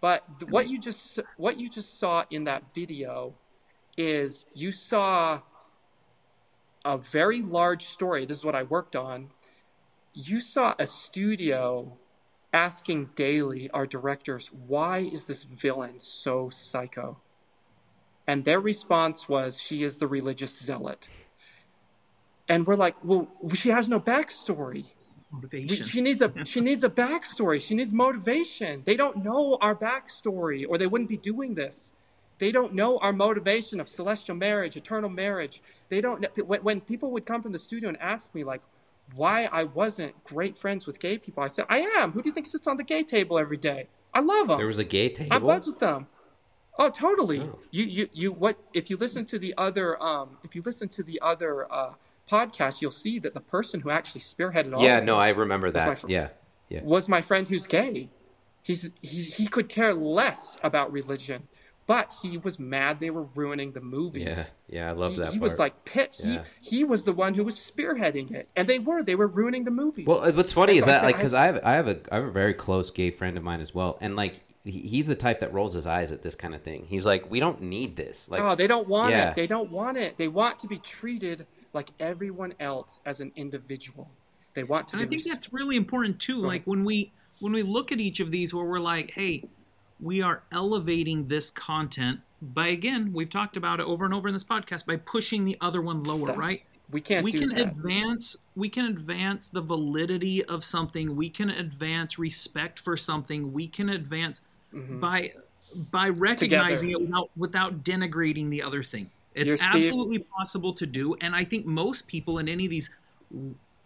But th- what you just what you just saw in that video is you saw a very large story. This is what I worked on. You saw a studio asking daily our directors, why is this villain so psycho? And their response was, she is the religious zealot. And we're like, well, she has no backstory. We- Motivation. She needs a she needs a backstory. She needs motivation. They don't know our backstory, or they wouldn't be doing this. They don't know our motivation of celestial marriage, eternal marriage. They don't know when, when people would come from the studio and ask me like why I wasn't great friends with gay people. I said, I am. Who do you think sits on the gay table every day? I love them. There was a gay table. I was with them. Oh, totally. You, you, you. What if you listen to the other? Um, if you listen to the other uh, podcast, you'll see that the person who actually spearheaded all. Yeah, of no, I remember that. fr- Yeah, yeah. Was my friend who's gay. He's he he could care less about religion, but he was mad they were ruining the movies. Yeah, yeah, I love he, that. he was like pit. He Yeah. he was the one who was spearheading it, and they were they were ruining the movies. Well, uh, what's funny is I that said, like because I have I have a I have a very close gay friend of mine as well, and like he, he's the type that rolls his eyes at this kind of thing. He's like, we don't need this. Like, oh, they don't want yeah. it. They don't want it. They want to be treated like everyone else as an individual. They want to and I be. think that's really important too. Like when we when we look at each of these, where we're like, hey, we are elevating this content by again, we've talked about it over and over in this podcast by pushing the other one lower, That- right? We can't we do can that. advance we can advance the validity of something. We can advance respect for something. We can advance Mhm. by by recognizing it without without denigrating the other thing. It's You're Steve- absolutely possible to do and i think most people in any of these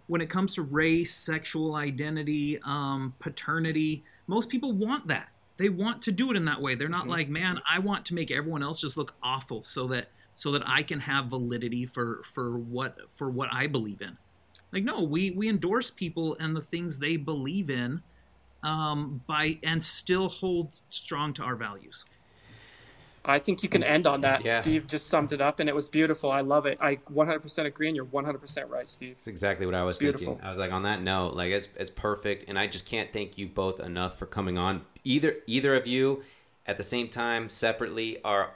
when it comes to race sexual identity um, paternity most people want that. They want to do it in that way. They're not Mhm. like man i want to make everyone else just look awful so that so that i can have validity for for what for what i believe in like no we we endorse people and the things they believe in um by and still hold strong to our values I think you can end on that. Yeah. Steve just summed it up, and it was beautiful. I love it. I 100% agree, and you're 100% right, Steve. That's exactly what I was beautiful. thinking. I was like, on that note, like it's it's perfect, and I just can't thank you both enough for coming on. Either either of you, at the same time, separately, are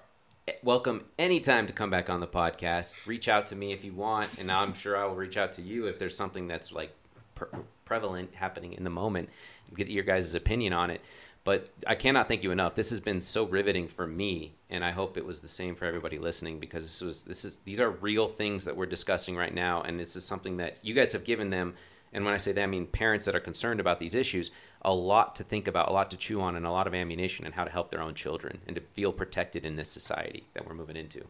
welcome anytime to come back on the podcast. Reach out to me if you want, and I'm sure I will reach out to you if there's something that's like pre- prevalent happening in the moment. Get your guys' opinion on it. But I cannot thank you enough. This has been so riveting for me, and I hope it was the same for everybody listening because this was this is these are real things that we're discussing right now, and this is something that you guys have given them. And when I say that, I mean parents that are concerned about these issues, a lot to think about, a lot to chew on, and a lot of ammunition and how to help their own children and to feel protected in this society that we're moving into.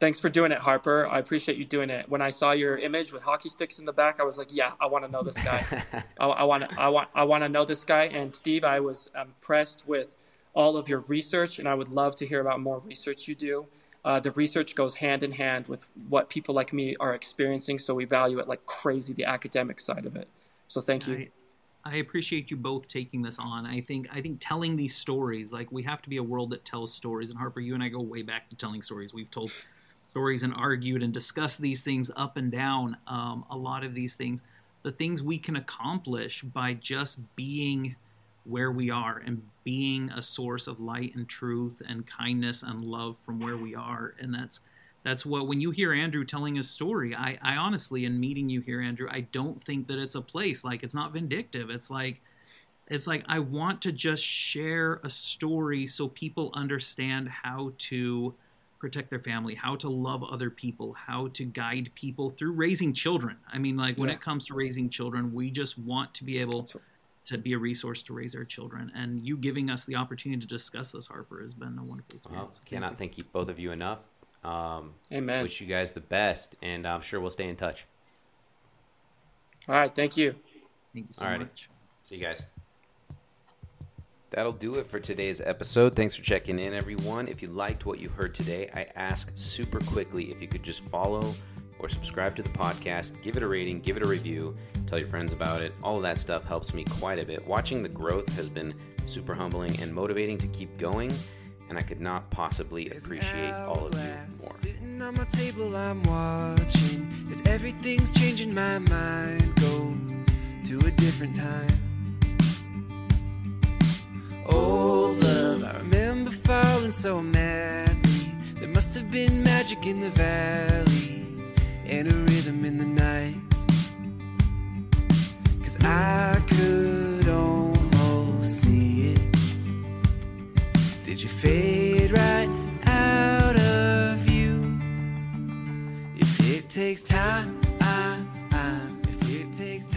Thanks for doing it, Harper. I appreciate you doing it. When I saw your image with hockey sticks in the back, I was like, "Yeah, I want to know this guy. I, I want, I want, I want to know this guy." And Steve, I was impressed with all of your research, and I would love to hear about more research you do. Uh, the research goes hand in hand with what people like me are experiencing, so we value it like crazy, the academic side of it. So thank you. I, appreciate you both taking this on. I think I think telling these stories, like we have to be a world that tells stories. And Harper, you and I go way back to telling stories. We've told stories and argued and discussed these things up and down. Um, a lot of these things, the things we can accomplish by just being where we are and being a source of light and truth and kindness and love from where we are. And that's that's what when you hear Andrew telling his story, I, I honestly in meeting you here, Andrew, I don't think that it's a place like it's not vindictive. It's like it's like I want to just share a story so people understand how to protect their family, how to love other people, how to guide people through raising children. I mean, like when Yeah. it comes to raising children, we just want to be able to be a resource to raise our children. And you giving us the opportunity to discuss this, Harper, has been a wonderful Well, experience. cannot thank you both of you enough. Um, Amen. Wish you guys the best, and I'm sure we'll stay in touch. All right, thank you. Thank you so Alrighty. much. See you guys. That'll do it for today's episode. Thanks for checking in, everyone. If you liked what you heard today, I ask super quickly if you could just follow or subscribe to the podcast, give it a rating, give it a review, tell your friends about it. All of that stuff helps me quite a bit. Watching the growth has been super humbling and motivating to keep going, and I could not possibly appreciate all of you more. Sitting on my table, I'm watching as everything's changing. My mind goes to a different time. Old love, I remember falling so madly. There must have been magic in the valley and a rhythm in the night. Cause I could you fade right out of view? If it takes time, I, I, if it takes time.